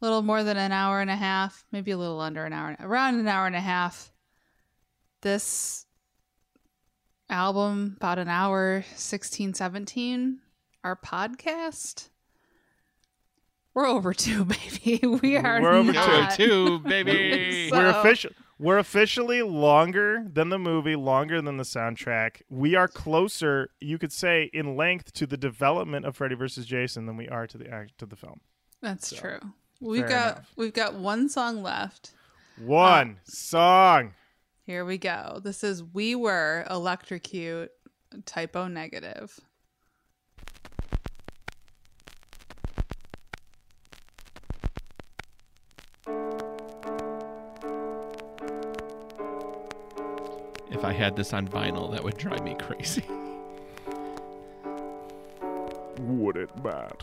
a little more than an hour and a half, maybe a little under an hour, around an hour and a half. This album about an hour 16 17 our podcast we're over two baby we are We're over not. Two, baby. So- we're official. We're officially longer than the movie, longer than the soundtrack. We are closer, you could say, in length to the development of Freddy vs. Jason than we are to the act to the film. That's So, true. We've got enough. we've got one song left. One uh, song. Here we go. This is We Were Electrocute Type O Negative. If I had this on vinyl, that would drive me crazy. Would it, Matt?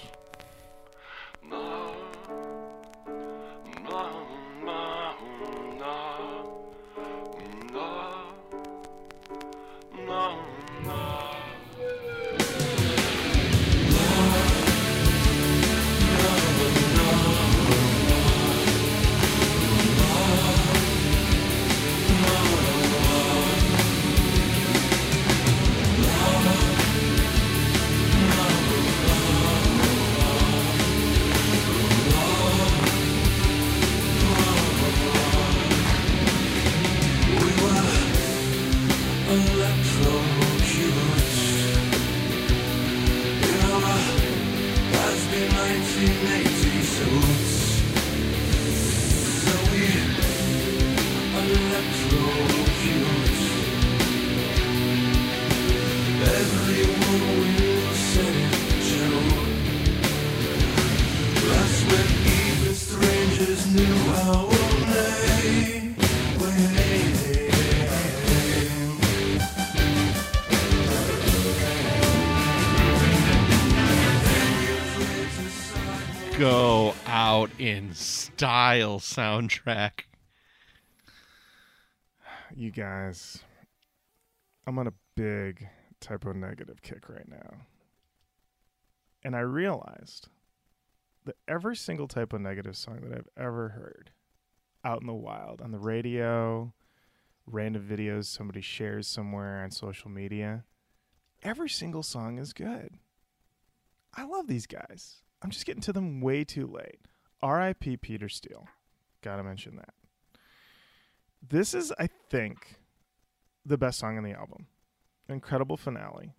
Style soundtrack. You guys, I'm on a big Type O Negative kick right now. And I realized that every single Type O Negative song that I've ever heard out in the wild, on the radio, random videos somebody shares somewhere on social media, every single song is good. I love these guys. I'm just getting to them way too late. R.I.P. Peter Steele. Gotta mention that. This is, I think, the best song on the album. Incredible finale.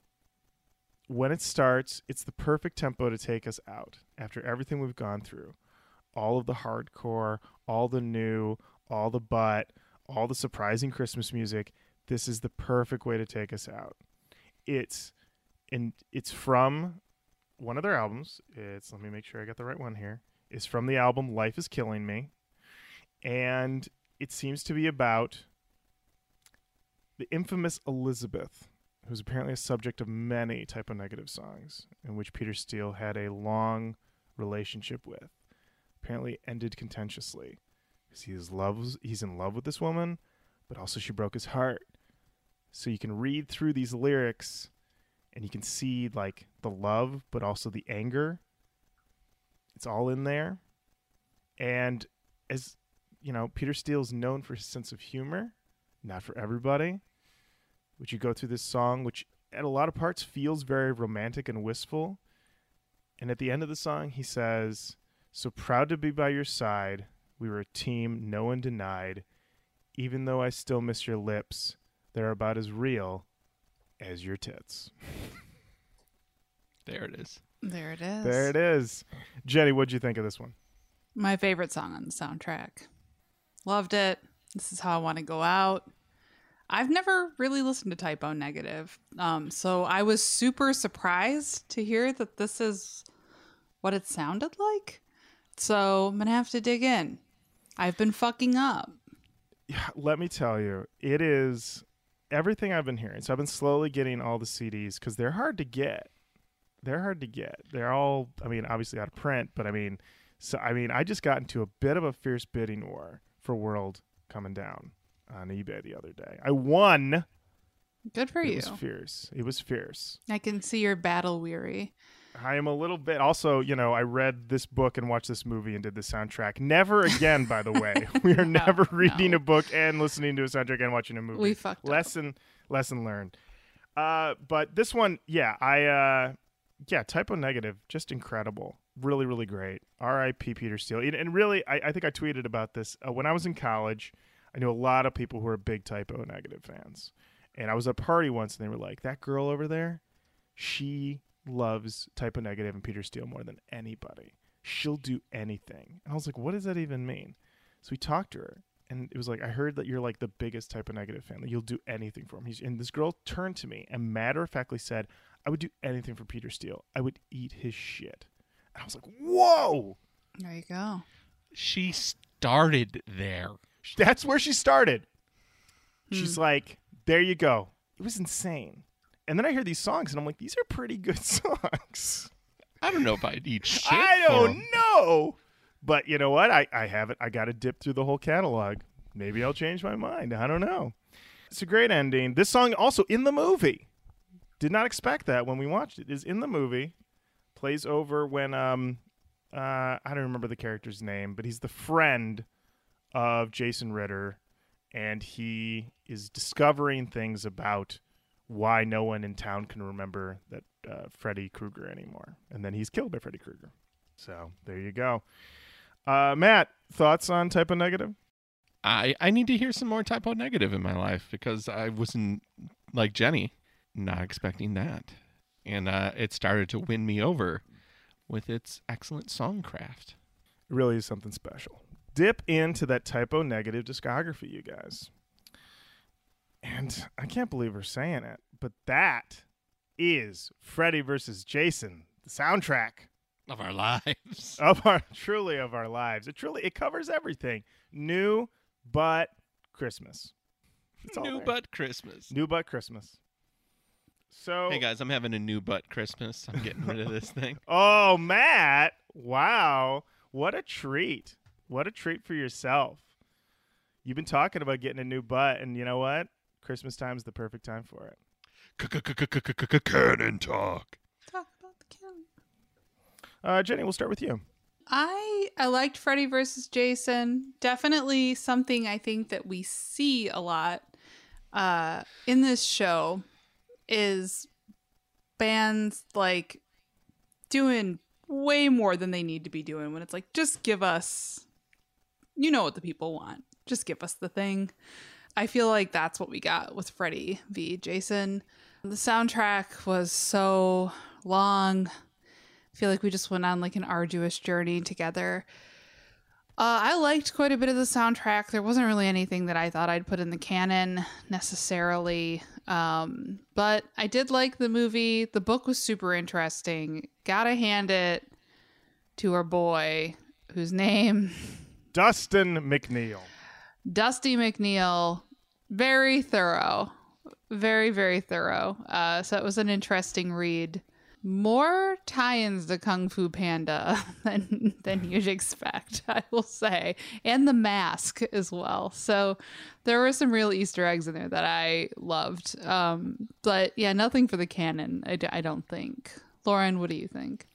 When it starts, it's the perfect tempo to take us out after everything we've gone through. All of the hardcore, all the new, all the butt, all the surprising Christmas music. This is the perfect way to take us out. It's and it's from one of their albums. It's let me make sure I got the right one here. It's from the album Life is Killing Me. And it seems to be about the infamous Elizabeth, who's apparently a subject of many Type O Negative songs, in which Peter Steele had a long relationship with. Apparently ended contentiously. Because he is loves he's in love with this woman, but also she broke his heart. So you can read through these lyrics and you can see like the love, but also the anger. It's all in there, and as you know, Peter Steele's known for his sense of humor, not for everybody. Which you go through this song, which at a lot of parts feels very romantic and wistful. And at the end of the song, he says, So proud to be by your side. We were a team no one denied. Even though I still miss your lips, they're about as real as your tits. There it is. There it is. There it is. Jenny, what'd you think of this one? My favorite song on the soundtrack. Loved it. This is how I want to go out. I've never really listened to Type O Negative. Um, so I was super surprised to hear that this is what it sounded like. So I'm going to have to dig in. I've been fucking up. Yeah, let me tell you, it is everything I've been hearing. So I've been slowly getting all the CDs because they're hard to get. They're hard to get. They're all, I mean, obviously out of print, but I mean, so I mean, I just got into a bit of a fierce bidding war for World coming down on eBay the other day. I won. Good for it you. was fierce. It was fierce. I can see you're battle weary. I am a little bit. Also, you know, I read this book and watched this movie and did the soundtrack. Never again, by the way. We are No, never reading no. a book and listening to a soundtrack and watching a movie. We fucked up. lesson lesson learned. Uh, but this one, yeah, I uh, yeah, Type O Negative, just incredible, really, really great. R.I.P. Peter Steele, and, really, I, I think I tweeted about this uh, when I was in college. I knew a lot of people who were big Type O Negative fans, and I was at a party once, and they were like, "That girl over there, she loves Type O Negative and Peter Steele more than anybody. She'll do anything." And I was like, "What does that even mean?" So we talked to her, and it was like, "I heard that you're like the biggest Type O Negative fan. That you'll do anything for him." He's, and this girl turned to me and matter of factly said, "I would do anything for Peter Steele. I would eat his shit." And I was like, "Whoa!" There you go. She started there. That's where she started. She's hmm. like, "There you go." It was insane. And then I hear these songs, and I'm like, "These are pretty good songs." I don't know if I'd eat shit. I for don't 'em. know. But you know what? I, I haven't. I got to dip through the whole catalog. Maybe I'll change my mind. I don't know. It's a great ending. This song also in the movie. Did not expect that when we watched it. Is in the movie. Plays over when um uh I don't remember the character's name, but he's the friend of Jason Ritter and he is discovering things about why no one in town can remember that uh, Freddy Krueger anymore. And then he's killed by Freddy Krueger. So there you go. Uh, Matt, thoughts on Type O Negative? I, I need to hear some more Type O Negative in my life because I wasn't like Jenny, not expecting that. And uh, it started to win me over with its excellent songcraft. It really is something special. Dip into that Type O Negative discography, you guys. And I can't believe we're saying it, but that is Freddy versus Jason, the soundtrack Of our lives. of our truly of our lives. It truly it covers everything. New but Christmas. It's all New butt Christmas. New but Christmas. So Hey guys, I'm having a new butt Christmas. I'm getting rid of this thing. Oh, Matt. Wow. What a treat. What a treat for yourself. You've been talking about getting a new butt, and you know what? Christmas time is the perfect time for it. Cannon talk. Talk about the count. Uh, Jenny, we'll start with you. I I liked Freddy versus Jason. Definitely something I think that we see a lot uh, in this show is bands like doing way more than they need to be doing when it's like just give us you know what the people want. Just give us the thing. I feel like that's what we got with Freddy v Jason. The soundtrack was so long. I feel like we just went on like an arduous journey together. Uh, I liked quite a bit of the soundtrack. There wasn't really anything that I thought I'd put in the canon necessarily. Um, but I did like the movie. The book was super interesting. Gotta hand it to our boy, whose name Dustin McNeill. Dusty McNeill, very thorough, very very thorough. Uh, so it was an interesting read. More tie-ins to Kung Fu Panda than than you'd expect, I will say, and the mask as well. So there were some real Easter eggs in there that I loved. Um, but yeah, nothing for the canon. I, don't think. Lauren, what do you think?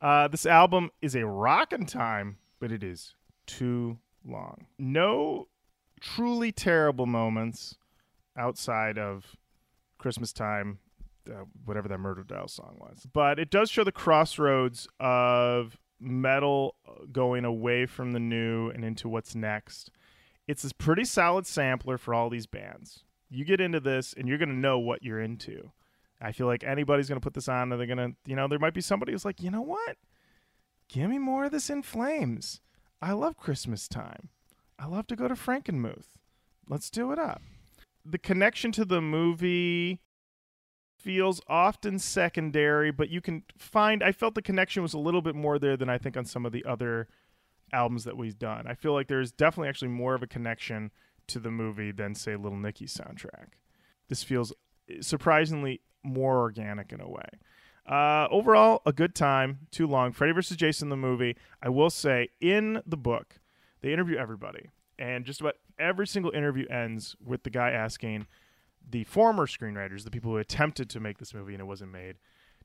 Uh, this album is a rockin' time, but it is too long. No truly terrible moments outside of Christmas time, uh, whatever that Murderdolls song was. But it does show the crossroads of metal uh, going away from the new and into what's next. It's a pretty solid sampler for all these bands. You get into this and you're going to know what you're into. I feel like anybody's going to put this on and they're going to, you know, there might be somebody who's like, you know what? Give me more of this in flames. I love Christmas time. I love to go to Frankenmuth. Let's do it up. The connection to the movie feels often secondary, but you can find. I felt the connection was a little bit more there than I think on some of the other albums that we've done. I feel like there's definitely actually more of a connection to the movie than, say, Little Nicky's soundtrack. This feels surprisingly more organic in a way. Uh, overall, a good time. Too long. Freddy vs. Jason, the movie. I will say, in the book, they interview everybody, and just about every single interview ends with the guy asking the former screenwriters, the people who attempted to make this movie and it wasn't made,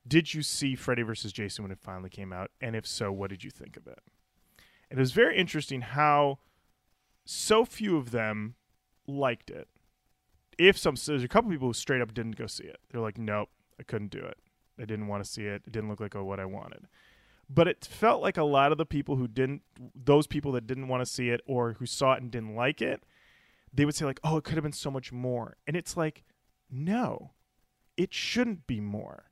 did you see Freddy vs. Jason when it finally came out? And if so, what did you think of it? And it was very interesting how so few of them liked it. If some, so there's a couple people who straight up didn't go see it. They're like, nope, I couldn't do it. I didn't want to see it. It didn't look like what I wanted. But it felt like a lot of the people who didn't, those people that didn't want to see it or who saw it and didn't like it, they would say like, "Oh, it could have been so much more." And it's like, no, it shouldn't be more.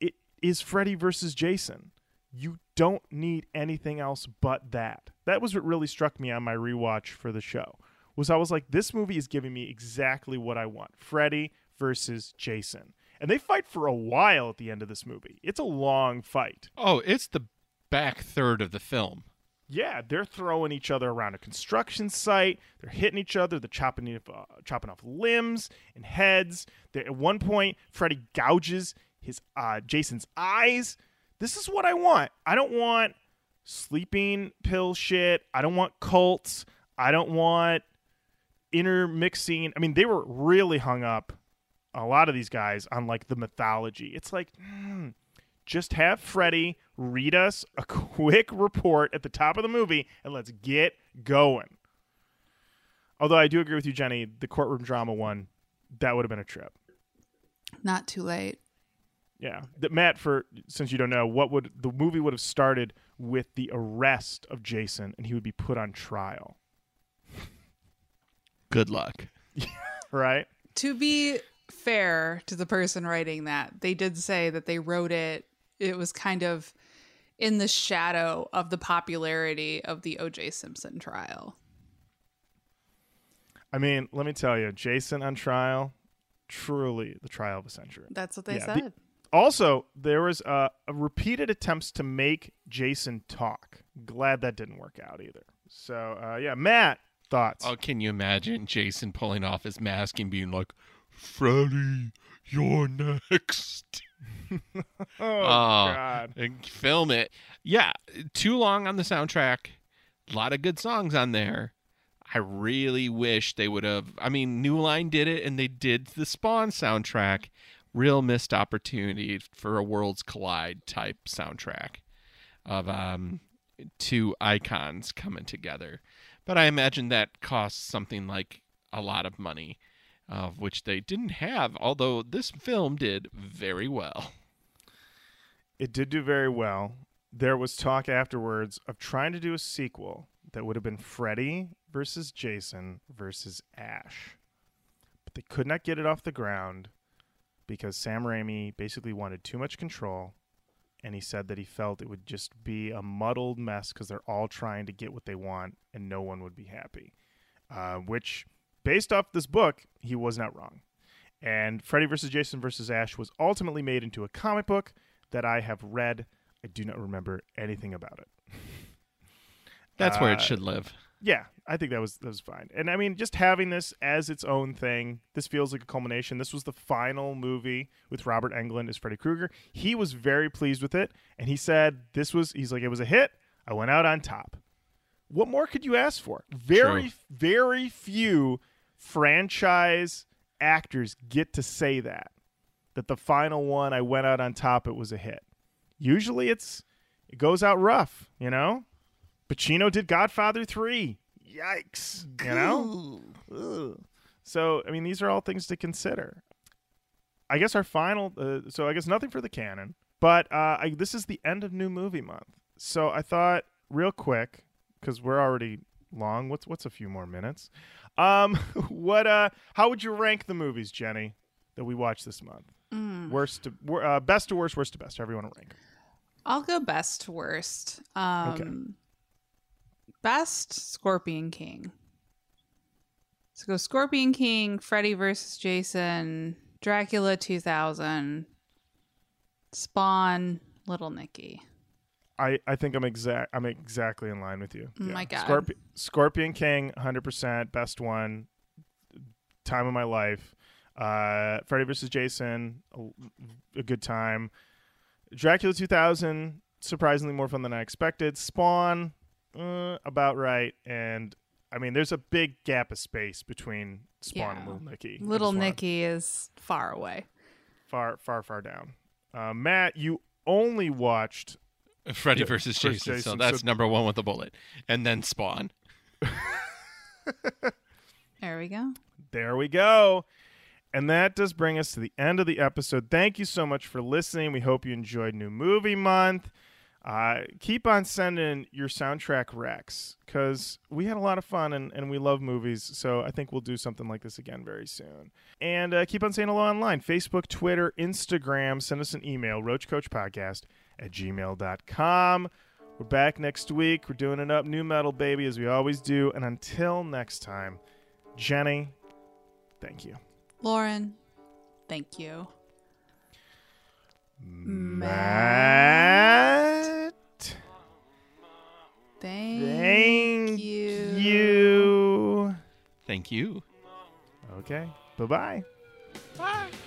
It is Freddy versus Jason. You don't need anything else but that. That was what really struck me on my rewatch for the show. Was I was like, this movie is giving me exactly what I want. Freddy versus Jason. And they fight for a while at the end of this movie. It's a long fight. Oh, it's the back third of the film. Yeah, they're throwing each other around a construction site. They're hitting each other. They're chopping off, uh, chopping off limbs and heads. they at one point, Freddy gouges his uh, Jason's eyes. This is what I want. I don't want sleeping pill shit. I don't want cults. I don't want intermixing. I mean, they were really hung up. A lot of these guys on like the mythology. It's like. hmm, just have Freddy read us a quick report at the top of the movie and let's get going. Although I do agree with you, Jenny, the courtroom drama one, that would have been a trip. Not too late. Yeah. Matt, for since you don't know, what would the movie would have started with the arrest of Jason and he would be put on trial. Good luck. Right? To be fair to the person writing that, they did say that they wrote it, it was kind of in the shadow of the popularity of the O.J. Simpson trial. I mean, let me tell you, Jason on trial, truly the trial of a century. That's what they Yeah, said. the- Also, there was uh, a repeated attempts to make Jason talk. Glad that didn't work out either. So, uh, yeah, Matt, thoughts? Oh, can you imagine Jason pulling off his mask and being like, Freddy, you're next? oh, Oh. God. and film it. Yeah, too long on the soundtrack. A lot of good songs on there. I really wish they would have. I mean, New Line did it, and they did the Spawn soundtrack. Real missed opportunity for a Worlds Collide type soundtrack of um, two icons coming together. But I imagine that costs something like a lot of money, of which they didn't have. Although this film did very well. It did do very well. There was talk afterwards of trying to do a sequel that would have been Freddy versus Jason versus Ash. But they could not get it off the ground because Sam Raimi basically wanted too much control. And he said that he felt it would just be a muddled mess because they're all trying to get what they want and no one would be happy. Uh, which, based off this book, he was not wrong. And Freddy vs. Jason vs. Ash was ultimately made into a comic book that I have read. I do not remember anything about it. That's where it Uh, should live. yeah, I think that was that was fine. And I mean, just having this as its own thing, this feels like a culmination. This was the final movie with Robert Englund as Freddy Krueger. He was very pleased with it, and he said this was. He's like, it was a hit. I went out on top. What more could you ask for? Very, True. very few franchise actors get to say that. That the final one, I went out on top. It was a hit. Usually, it's it goes out rough. You know, Pacino did Godfather three. Yikes! You know. Ugh. So I mean, these are all things to consider. I guess our final. Uh, so I guess nothing for the canon, but uh, I, this is the end of Nu movie month. So I thought, real quick, because we're already long. What's what's a few more minutes? Um, what uh, how would you rank the movies, Jenny, that we watched this month? Worst to wor- uh, best to worst, worst to best. Everyone you want to rank. I'll go best to worst. Um, Best Scorpion King. So go Scorpion King, Freddy versus Jason, Dracula 2000, Spawn, Little Nicky. I, I think I'm exact. I'm exactly in line with you. Oh my God. Scorpi- Scorpion King, hundred percent, best one. Time of my life. Uh, Freddy vs. Jason, a, a good time. Dracula 2000, surprisingly more fun than I expected. Spawn, uh, about right. And I mean, there's a big gap of space between Spawn and Little Nicky. Little Nicky is far away. far, far, far down. Uh, Matt, you only watched Freddy Yeah, versus versus Jason. So that's so- number one with a bullet, and then Spawn. There we go. There we go. And that does bring us to the end of the episode. Thank you so much for listening. We hope you enjoyed Nu Movie Month. Uh, keep on sending your soundtrack recs because we had a lot of fun and, and we love movies. So I think we'll do something like this again very soon. And uh, keep on saying hello online Facebook, Twitter, Instagram. Send us an email, roachkoachpodcast at gmail.com. We're back next week. We're doing it up nu metal, baby, as we always do. And until next time, Jenny, thank you. Lauren, thank you. Matt, Thank, thank you. you. Thank you. Okay, Bye bye bye.